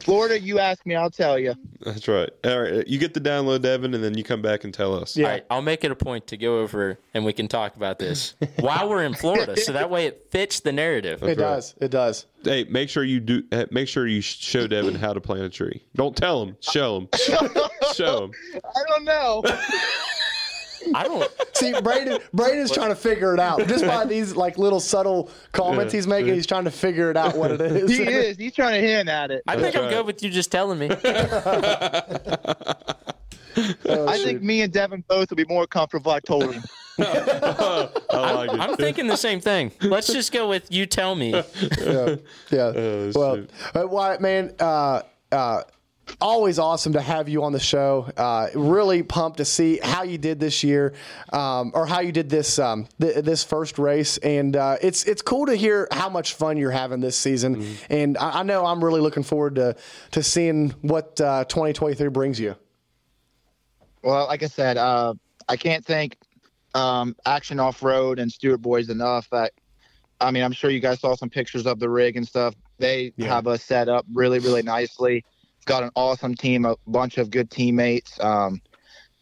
Speaker 13: Florida, you ask me, I'll tell you.
Speaker 7: That's right. All right, you get the download, Devin, and then you come back and tell us.
Speaker 5: All right, I'll make it a point to go over and we can talk about this while we're in Florida, so that way it fits the narrative.
Speaker 7: That's right.
Speaker 6: It does.
Speaker 7: Hey, make sure you do. Make sure you show Devin how to plant a tree. Don't tell him. Show him. show him.
Speaker 13: I don't know.
Speaker 5: I don't
Speaker 6: see. Braden Braden's trying to figure it out just by these like little subtle comments
Speaker 13: Yeah,
Speaker 6: he's making.
Speaker 13: yeah.
Speaker 6: He's trying to figure it out what it is.
Speaker 13: he is. He's trying to hint at it.
Speaker 5: I think I'm good with you just telling me.
Speaker 6: Oh,
Speaker 13: I think me and Devin both will be more comfortable. if I told him.
Speaker 7: I like
Speaker 5: I'm thinking the same thing. Let's just go with you tell me.
Speaker 6: yeah, yeah. well, uh, Wyatt, man, uh, uh, always awesome to have you on the show. Uh, really pumped to see how you did this year, um, or how you did this um, th- this first race, and uh, it's it's cool to hear how much fun you're having this season. And I, I know I'm really looking forward to to seeing what uh, 2023 brings you.
Speaker 13: Well, like I said, uh, I can't thank um, Action Off Road and Stewart Boys enough. That I mean, I'm sure you guys saw some pictures of the rig and stuff. They
Speaker 6: Yeah.
Speaker 13: have us set up really, really nicely. Got an awesome team, a bunch of good teammates, um,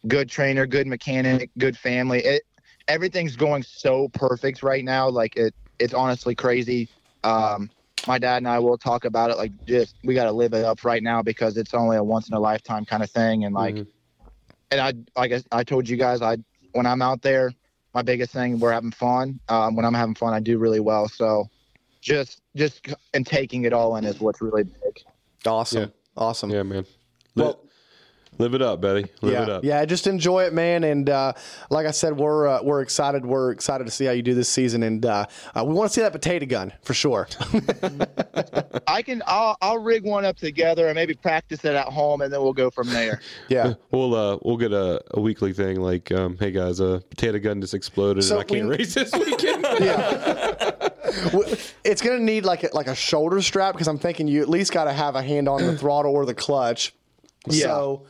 Speaker 13: good trainer, good mechanic, good family. It everything's going so perfect right now. Like it, it's honestly crazy. Um, my dad and I will talk about it. Like, just we got to live it up right now because it's only a once in a lifetime kind of thing. And like, and I, like I, I told you guys, I when I'm out there, my biggest thing we're having fun. Um, when I'm having fun, I do really well. So, just just and taking it all in is what's really big.
Speaker 6: Awesome, awesome.
Speaker 7: Yeah, man. Live, live it up, Betty. Live
Speaker 6: yeah,
Speaker 7: it up.
Speaker 6: yeah. Just enjoy it, man. And uh, like I said, we're uh, we're excited. We're excited to see how you do this season, and uh, uh, we want to see that potato gun for sure.
Speaker 13: I can, I'll, I'll rig one up together and maybe practice it at home, and then we'll go from there.
Speaker 6: Yeah.
Speaker 7: We'll uh we'll get a, a weekly thing like um hey guys a potato gun just exploded
Speaker 6: So
Speaker 7: and I can't
Speaker 6: we-
Speaker 7: race this weekend.
Speaker 6: W- it's gonna need like a, like a shoulder strap because I'm thinking you at least got to have a hand on the throttle or the clutch.
Speaker 13: Yeah.
Speaker 6: So,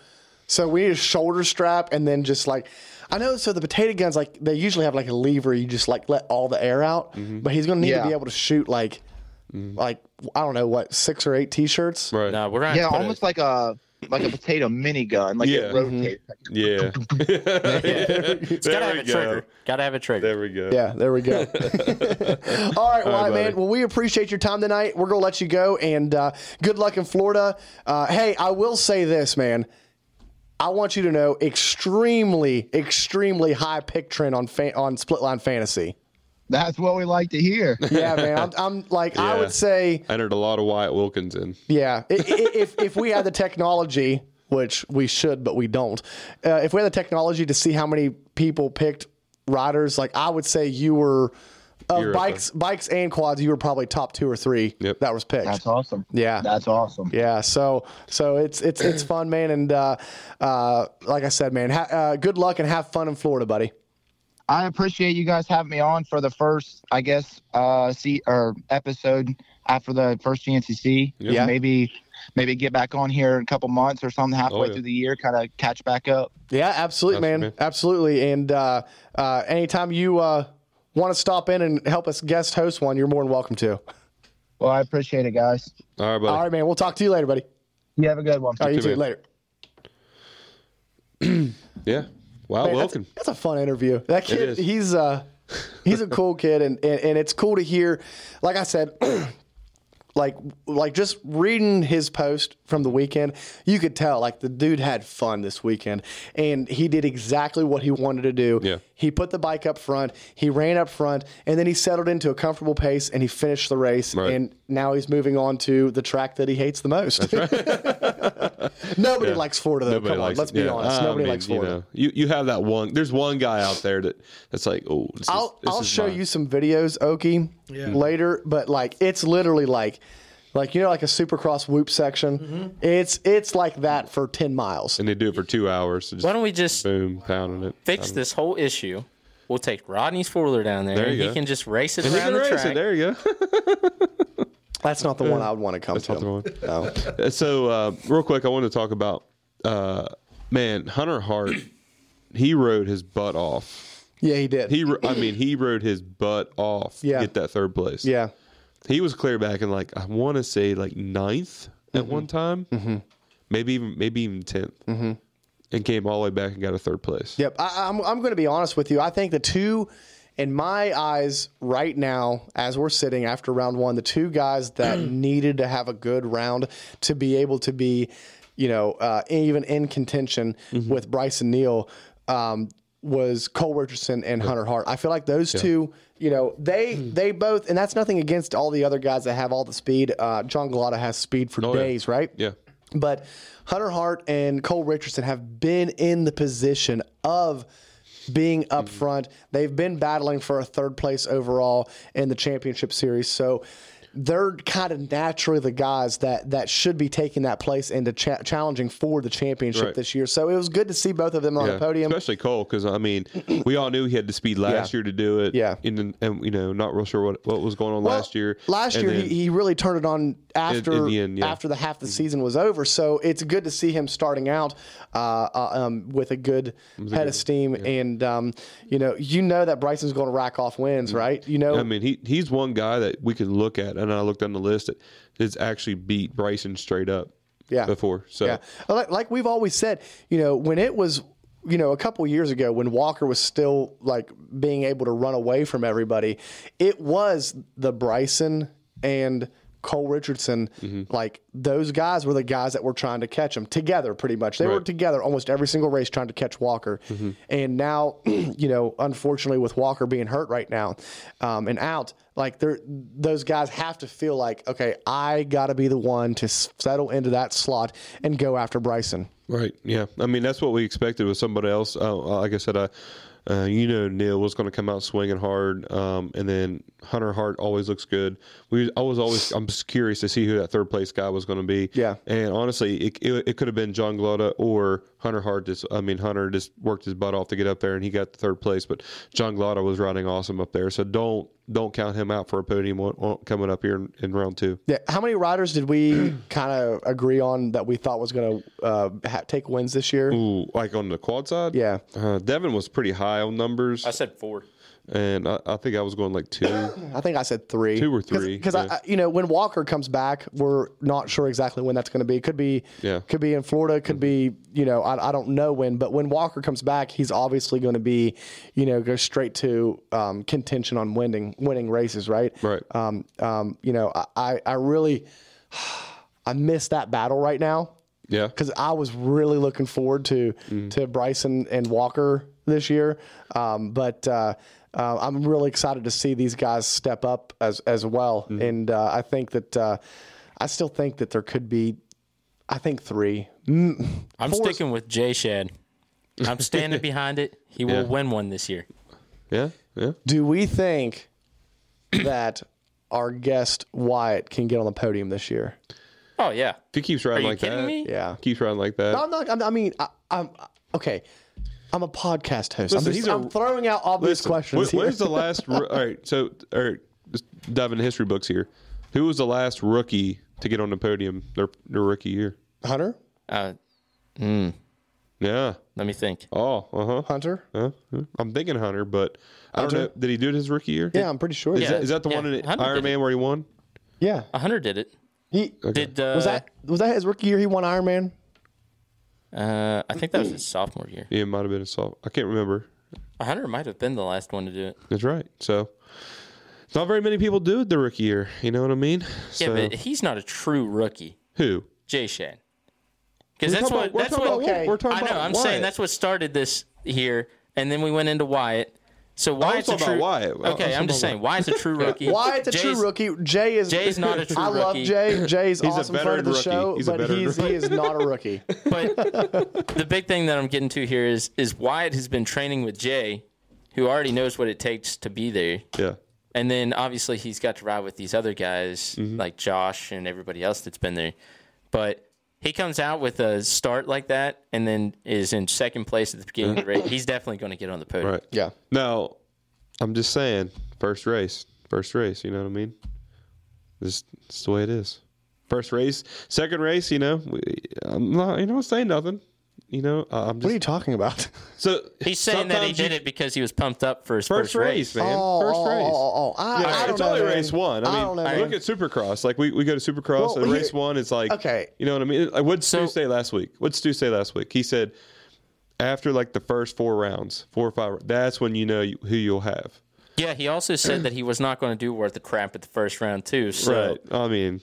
Speaker 6: so we need a shoulder strap and then just like. I know. So the potato guns, like they usually have like a lever. You just like let all the air out. Mm-hmm. But he's gonna need to be able to shoot like, mm-hmm. like I don't know what six or eight t-shirts.
Speaker 7: Right.
Speaker 5: No, we're gonna
Speaker 13: Yeah, almost like a like a potato minigun, like
Speaker 7: Yeah.
Speaker 13: it rotates.
Speaker 7: Yeah.
Speaker 5: It's gotta have a trigger. Gotta have a trigger.
Speaker 7: There we go.
Speaker 6: Yeah, there we go. All right,
Speaker 7: All right,
Speaker 6: Wyatt, man. Well, we appreciate your time tonight. We're gonna let you go, and uh, good luck in Florida. Uh, hey, I will say this, man. I want you to know extremely, extremely high pick trend on fa- on split line fantasy.
Speaker 13: That's what we like to hear.
Speaker 6: Yeah, man. I'm, I'm like I would say,
Speaker 7: I entered a lot of Wyatt Wilkinson.
Speaker 6: yeah. i- i- If if we had the technology, which we should, but we don't. Uh, if we had the technology to see how many people picked riders, like I would say you were of
Speaker 7: You're up
Speaker 6: bikes, bikes and quads. You were probably top two or three that was picked.
Speaker 13: That's awesome.
Speaker 6: Yeah,
Speaker 13: That's awesome.
Speaker 6: yeah. So so it's it's it's fun, man. And uh, uh, like I said, man, ha- uh, good luck and have fun in Florida, buddy.
Speaker 13: I appreciate you guys having me on for the first, I guess, uh, see or episode after the first GNCC.
Speaker 6: Yeah.
Speaker 13: Maybe, maybe get back on here in a couple months or something halfway
Speaker 7: Oh, yeah.
Speaker 13: through the year, kind of catch back up.
Speaker 6: Yeah, absolutely, man.
Speaker 7: Absolutely.
Speaker 6: Absolutely. And uh, uh, anytime you uh, want to stop in and help us guest host one, you're more than welcome to.
Speaker 13: Well, I appreciate it, guys.
Speaker 7: All right, buddy.
Speaker 6: All right, man. We'll talk to you later, buddy.
Speaker 13: You have a good one.
Speaker 6: All right, you
Speaker 7: too,
Speaker 6: too.
Speaker 7: man.
Speaker 6: Later.
Speaker 7: Yeah. Wow,
Speaker 6: Man, that's,
Speaker 7: Wilkins.
Speaker 6: that's a fun interview. That kid, he's uh, he's a cool kid, and, and and it's cool to hear. Like I said, like like just reading his post from the weekend, you could tell like the dude had fun this weekend, and he did exactly what he wanted to do.
Speaker 7: Yeah.
Speaker 6: He put the bike up front, he ran up front, and then he settled into a comfortable pace, and he finished the race.
Speaker 7: Right.
Speaker 6: And now he's moving on to the track that he hates the most. Nobody
Speaker 7: Yeah.
Speaker 6: likes Florida, though.
Speaker 7: Nobody
Speaker 6: Come on, let's
Speaker 7: it.
Speaker 6: be
Speaker 7: Yeah.
Speaker 6: honest.
Speaker 7: I
Speaker 6: Nobody
Speaker 7: mean,
Speaker 6: likes
Speaker 7: you
Speaker 6: Florida.
Speaker 7: know, You, you have that one. There's one guy out there that that's like, oh, this
Speaker 6: I'll
Speaker 7: this
Speaker 6: I'll
Speaker 7: is
Speaker 6: show
Speaker 7: mine.
Speaker 6: you some videos, Okie, later. But like, it's literally like, like you know, like a Supercross whoop section.
Speaker 7: Mm-hmm.
Speaker 6: It's it's like that for ten miles.
Speaker 7: and they do it for two hours. So just
Speaker 5: Why don't we just
Speaker 7: boom pounding it?
Speaker 5: fix
Speaker 7: Um,
Speaker 5: this whole issue? We'll take Rodney's four wheeler down there.
Speaker 7: There
Speaker 5: and
Speaker 7: you
Speaker 5: he can just race it
Speaker 7: And he
Speaker 5: around
Speaker 7: can
Speaker 5: the
Speaker 7: race
Speaker 5: track.
Speaker 7: it. There you go.
Speaker 6: That's not the one I would want to come
Speaker 7: That's
Speaker 6: to.
Speaker 7: not the one.
Speaker 6: No.
Speaker 7: So, uh, real quick, I want to talk about, uh, man, Hunter Hart he rode his butt off.
Speaker 6: Yeah, he did.
Speaker 7: He, I mean, he rode his butt off
Speaker 6: Yeah.
Speaker 7: to get that third place.
Speaker 6: Yeah.
Speaker 7: He was clear back in like I want to say like ninth at one time, mm-hmm. maybe even maybe even 10th
Speaker 6: Mhm.
Speaker 7: and came all the way back and got a third place.
Speaker 6: Yep. I, I'm, I'm going to be honest with you. I think the two, in my eyes, right now, as we're sitting after round one, the two guys that needed to have a good round to be able to be, you know, uh, even in contention with Brycen Neal. Um, was Cole Richardson and Hunter Hart. I feel like those
Speaker 7: Yeah.
Speaker 6: two, you know, they they both, and that's nothing against all the other guys that have all the speed. Uh, John Galata has speed for
Speaker 7: Oh, yeah.
Speaker 6: days, right?
Speaker 7: Yeah.
Speaker 6: But Hunter Hart and Cole Richardson have been in the position of being up front. They've been battling for a third place overall in the championship series. So they're kind of naturally the guys that that should be taking that place and cha- challenging for the championship
Speaker 7: Right.
Speaker 6: this year. So it was good to see both of them on
Speaker 7: Yeah,
Speaker 6: the podium.
Speaker 7: especially Cole, because I mean, we all knew he had the speed last
Speaker 6: Yeah.
Speaker 7: year to do it.
Speaker 6: Yeah.
Speaker 7: and, and you know, not real sure what, what was going on
Speaker 6: Well,
Speaker 7: last year.
Speaker 6: Last
Speaker 7: And
Speaker 6: year, he, he really turned it on after
Speaker 7: in the end, yeah. Mm-hmm.
Speaker 6: after the half the season was over. So it's good to see him starting out uh, uh, um, with a good head of steam. And um, you know, you know that Brycen's going to rack off wins, right? You know,
Speaker 7: Mm-hmm. I mean, he he's one guy that we can look at, and I looked on the list that has actually beat Brycen straight up.
Speaker 6: Yeah.
Speaker 7: Before, so
Speaker 6: Yeah, like, like we've always said, you know, when it was, you know, a couple years ago when Walker was still like being able to run away from everybody, it was the Brycen and Cole Richardson,
Speaker 7: Mm-hmm.
Speaker 6: like those guys were the guys that were trying to catch him together pretty much. They were together almost every single race trying to catch Walker.
Speaker 7: Mm-hmm.
Speaker 6: And now, you know, unfortunately with Walker being hurt right now um, and out, like they're, those guys have to feel like, okay, I got to be the one to settle into that slot and go after Brycen.
Speaker 7: Right. Yeah. I mean, that's what we expected with somebody else. Uh, like I said, I, uh, you know, Neal was going to come out swinging hard, um, and then Hunter Hart always looks good. We, I was always, I'm just curious to see who that third place guy was going to be.
Speaker 6: Yeah.
Speaker 7: And honestly, it, it, it could have been John Glotta or Hunter Hart. Just, I mean, Hunter just worked his butt off to get up there, and he got the third place. But John Glotta was riding awesome up there, so don't don't count him out for a podium one- one coming up here in, in round two.
Speaker 6: Yeah. How many riders did we kind of agree on that we thought was going to uh, ha- take wins this year?
Speaker 7: Ooh, like on the quad side?
Speaker 6: Yeah.
Speaker 7: Uh, Devin was pretty high on numbers.
Speaker 5: I said four.
Speaker 7: And I, I think I was going like two.
Speaker 6: I think I said three.
Speaker 7: Two or three,
Speaker 6: Because
Speaker 7: yeah.
Speaker 6: I, you know, when Walker comes back, we're not sure exactly when that's going to be. Could be,
Speaker 7: Yeah.
Speaker 6: could be in Florida. Could be, you know, I, I don't know when. But when Walker comes back, he's obviously going to be, you know, go straight to um, contention on winning winning races, right?
Speaker 7: Right.
Speaker 6: Um, um, you know, I, I, really, I miss that battle right now
Speaker 7: Yeah.
Speaker 6: because I was really looking forward to to Brycen and Walker this year. Um, but uh, uh, I'm really excited to see these guys step up as as well. And uh, I think that uh, I still think that there could be, I think three. Mm,
Speaker 5: I'm
Speaker 6: four
Speaker 5: sticking with Jay Shad. I'm standing behind it. He will
Speaker 7: Yeah.
Speaker 5: win one this year.
Speaker 7: Yeah. Yeah.
Speaker 6: Do we think that our guest Wyatt can get on the podium this year?
Speaker 5: Oh yeah.
Speaker 7: If he keeps riding
Speaker 5: Are you
Speaker 7: like
Speaker 5: kidding
Speaker 7: that,
Speaker 5: me?
Speaker 6: Yeah.
Speaker 7: keeps riding like that.
Speaker 6: No, I'm not. I'm- I mean, I, I'm okay. I'm a podcast host.
Speaker 7: Listen,
Speaker 6: I'm, just,
Speaker 7: a-
Speaker 6: I'm throwing out obvious
Speaker 7: Listen,
Speaker 6: questions.
Speaker 7: wh- When's
Speaker 6: here.
Speaker 7: the last? all right, so all right, just dive into history books here. Who was the last rookie to get on the podium their their rookie year?
Speaker 6: Hunter?
Speaker 5: Uh, mm,
Speaker 7: Yeah.
Speaker 5: let me think.
Speaker 7: Oh, uh huh.
Speaker 6: Hunter?
Speaker 7: Uh, I'm thinking Hunter, but I don't know. Did he do it his rookie year?
Speaker 6: Yeah, I'm pretty sure.
Speaker 7: Is,
Speaker 5: Yeah.
Speaker 7: that, is that the
Speaker 5: Yeah,
Speaker 7: one in
Speaker 5: Hunter
Speaker 7: Iron
Speaker 5: did it.
Speaker 7: Man where he won?
Speaker 6: Yeah.
Speaker 5: A hundred did it.
Speaker 6: He
Speaker 5: Did uh,
Speaker 6: was that was that his rookie year? He won Iron Man.
Speaker 5: Uh, I think that was his sophomore year.
Speaker 7: Yeah, it might have been a soft. I can't remember.
Speaker 5: A hundred might have been the last one to do it.
Speaker 7: That's right. So, not very many people do it the rookie year. You know what I mean?
Speaker 5: Yeah,
Speaker 7: So,
Speaker 5: but he's not a true rookie.
Speaker 7: who?
Speaker 5: Jay Shad. Because that's what
Speaker 7: about- we're
Speaker 5: that's
Speaker 7: talking
Speaker 5: what
Speaker 7: about- Okay. we're talking
Speaker 5: I know.
Speaker 7: about
Speaker 5: I'm
Speaker 7: Wyatt.
Speaker 5: saying that's what started this here, and then we went into Wyatt. So
Speaker 7: why
Speaker 5: Wyatt's a
Speaker 7: talking
Speaker 5: true.
Speaker 7: about Wyatt. I was
Speaker 5: Okay, I'm just
Speaker 7: about
Speaker 5: saying Wyatt's a true rookie.
Speaker 6: Wyatt's a true rookie. Jay is
Speaker 5: Jay's not a true rookie.
Speaker 6: I love
Speaker 5: rookie.
Speaker 6: Jay. Jay's
Speaker 7: He's a
Speaker 6: awesome friend of the
Speaker 7: veteran
Speaker 6: show.
Speaker 7: He's a
Speaker 6: but he's
Speaker 7: rookie.
Speaker 6: he is not a rookie.
Speaker 5: But the big thing that I'm getting to here is is Wyatt has been training with Jay, who already knows what it takes to be there.
Speaker 7: Yeah.
Speaker 5: And then obviously he's got to ride with these other guys
Speaker 7: Mm-hmm.
Speaker 5: like Josh and everybody else that's been there. But he comes out with a start like that and then is in second place at the beginning of the race. He's definitely going to get on the podium.
Speaker 7: Right.
Speaker 6: Yeah.
Speaker 7: Now, I'm just saying, first race, first race. You know what I mean? This is the way it is. First race, second race. You know, we, I'm not. You know, saying nothing. You know, uh, I'm just.
Speaker 6: What are you talking about?
Speaker 7: So
Speaker 5: He's saying that he
Speaker 7: sometimes you-
Speaker 5: did it because he was pumped up for his
Speaker 7: First,
Speaker 5: first,
Speaker 7: race, man.
Speaker 6: Oh,
Speaker 7: first
Speaker 6: oh,
Speaker 7: race.
Speaker 6: oh, oh, I-
Speaker 7: yeah,
Speaker 6: I don't
Speaker 7: it's
Speaker 6: know,
Speaker 7: only
Speaker 6: man.
Speaker 7: race one. I
Speaker 6: I
Speaker 7: mean,
Speaker 6: don't know,
Speaker 7: look
Speaker 6: man.
Speaker 7: at Supercross. Like we, we go to Supercross,
Speaker 6: Well,
Speaker 7: and race one is like,
Speaker 6: okay.
Speaker 7: you know what I mean? Like, what did Stu
Speaker 5: So-
Speaker 7: say last week? What did Stu say last week? He said after like the first four rounds, four or five, that's when you know who you'll have.
Speaker 5: Yeah, he also said that he was not going to do worth the crap at the first round too. So
Speaker 7: right. I mean,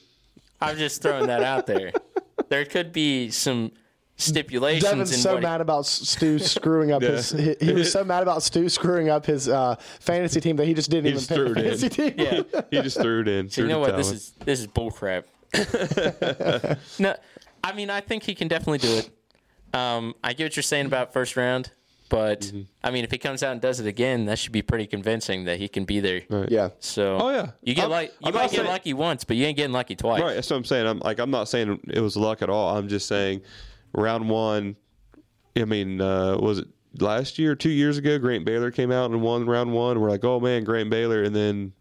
Speaker 5: I'm just throwing that out there. There could be some stipulations
Speaker 6: Devin's so
Speaker 5: what he-
Speaker 6: mad about Stu screwing up his. He, he was so mad about Stu screwing up his uh, fantasy team that he just didn't
Speaker 7: He
Speaker 6: even
Speaker 7: just
Speaker 6: pick
Speaker 7: threw it in.
Speaker 6: fantasy team.
Speaker 5: Yeah.
Speaker 7: he just threw it in.
Speaker 5: So
Speaker 7: threw
Speaker 5: you know
Speaker 7: the
Speaker 5: what? This is this is bullcrap. no, I mean I think he can definitely do it. Um, I get what you're saying about first round, but
Speaker 7: Mm-hmm.
Speaker 5: I mean if he comes out and does it again, that should be pretty convincing that he can be there.
Speaker 6: Yeah.
Speaker 5: So
Speaker 7: Oh, yeah.
Speaker 5: you get
Speaker 7: I'm-
Speaker 5: like you
Speaker 7: I'm
Speaker 5: might
Speaker 7: not
Speaker 5: get
Speaker 7: saying-
Speaker 5: lucky once, but you ain't getting lucky twice.
Speaker 7: Right, that's what I'm saying. I'm like I'm not saying it was luck at all. I'm just saying round one. I mean, uh, was it last year, or two years ago? Grant Baylor came out and won round one. We're like, oh man, Grant Baylor, and then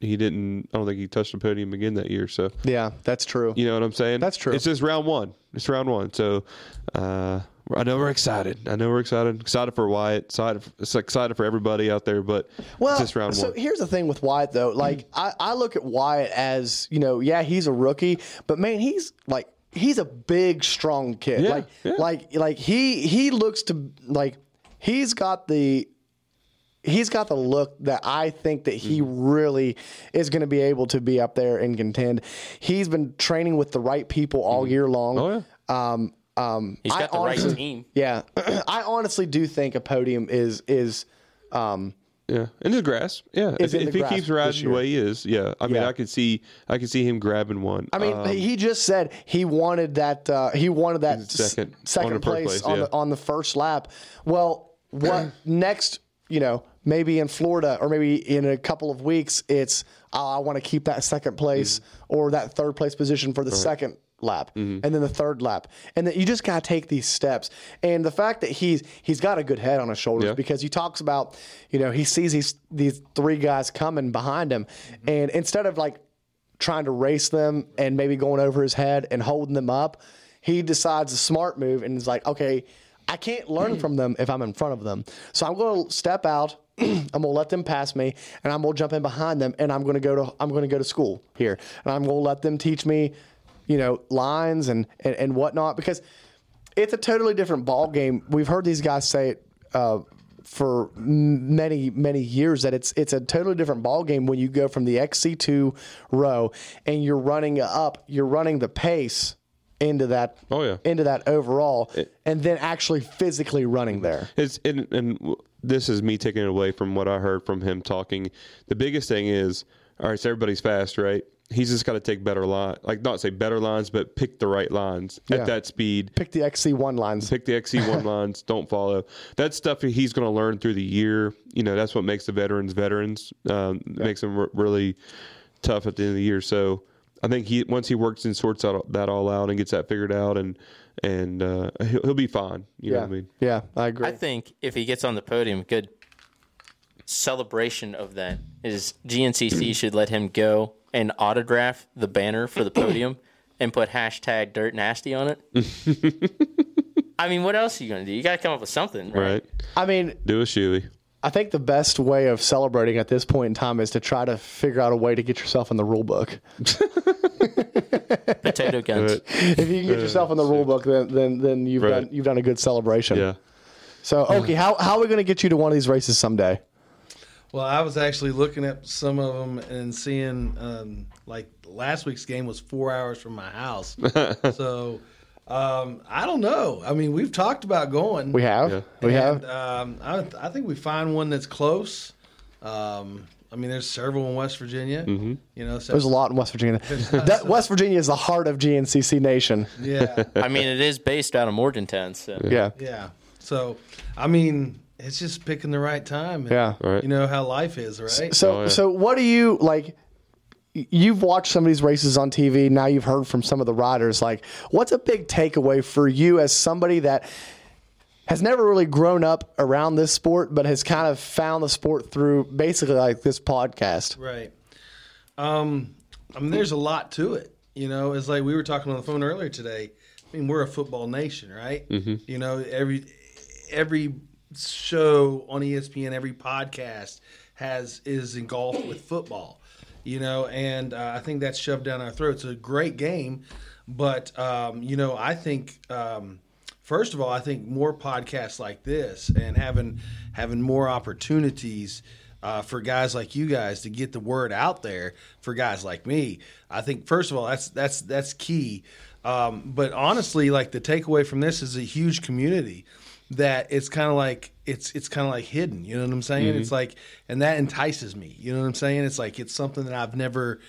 Speaker 7: he didn't. I don't think he touched the podium again that year. So
Speaker 6: Yeah, that's true.
Speaker 7: you know what I'm saying?
Speaker 6: That's true.
Speaker 7: It's just round one. It's round one. So uh, I know we're excited. I know we're excited. Excited for Wyatt. Excited. It's excited for everybody out there. But
Speaker 6: Well,
Speaker 7: just round
Speaker 6: so
Speaker 7: one.
Speaker 6: here's the thing with Wyatt though. Like I, I look at Wyatt as you know, yeah, he's a rookie, but man, he's like he's a big, strong kid.
Speaker 7: Yeah,
Speaker 6: like
Speaker 7: yeah.
Speaker 6: like like he he looks to like he's got the he's got the look that I think that he
Speaker 7: Mm-hmm.
Speaker 6: really is going to be able to be up there and contend. He's been training with the right people all year long.
Speaker 7: Oh,
Speaker 6: yeah. Um, um,
Speaker 5: He's
Speaker 6: I
Speaker 5: got the right team.
Speaker 6: Yeah, I honestly do think a podium is is. Um,
Speaker 7: Yeah, in the grass. Yeah, if, if he
Speaker 6: grass
Speaker 7: keeps riding the way he is, yeah. I mean,
Speaker 6: Yeah.
Speaker 7: I could see, I could see him grabbing one.
Speaker 6: I mean,
Speaker 7: Um,
Speaker 6: he just said he wanted that. Uh, he wanted that
Speaker 7: Second-
Speaker 6: s- second
Speaker 7: on
Speaker 6: place,
Speaker 7: place,
Speaker 6: on
Speaker 7: yeah.
Speaker 6: the on the first lap. Well, what next? You know, maybe in Florida or maybe in a couple of weeks, it's oh, I want to keep that second place
Speaker 7: Mm-hmm.
Speaker 6: or that third place position for the second lap mm-hmm. and then the third lap and that you just got to take these steps and the fact that he's he's got a good head on his shoulders
Speaker 7: Yeah.
Speaker 6: because he talks about you know he sees these these three guys coming behind him mm-hmm. and instead of like trying to race them and maybe going over his head and holding them up, he decides a smart move and is like, okay, I can't learn from them if I'm in front of them. So I'm going to step out. I'm going to let them pass me and I'm going to jump in behind them and I'm to go to I'm going to go to school here and I'm going to let them teach me, you know, lines and and, and whatnot because it's a totally different ball game. We've heard these guys say it uh, for many many years that it's it's a totally different ball game when you go from the XC2 row and you're running up, you're running the pace into that
Speaker 7: Oh, yeah.
Speaker 6: into that overall and then actually physically running there.
Speaker 7: It's and, and this is me taking it away from what I heard from him talking. The biggest thing is, all right, so everybody's fast, right? He's just got to take better line, like not say better lines, but pick the right lines
Speaker 6: Yeah.
Speaker 7: at that speed.
Speaker 6: Pick the XC1 lines.
Speaker 7: Pick the XC1 lines. Don't follow. That stuff he's going to learn through the year. You know, that's what makes the veterans veterans. Um, Makes them r- really tough at the end of the year. So I think he once he works and sorts out that all out and gets that figured out, and and uh, he'll, he'll be fine. You know
Speaker 6: yeah.
Speaker 7: what I mean?
Speaker 6: Yeah, I agree.
Speaker 5: I think if he gets on the podium, good celebration of that is GNCC should let him go and autograph the banner for the podium and put hashtag Dirt Nasty on it. I mean, what else are you gonna do? You got to come up with something, right?
Speaker 7: Right.
Speaker 6: I mean,
Speaker 7: Do a shoey.
Speaker 6: I think the best way of celebrating at this point in time is to try to figure out a way to get yourself in the rule book.
Speaker 5: Potato guns.
Speaker 6: if you can get yourself in the rule book, then then then you've
Speaker 7: Right.
Speaker 6: done you've done a good celebration.
Speaker 7: Yeah.
Speaker 6: So, okay, how how are we going to get you to one of these races someday?
Speaker 8: Well, I was actually looking at some of them and seeing, um, like last week's game was four hours from my house. so um, I don't know. I mean, we've talked about going.
Speaker 6: We have,
Speaker 7: Yeah.
Speaker 6: we
Speaker 8: And,
Speaker 6: have.
Speaker 8: Um, I, I think we find one that's close. Um, I mean, there's several in West Virginia.
Speaker 7: Mm-hmm.
Speaker 8: You know, so
Speaker 6: There's a lot in West Virginia. That, West Virginia is the heart of GNCC Nation.
Speaker 8: Yeah,
Speaker 5: I mean, it is based out of Morgantown, so
Speaker 6: Yeah,
Speaker 8: yeah. So, I mean, it's just picking the right time. and
Speaker 6: yeah.
Speaker 7: Right.
Speaker 8: You know how life is, right?
Speaker 6: So,
Speaker 7: Oh, yeah.
Speaker 6: so what do you like? You've watched some of these races on TV. Now you've heard from some of the riders. Like, what's a big takeaway for you as somebody that has never really grown up around this sport, but has kind of found the sport through basically like this podcast?
Speaker 8: Right. Um, I mean, there's a lot to it. You know, it's like we were talking on the phone earlier today. I mean, we're a football nation, right?
Speaker 7: Mhm.
Speaker 8: You know, every every show on ESPN, every podcast has is engulfed with football. You know, and uh, I think that's shoved down our throats. It's a great game, but um, you know, I think um, first of all, I think more podcasts like this and having having more opportunities uh, for guys like you guys to get the word out there for guys like me. I think first of all, that's that's that's key. Um, but honestly, like the takeaway from this is a huge community that it's kind of like it's it's kind of like hidden. You know what I'm saying?
Speaker 7: Mhm.
Speaker 8: It's like, and that entices me. You know what I'm saying? It's like it's something that I've never.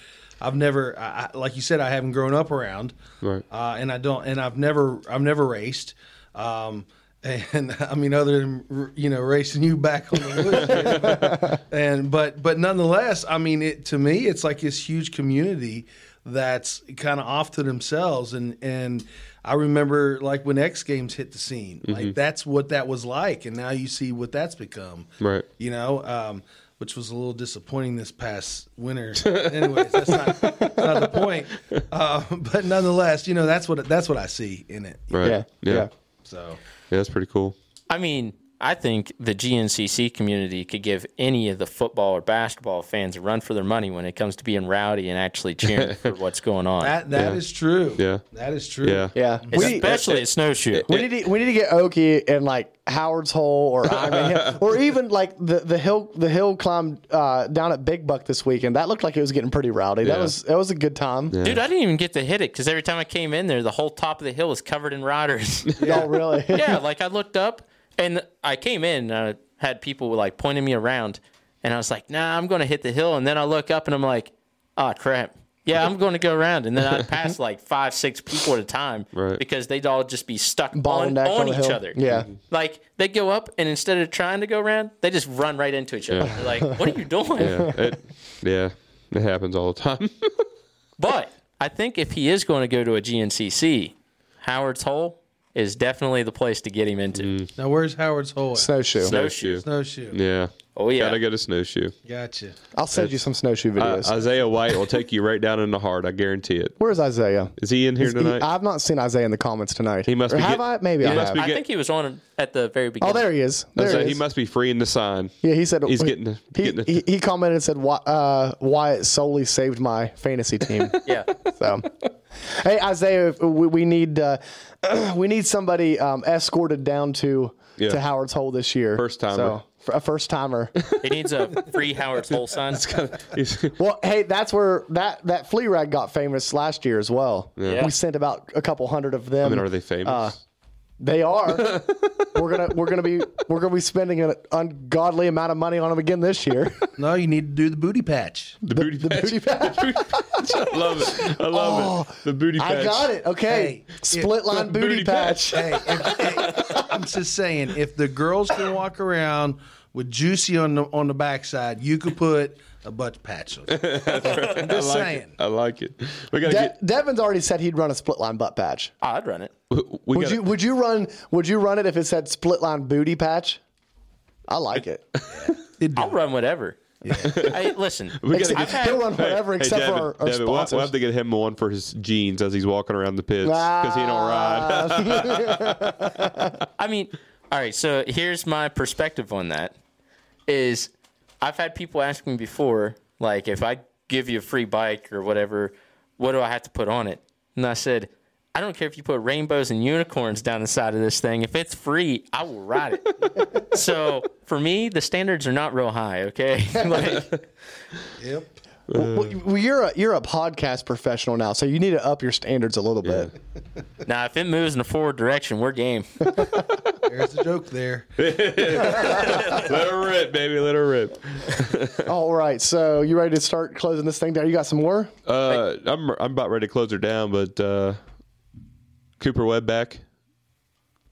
Speaker 8: I've never, I, like you said, I haven't grown up around,
Speaker 7: Right.
Speaker 8: uh, and I don't, and I've never, I've never raced, um, and I mean, other than you know, racing you back on the woodshed, and but but nonetheless, I mean, it to me, it's like this huge community that's kind of off to themselves, and and I remember like when X Games hit the scene, like
Speaker 7: Mhm.
Speaker 8: that's what that was like, and now you see what that's become,
Speaker 7: Right.
Speaker 8: You know. Um, which was a little disappointing this past winter. Anyways, that's not, that's not the point. Uh, but nonetheless, you know that's what that's what I see in it.
Speaker 7: Right.
Speaker 6: Yeah,
Speaker 7: Yeah.
Speaker 6: yeah.
Speaker 8: So
Speaker 7: Yeah, that's pretty cool.
Speaker 5: I mean, I think the GNCC community could give any of the football or basketball fans a run for their money when it comes to being rowdy and actually cheering for what's going on.
Speaker 8: That that is true.
Speaker 7: Yeah.
Speaker 8: That is true.
Speaker 7: Yeah.
Speaker 6: Yeah. We-
Speaker 5: Especially a snowshoe.
Speaker 6: We need to, we need to get Okie and like Howard's Hole or Iron Hill, or even like the, the hill the hill climb uh, down at Big Buck this weekend. That looked like it was getting pretty rowdy. That was that was a good time.
Speaker 5: Dude, I didn't even get to hit it because every time I came in there, the whole top of the hill was covered in riders.
Speaker 6: Oh really?
Speaker 5: yeah, like I looked up and I came in and I had people like pointing me around, and I was like, "Nah, I'm going to hit the hill." And then I look up and I'm like, "Oh crap." Yeah, I'm going to go around, and then I'd pass like five, six people at a time
Speaker 7: Right.
Speaker 5: because they'd all just be stuck on,
Speaker 6: Bottlenecked
Speaker 5: on
Speaker 6: on
Speaker 5: each
Speaker 6: hill.
Speaker 5: other.
Speaker 6: Yeah.
Speaker 5: like they go up, and instead of trying to go around, they just run right into each other.
Speaker 7: Yeah.
Speaker 5: Like, "What are you doing?"
Speaker 7: Yeah. It, yeah. It happens all the time.
Speaker 5: But I think if he is going to go to a GNCC, Howard's Hole is definitely the place to get him into.
Speaker 8: Now where's Howard's Hole? at?
Speaker 6: Snowshoe.
Speaker 5: Snowshoe.
Speaker 8: Snowshoe.
Speaker 7: Yeah.
Speaker 5: Oh yeah.
Speaker 7: Gotta get a snowshoe.
Speaker 8: Gotcha.
Speaker 6: I'll send you some snowshoe
Speaker 7: Uh,
Speaker 6: videos.
Speaker 7: Isaiah White will take you right down in the heart. I guarantee it.
Speaker 6: Where's Isaiah?
Speaker 7: Is he in here
Speaker 6: Is he-
Speaker 7: tonight?
Speaker 6: I've not seen Isaiah in the comments tonight.
Speaker 7: He must
Speaker 6: Or
Speaker 7: be
Speaker 6: have
Speaker 7: get-
Speaker 6: I? Maybe
Speaker 7: he
Speaker 6: I
Speaker 7: must
Speaker 6: have.
Speaker 7: be
Speaker 5: I think he was on at the very beginning.
Speaker 6: Oh, there he is. There
Speaker 7: So
Speaker 6: he
Speaker 7: he must be freeing the sign.
Speaker 6: Yeah, he said
Speaker 7: He's
Speaker 6: he-
Speaker 7: getting-
Speaker 6: He,
Speaker 7: getting-
Speaker 6: he, he commented and said "Why- uh, Wyatt solely saved my fantasy team.
Speaker 5: Yeah.
Speaker 6: so, hey Isaiah, we, we need uh, we need somebody um, escorted down to
Speaker 7: Yeah.
Speaker 6: to Howard's Hole this year.
Speaker 7: First timer.
Speaker 6: So, f- a first timer.
Speaker 5: He needs a free Howard's Hole sign.
Speaker 6: well, hey, that's where that that flea rag got famous last year as well.
Speaker 5: Yeah.
Speaker 6: We sent about a couple hundred of them.
Speaker 7: I mean, are they famous?
Speaker 6: Uh, they are. we're gonna we're gonna be we're gonna be spending an ungodly amount of money on them again this year.
Speaker 8: No, you need to do the booty patch.
Speaker 7: the booty
Speaker 6: the
Speaker 7: patch.
Speaker 6: booty patch.
Speaker 7: I love it. I love it. Oh, the booty patch.
Speaker 6: I got it. Okay,
Speaker 8: Hey,
Speaker 6: split line booty,
Speaker 7: booty
Speaker 6: patch.
Speaker 8: Hey, if, hey, I'm just saying, if the girls can walk around with juicy on the on the backside, you could put a butt patch on. it. I'm
Speaker 7: I
Speaker 8: just
Speaker 7: like
Speaker 8: saying.
Speaker 7: it. I like it. We gotta
Speaker 6: De-
Speaker 7: get.
Speaker 6: Devin's already said he'd run a split line butt patch.
Speaker 5: I'd run it.
Speaker 7: We
Speaker 6: would
Speaker 7: gotta,
Speaker 6: you would you run would you run it if it said split line booty patch? I like it.
Speaker 5: I'll run whatever. Hey, listen,
Speaker 7: We gotta
Speaker 5: I've
Speaker 7: get,
Speaker 5: had-
Speaker 6: He'll run whatever except
Speaker 7: Devin,
Speaker 6: for our, our
Speaker 7: Devin, we'll,
Speaker 6: sponsors.
Speaker 7: we'll have to get him one for his jeans as he's walking around the pits because he don't ah. ride.
Speaker 5: I mean, all right. So here's my perspective on that: is I've had people ask me before, like, if I give you a free bike or whatever, what do I have to put on it? And I said, I don't care if you put rainbows and unicorns down the side of this thing. If it's free, I will ride it. so for me, the standards are not real high. Okay, like,
Speaker 8: Yep.
Speaker 6: Well, well, you're a you're a podcast professional now, so you need to up your standards a little bit.
Speaker 5: now if it moves in a forward direction, we're game.
Speaker 8: There's a joke there.
Speaker 7: Let her rip, baby. Let her rip.
Speaker 6: All right, so you ready to start closing this thing down? You got some more?
Speaker 7: Uh, I'm I'm about ready to close her down, but uh, Cooper Webb back.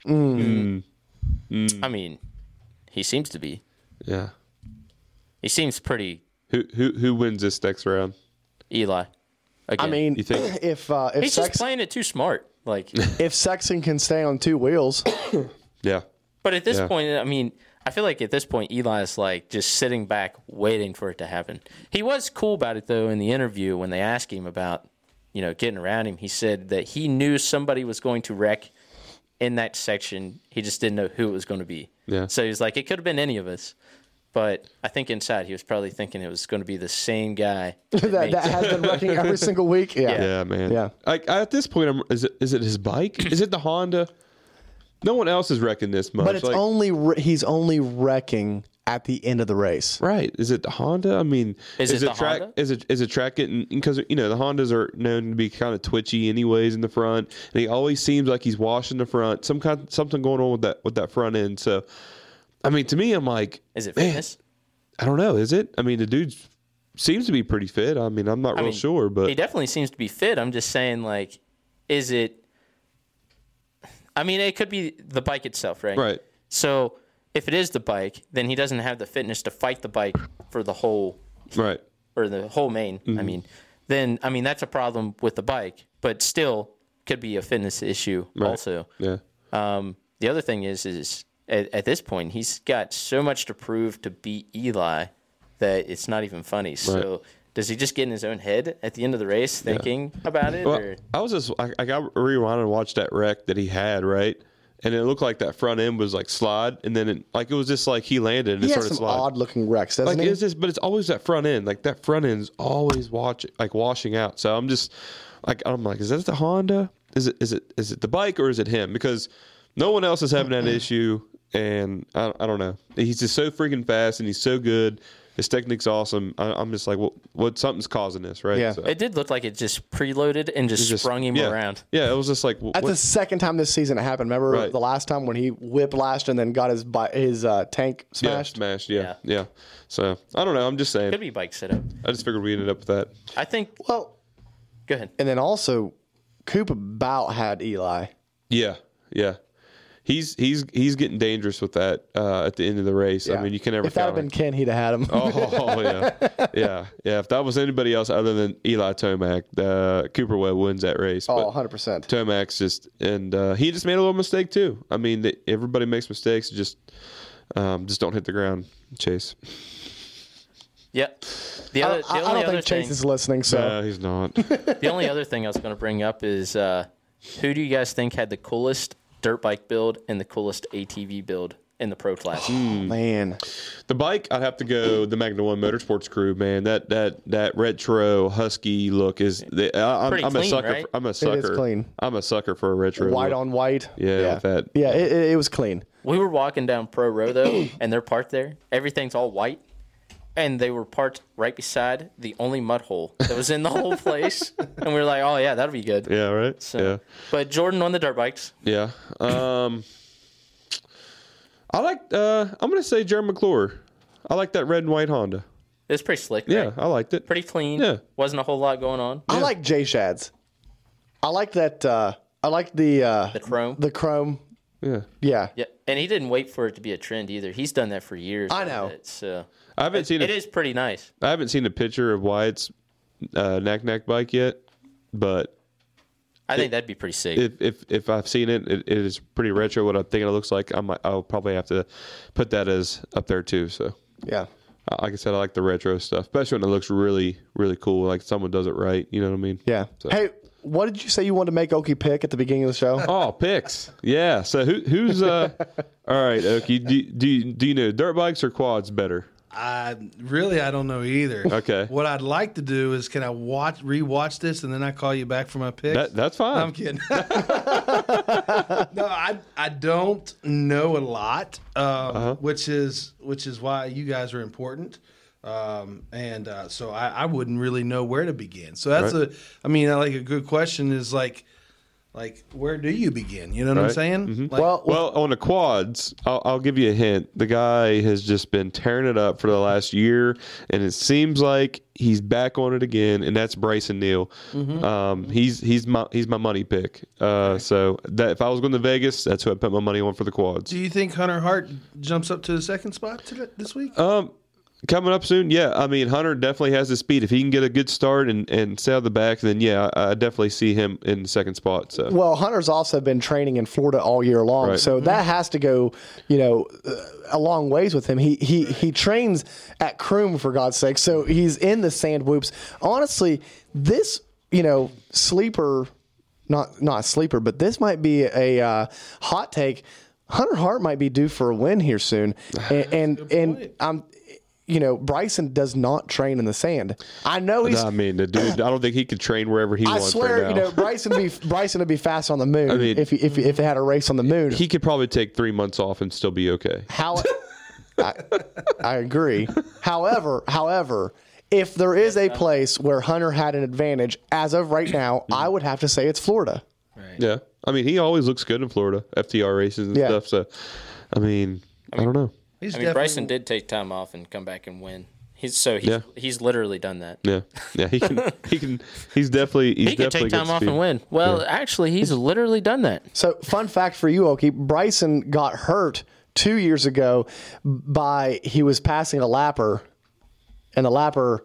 Speaker 7: Mm.
Speaker 5: I mean, he seems to be.
Speaker 7: Yeah.
Speaker 5: He seems pretty
Speaker 7: Who who who wins this next round?
Speaker 5: Eli. Again.
Speaker 6: I mean,
Speaker 7: You think?
Speaker 6: if uh, if
Speaker 5: he's
Speaker 6: Sex,
Speaker 5: just playing it too smart. Like,
Speaker 6: if Sexton can stay on two wheels,
Speaker 7: Yeah.
Speaker 5: but at this
Speaker 7: Yeah.
Speaker 5: point, I mean, I feel like at this point, Eli is like just sitting back, waiting for it to happen. He was cool about it though in the interview when they asked him about you know, getting around him. He said that he knew somebody was going to wreck in that section. He just didn't know who it was going to be.
Speaker 7: Yeah.
Speaker 5: So he was like, it could have been any of us. But I think inside he was probably thinking it was going to be the same guy
Speaker 6: that,
Speaker 5: made-
Speaker 6: that has been wrecking every single week. Yeah.
Speaker 7: Yeah, man.
Speaker 6: Yeah.
Speaker 7: Like at this point, I'm, is it is it his bike? is it the Honda? No one else is wrecking this much.
Speaker 6: But it's
Speaker 7: Like-
Speaker 6: only re- he's only wrecking at the end of the race.
Speaker 7: Right. Is it the Honda? I mean,
Speaker 5: Is it the
Speaker 7: track?
Speaker 5: Honda?
Speaker 7: Is it is it track getting because you know the Hondas are known to be kind of twitchy anyways in the front, and he always seems like he's washing the front. Some kind something going on with that with that front end. So, I mean, to me, I'm like,
Speaker 5: Is it fitness?
Speaker 7: I don't know. Is it? I mean, the dude seems to be pretty fit. I mean, I'm not
Speaker 5: I
Speaker 7: real
Speaker 5: mean,
Speaker 7: sure, but
Speaker 5: he definitely seems to be fit. I'm just saying, like, is it? I mean, it could be the bike itself, right?
Speaker 7: Right.
Speaker 5: So if it is the bike, then he doesn't have the fitness to fight the bike for the whole
Speaker 7: right.
Speaker 5: or the whole main. I
Speaker 7: Mhm.
Speaker 5: mean, then I mean that's a problem with the bike, but still could be a fitness issue
Speaker 7: Right.
Speaker 5: also.
Speaker 7: Yeah.
Speaker 5: Um, the other thing is, is at, at this point he's got so much to prove to beat Eli that it's not even funny. So does he just get in his own head at the end of the race thinking about it?
Speaker 7: Well,
Speaker 5: or?
Speaker 7: I was just I, I got rewound and watched that wreck that he had right, and it looked like that front end was like slide, and then it, like it was just like he landed and
Speaker 6: He
Speaker 7: it
Speaker 6: has
Speaker 7: started
Speaker 6: some
Speaker 7: sliding.
Speaker 6: odd looking wrecks, doesn't
Speaker 7: like
Speaker 6: he?
Speaker 7: it's just, but it's always that front end. Like that front end's always watch like washing out. So I'm just like I'm like, is that the Honda? Is it is it is it the bike or is it him? Because no one else is having that issue, and I, I don't know. He's just so freaking fast and he's so good. His technique's awesome. I, I'm just like, well, what something's causing this, right? So-
Speaker 5: It did look like it just preloaded and just,
Speaker 7: just-
Speaker 5: sprung him
Speaker 7: yeah.
Speaker 5: around.
Speaker 7: Yeah, it was just like
Speaker 6: That's the second time this season it happened. Remember
Speaker 7: Right.
Speaker 6: the last time when he whiplashed and then got his his uh, tank smashed?
Speaker 7: Yeah, smashed. Yeah, yeah, So I don't know. I'm just saying.
Speaker 5: Could be bike setup.
Speaker 7: I just figured we ended up with that.
Speaker 5: I think.
Speaker 6: Well,
Speaker 5: go ahead.
Speaker 6: And then also, Coop about had Eli.
Speaker 7: Yeah, yeah. He's he's he's getting dangerous with that uh, at the end of the race. I mean, you can never.
Speaker 6: If that had been Ken, he'd have had him.
Speaker 7: Oh yeah, yeah, yeah. If that was anybody else other than Eli Tomac, uh, Cooper Webb wins that race.
Speaker 6: Oh, 100 percent.
Speaker 7: Tomac's just and uh, he just made a little mistake too. I mean, th- everybody makes mistakes. Just um, just don't hit the ground, Chase.
Speaker 5: Yep. The other,
Speaker 6: don't-
Speaker 5: the
Speaker 6: I- I don't
Speaker 5: other
Speaker 6: think Chase
Speaker 5: thing,
Speaker 6: is listening, so-
Speaker 7: No, he's not.
Speaker 5: the only other thing I was going to bring up is uh, who do you guys think had the coolest dirt bike build and the coolest ATV build in the pro class? Oh, hmm.
Speaker 6: Man,
Speaker 7: the bike I'd have to go the Magna One Motorsports crew. Man, that that that retro husky look is. The, I, I'm, I'm a sucker.
Speaker 5: right?
Speaker 7: For, I'm a
Speaker 6: It is
Speaker 7: sucker.
Speaker 6: clean.
Speaker 7: I'm a sucker for a retro.
Speaker 6: white
Speaker 7: look.
Speaker 6: on white.
Speaker 7: Yeah,
Speaker 6: yeah,
Speaker 7: with that.
Speaker 6: yeah. It, it, it was clean.
Speaker 5: We were walking down Pro Row though, and they're parked there. Everything's all white, and they were parked right beside the only mud hole that was in the whole place. And we were like, "Oh yeah, that'll be good."
Speaker 7: Yeah, right.
Speaker 5: So,
Speaker 7: yeah.
Speaker 5: but Jordan on the dirt bikes.
Speaker 7: Yeah. Um, I like. Uh, I'm gonna say Jarrod McClure. I like that red and white Honda.
Speaker 5: It's pretty slick.
Speaker 7: Yeah,
Speaker 5: right?
Speaker 7: I liked it.
Speaker 5: pretty clean.
Speaker 7: Yeah.
Speaker 5: wasn't a whole lot going on.
Speaker 6: I like J Shads. I like that. Uh, I like the uh,
Speaker 5: the chrome.
Speaker 6: The chrome.
Speaker 7: Yeah.
Speaker 6: Yeah.
Speaker 5: Yeah, and he didn't wait for it to be a trend either. He's done that for years.
Speaker 6: I know.
Speaker 5: It, so
Speaker 7: I haven't
Speaker 5: it,
Speaker 7: seen
Speaker 5: it
Speaker 7: a-
Speaker 5: is pretty nice.
Speaker 7: I haven't seen a picture of Wyatt's uh, knack knack bike yet, but
Speaker 5: I think that'd be pretty sick.
Speaker 7: if if if I've seen it, it, it is pretty retro. What I'm thinking it looks like. I might. I'll probably have to put that as up there too. So
Speaker 6: Yeah.
Speaker 7: like I said, I like the retro stuff, especially when it looks really really cool. Like someone does it right. You know what I mean?
Speaker 6: Yeah.
Speaker 7: So.
Speaker 6: Hey, what did you say you wanted to make Okie pick at the beginning of the show?
Speaker 7: Oh, picks. Yeah. So who who's uh all right, Okie, do, do you do you know dirt bikes or quads better?
Speaker 8: I really I don't know either.
Speaker 7: Okay.
Speaker 8: What I'd like to do is can I watch rewatch this and then I call you back for my pick?
Speaker 7: That that's fine.
Speaker 8: No, I'm kidding. no, I I don't know a lot, um,
Speaker 7: Uh-huh.
Speaker 8: which is which is why you guys are important. Um, and uh, so I, I wouldn't really know where to begin. So that's
Speaker 7: Right.
Speaker 8: a, I mean, like a good question is like, like where do you begin? You know what I'm
Speaker 7: Right.
Speaker 8: saying?
Speaker 7: Mhm.
Speaker 8: Like,
Speaker 7: well, on the quads, I'll, I'll give you a hint. The guy has just been tearing it up for the last year, and it seems like he's back on it again. And that's Brycen Neal.
Speaker 8: Mhm.
Speaker 7: Um, he's he's my he's my money pick. Uh, so that if I was going to Vegas, that's who I put my money on for the quads.
Speaker 8: do you think Hunter Hart jumps up to the second spot today, this week?
Speaker 7: Um, coming up soon, yeah. I mean, Hunter definitely has the speed. If he can get a good start and and stay out the back, then yeah, I, I definitely see him in the second spot. So
Speaker 6: Well, Hunter's also been training in Florida all year long,
Speaker 7: Right.
Speaker 6: so that has to go, you know, uh, a long ways with him. He he he trains at Croom for God's sake, so he's in the sand whoops. Honestly, this you know, sleeper, not not sleeper, but this might be a uh, hot take. Hunter Hart might be due for a win here soon, and and, and I'm. You know, Brycen does not train in the sand. I know he's.
Speaker 7: I mean, the dude. I don't think he could train wherever he
Speaker 6: I
Speaker 7: wants I
Speaker 6: swear,
Speaker 7: right
Speaker 6: you know, Brycen be Brycen would be fast on the moon
Speaker 7: I mean-
Speaker 6: if he, if if they had a race on the moon.
Speaker 7: he could probably take three months off and still be okay.
Speaker 6: How I, I agree. However, however, if there is a place where Hunter had an advantage as of right now, I would have to say it's Florida.
Speaker 7: Yeah, I mean, he always looks good in Florida, FTR races and
Speaker 6: Yeah.
Speaker 7: stuff. So, I mean, I, don't know.
Speaker 8: He's
Speaker 5: I mean, Brycen did take time off and come back and win. He's so he's,
Speaker 7: Yeah.
Speaker 5: he's literally done that.
Speaker 7: Yeah, yeah, he can. he can. He's definitely. He's
Speaker 5: he could
Speaker 7: definitely
Speaker 5: take time off
Speaker 7: speed.
Speaker 5: and win. Well, actually, he's literally done that.
Speaker 6: So, fun fact for you, Okie, Brycen got hurt two years ago by he was passing a lapper, and the lapper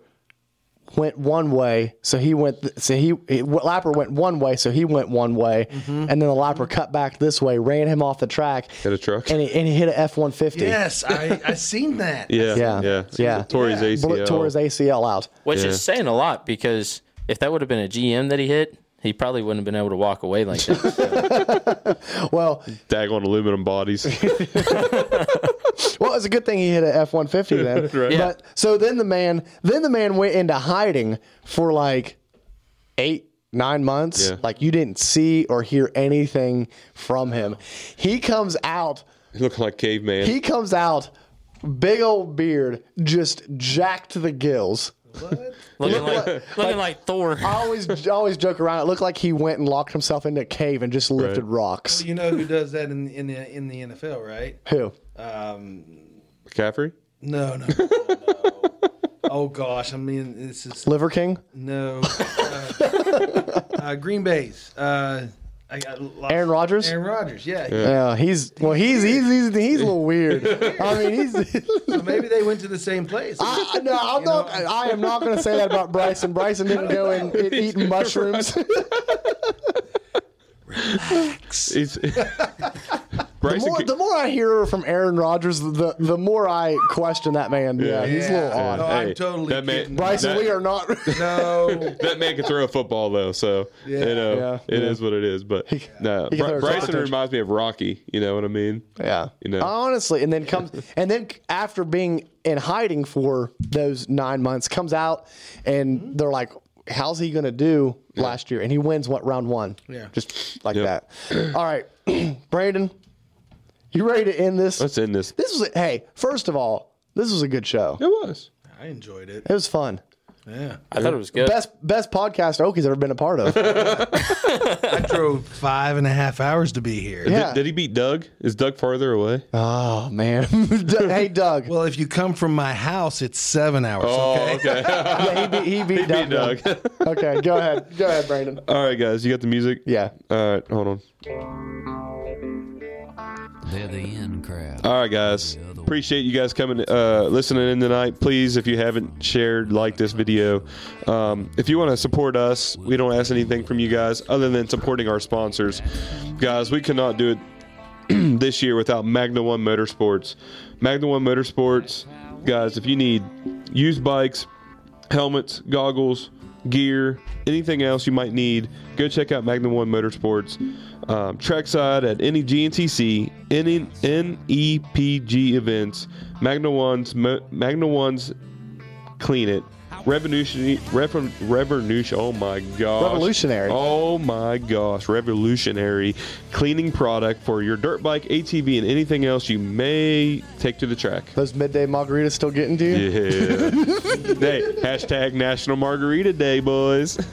Speaker 6: went one way, so he went. So he, he lapper went one way, so he went one way, mm-hmm. and then the lapper cut back this way, ran him off the track,
Speaker 7: Hit a truck.
Speaker 6: and he, and he hit a F one fifty.
Speaker 8: Yes, I I seen that.
Speaker 7: Yeah,
Speaker 6: Yeah,
Speaker 7: yeah,
Speaker 6: yeah.
Speaker 7: Tore his ACL.
Speaker 6: Bullet tore his ACL out.
Speaker 5: Which
Speaker 7: Yeah.
Speaker 5: is saying a lot because if that would have been a GM that he hit, he probably wouldn't have been able to walk away like that.
Speaker 6: Well,
Speaker 7: Daggone aluminum bodies.
Speaker 6: well, it's a good thing he hit a F one fifty then.
Speaker 7: Right.
Speaker 6: But so then the man, then the man went into hiding for like eight, nine months.
Speaker 7: Yeah.
Speaker 6: Like you didn't see or hear anything from him. He comes out.
Speaker 7: Looking like caveman.
Speaker 6: He comes out, big old beard, just jacked to the gills.
Speaker 5: looking like looking like Thor.
Speaker 6: I always, always joke around. It looked like he went and locked himself into a cave and just lifted rocks.
Speaker 8: You know who does that in in the in the NFL, right?
Speaker 6: Who?
Speaker 8: Um,
Speaker 7: McCaffrey.
Speaker 8: no, no, no, no. Oh gosh, I mean, this is
Speaker 6: Liver King?
Speaker 8: no. Uh, uh, Green Bay's. Uh, I got lost.
Speaker 6: Aaron Rodgers?
Speaker 8: Aaron Rodgers, yeah.
Speaker 6: Yeah, he's well. He's he's he's, he's a little weird. I mean, he's.
Speaker 8: So maybe they went to the same place.
Speaker 6: I, no, I'm not. I am not going to say that about Brycen. Brycen didn't go and eat, eat mushrooms.
Speaker 7: He's,
Speaker 6: the,
Speaker 7: Brycen.
Speaker 6: more, the more I hear from Aaron Rodgers, the the more I question that man. Yeah, he's a little odd.
Speaker 8: No, I'm totally
Speaker 7: that man,
Speaker 8: kidding.
Speaker 6: Brycen,
Speaker 7: that,
Speaker 6: we are not.
Speaker 8: no.
Speaker 7: that man can throw a football though, so you know
Speaker 6: Yeah,
Speaker 7: it is
Speaker 6: yeah.
Speaker 7: what it is. But no,
Speaker 6: he can throw
Speaker 7: Bry-
Speaker 6: Brycen
Speaker 7: reminds me of Rocky. You know what I mean?
Speaker 6: yeah,
Speaker 7: You know.
Speaker 6: honestly, and then comes and then after being in hiding for those nine months, comes out and they're like, "How's he going to do last year?" And he wins what round one?
Speaker 8: Yeah.
Speaker 6: just like
Speaker 7: Yep.
Speaker 6: that. All right, Brandon, you ready to end this?
Speaker 7: Let's end this.
Speaker 6: This was a, hey, first of all, this was a good show.
Speaker 7: It was.
Speaker 8: I enjoyed it.
Speaker 6: It was fun.
Speaker 8: Yeah.
Speaker 5: I thought it was good.
Speaker 6: Best best podcast Oki's ever been a part of.
Speaker 8: I drove five and a half hours to be here.
Speaker 6: Yeah.
Speaker 7: Did, did he beat Doug? Is Doug farther away?
Speaker 6: oh man. hey Doug.
Speaker 8: Well, if you come from my house, it's seven hours.
Speaker 7: Oh,
Speaker 8: okay.
Speaker 7: okay.
Speaker 6: Yeah, he beat he beat,
Speaker 7: he beat
Speaker 6: Doug.
Speaker 7: Doug.
Speaker 6: okay, go ahead. Go ahead, Brandon.
Speaker 7: All right, guys, you got the music?
Speaker 6: Yeah.
Speaker 7: All right, hold on.
Speaker 14: They're the in crowd.
Speaker 7: All right, guys. Appreciate you guys coming, uh, listening in tonight. Please, if you haven't shared, like this video. Um, if you want to support us, we don't ask anything from you guys other than supporting our sponsors. Guys, we cannot do it this year without Magna One Motorsports. Magna One Motorsports, guys, if you need used bikes, helmets, goggles, gear, anything else you might need, go check out Magnum One Motorsports. Um, trackside at any GNCC, any NEPG events, Magna One's Magna One's Clean It. Revolutionary, rever, revolution. Oh my gosh!
Speaker 6: Revolutionary.
Speaker 7: Oh my gosh! Revolutionary cleaning product for your dirt bike, ATV, and anything else you may take to the track.
Speaker 6: Those midday margaritas still getting to you?
Speaker 7: Yeah. hey, hashtag National Margarita Day, boys.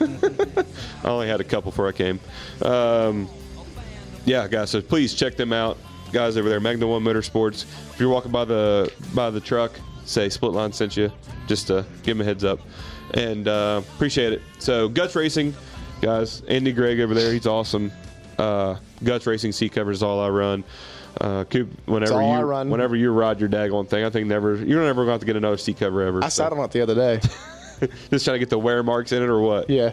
Speaker 7: I only had a couple before I came. Um, yeah, guys. So please check them out, guys over there. Magna One Motorsports. If you're walking by the by the truck, say Split Line sent you. Just to give them a heads up, and uh, appreciate it. So Guts Racing, guys. Andy Gregg over there. He's awesome. Uh, Guts Racing seat covers all I run. Uh, Coop, whenever you
Speaker 6: run.
Speaker 7: whenever you ride your daggone thing, I think never you're never going to to get another seat cover ever.
Speaker 6: I
Speaker 7: so.
Speaker 6: sat on it the other day.
Speaker 7: Just trying to get the wear marks in it or what?
Speaker 6: Yeah.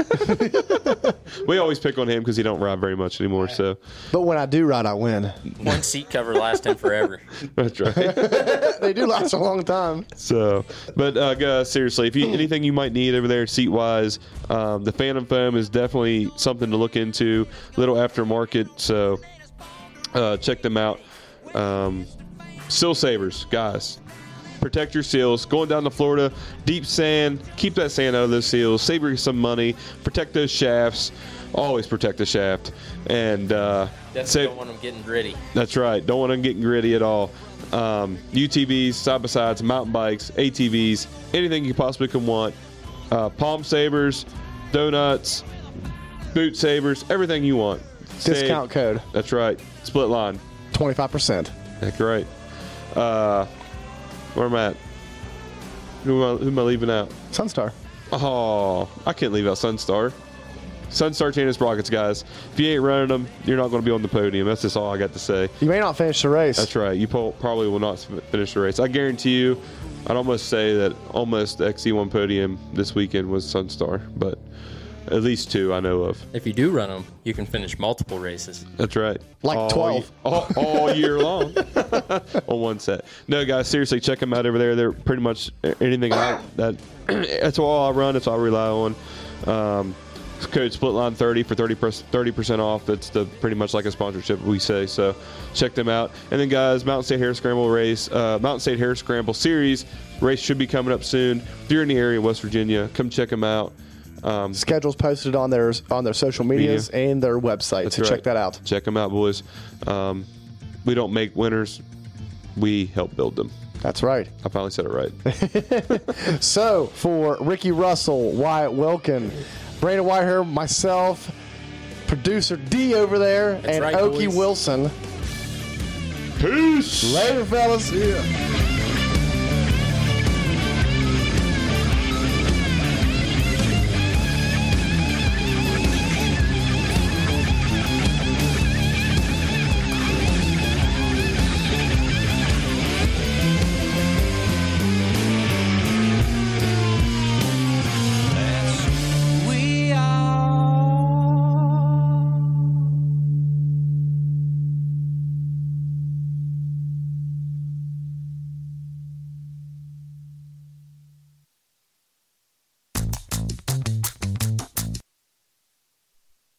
Speaker 7: we always pick on him because he don't ride very much anymore. So
Speaker 6: But when I do ride, I win.
Speaker 5: One seat cover lasts him forever.
Speaker 7: that's right.
Speaker 6: they do last a long time.
Speaker 7: So, but uh, guys, seriously, if you anything you might need over there seat wise, um, the Phantom Foam is definitely something to look into. Little aftermarket, so uh, check them out. Um, Seal savers, guys. Protect your seals. Going down to Florida, deep sand. Keep that sand out of those seals. Save you some money. Protect those shafts. Always protect the shaft. And uh,
Speaker 5: Definitely
Speaker 7: save,
Speaker 5: don't want them getting gritty.
Speaker 7: that's right. Don't want them getting gritty at all. Um, UTVs, side by sides, mountain bikes, ATVs, anything you possibly can want. Uh, palm sabers, donuts, boot sabers, everything you want.
Speaker 6: Discount code.
Speaker 7: That's right. Split line.
Speaker 6: 25%.
Speaker 7: Heck right. Uh, where am I at? Who am I, who am I leaving out?
Speaker 6: Sunstar.
Speaker 7: Oh, I can't leave out Sunstar. Sunstar Chain and Sprockets, guys. If you ain't running them, you're not going to be on the podium. That's just all I got to say.
Speaker 6: You may not finish the race.
Speaker 7: That's right. You probably will not finish the race. I guarantee you. I'd almost say that almost XC1 podium this weekend was Sunstar, but at least two I know of.
Speaker 5: If you do run them, you can finish multiple races.
Speaker 7: That's right.
Speaker 6: Like
Speaker 7: all
Speaker 6: 12.
Speaker 7: ye- all, all year long on one set. No, guys, seriously, check them out over there. They're pretty much anything I, that. That's all I run. That's all I rely on. Um, it's code Splitline thirty for 30 percent off. That's the pretty much like a sponsorship we say. So check them out. And then guys, Mountain State Hare Scramble race, uh, Mountain State Hare Scramble series race should be coming up soon. If you're in the area of West Virginia, come check them out. Um,
Speaker 6: Schedules posted on their on their social medias and their website.
Speaker 7: That's
Speaker 6: so
Speaker 7: right.
Speaker 6: check that out.
Speaker 7: Check them out, boys. Um, we don't make winners; we help build them.
Speaker 6: That's right.
Speaker 7: I finally said it right.
Speaker 6: So for Ricky Russell, Wyatt Wilkin, Brandon Whitehair, myself, producer D over there, and
Speaker 5: right,
Speaker 6: Okie. Wilson.
Speaker 7: Peace.
Speaker 6: Later, fellas.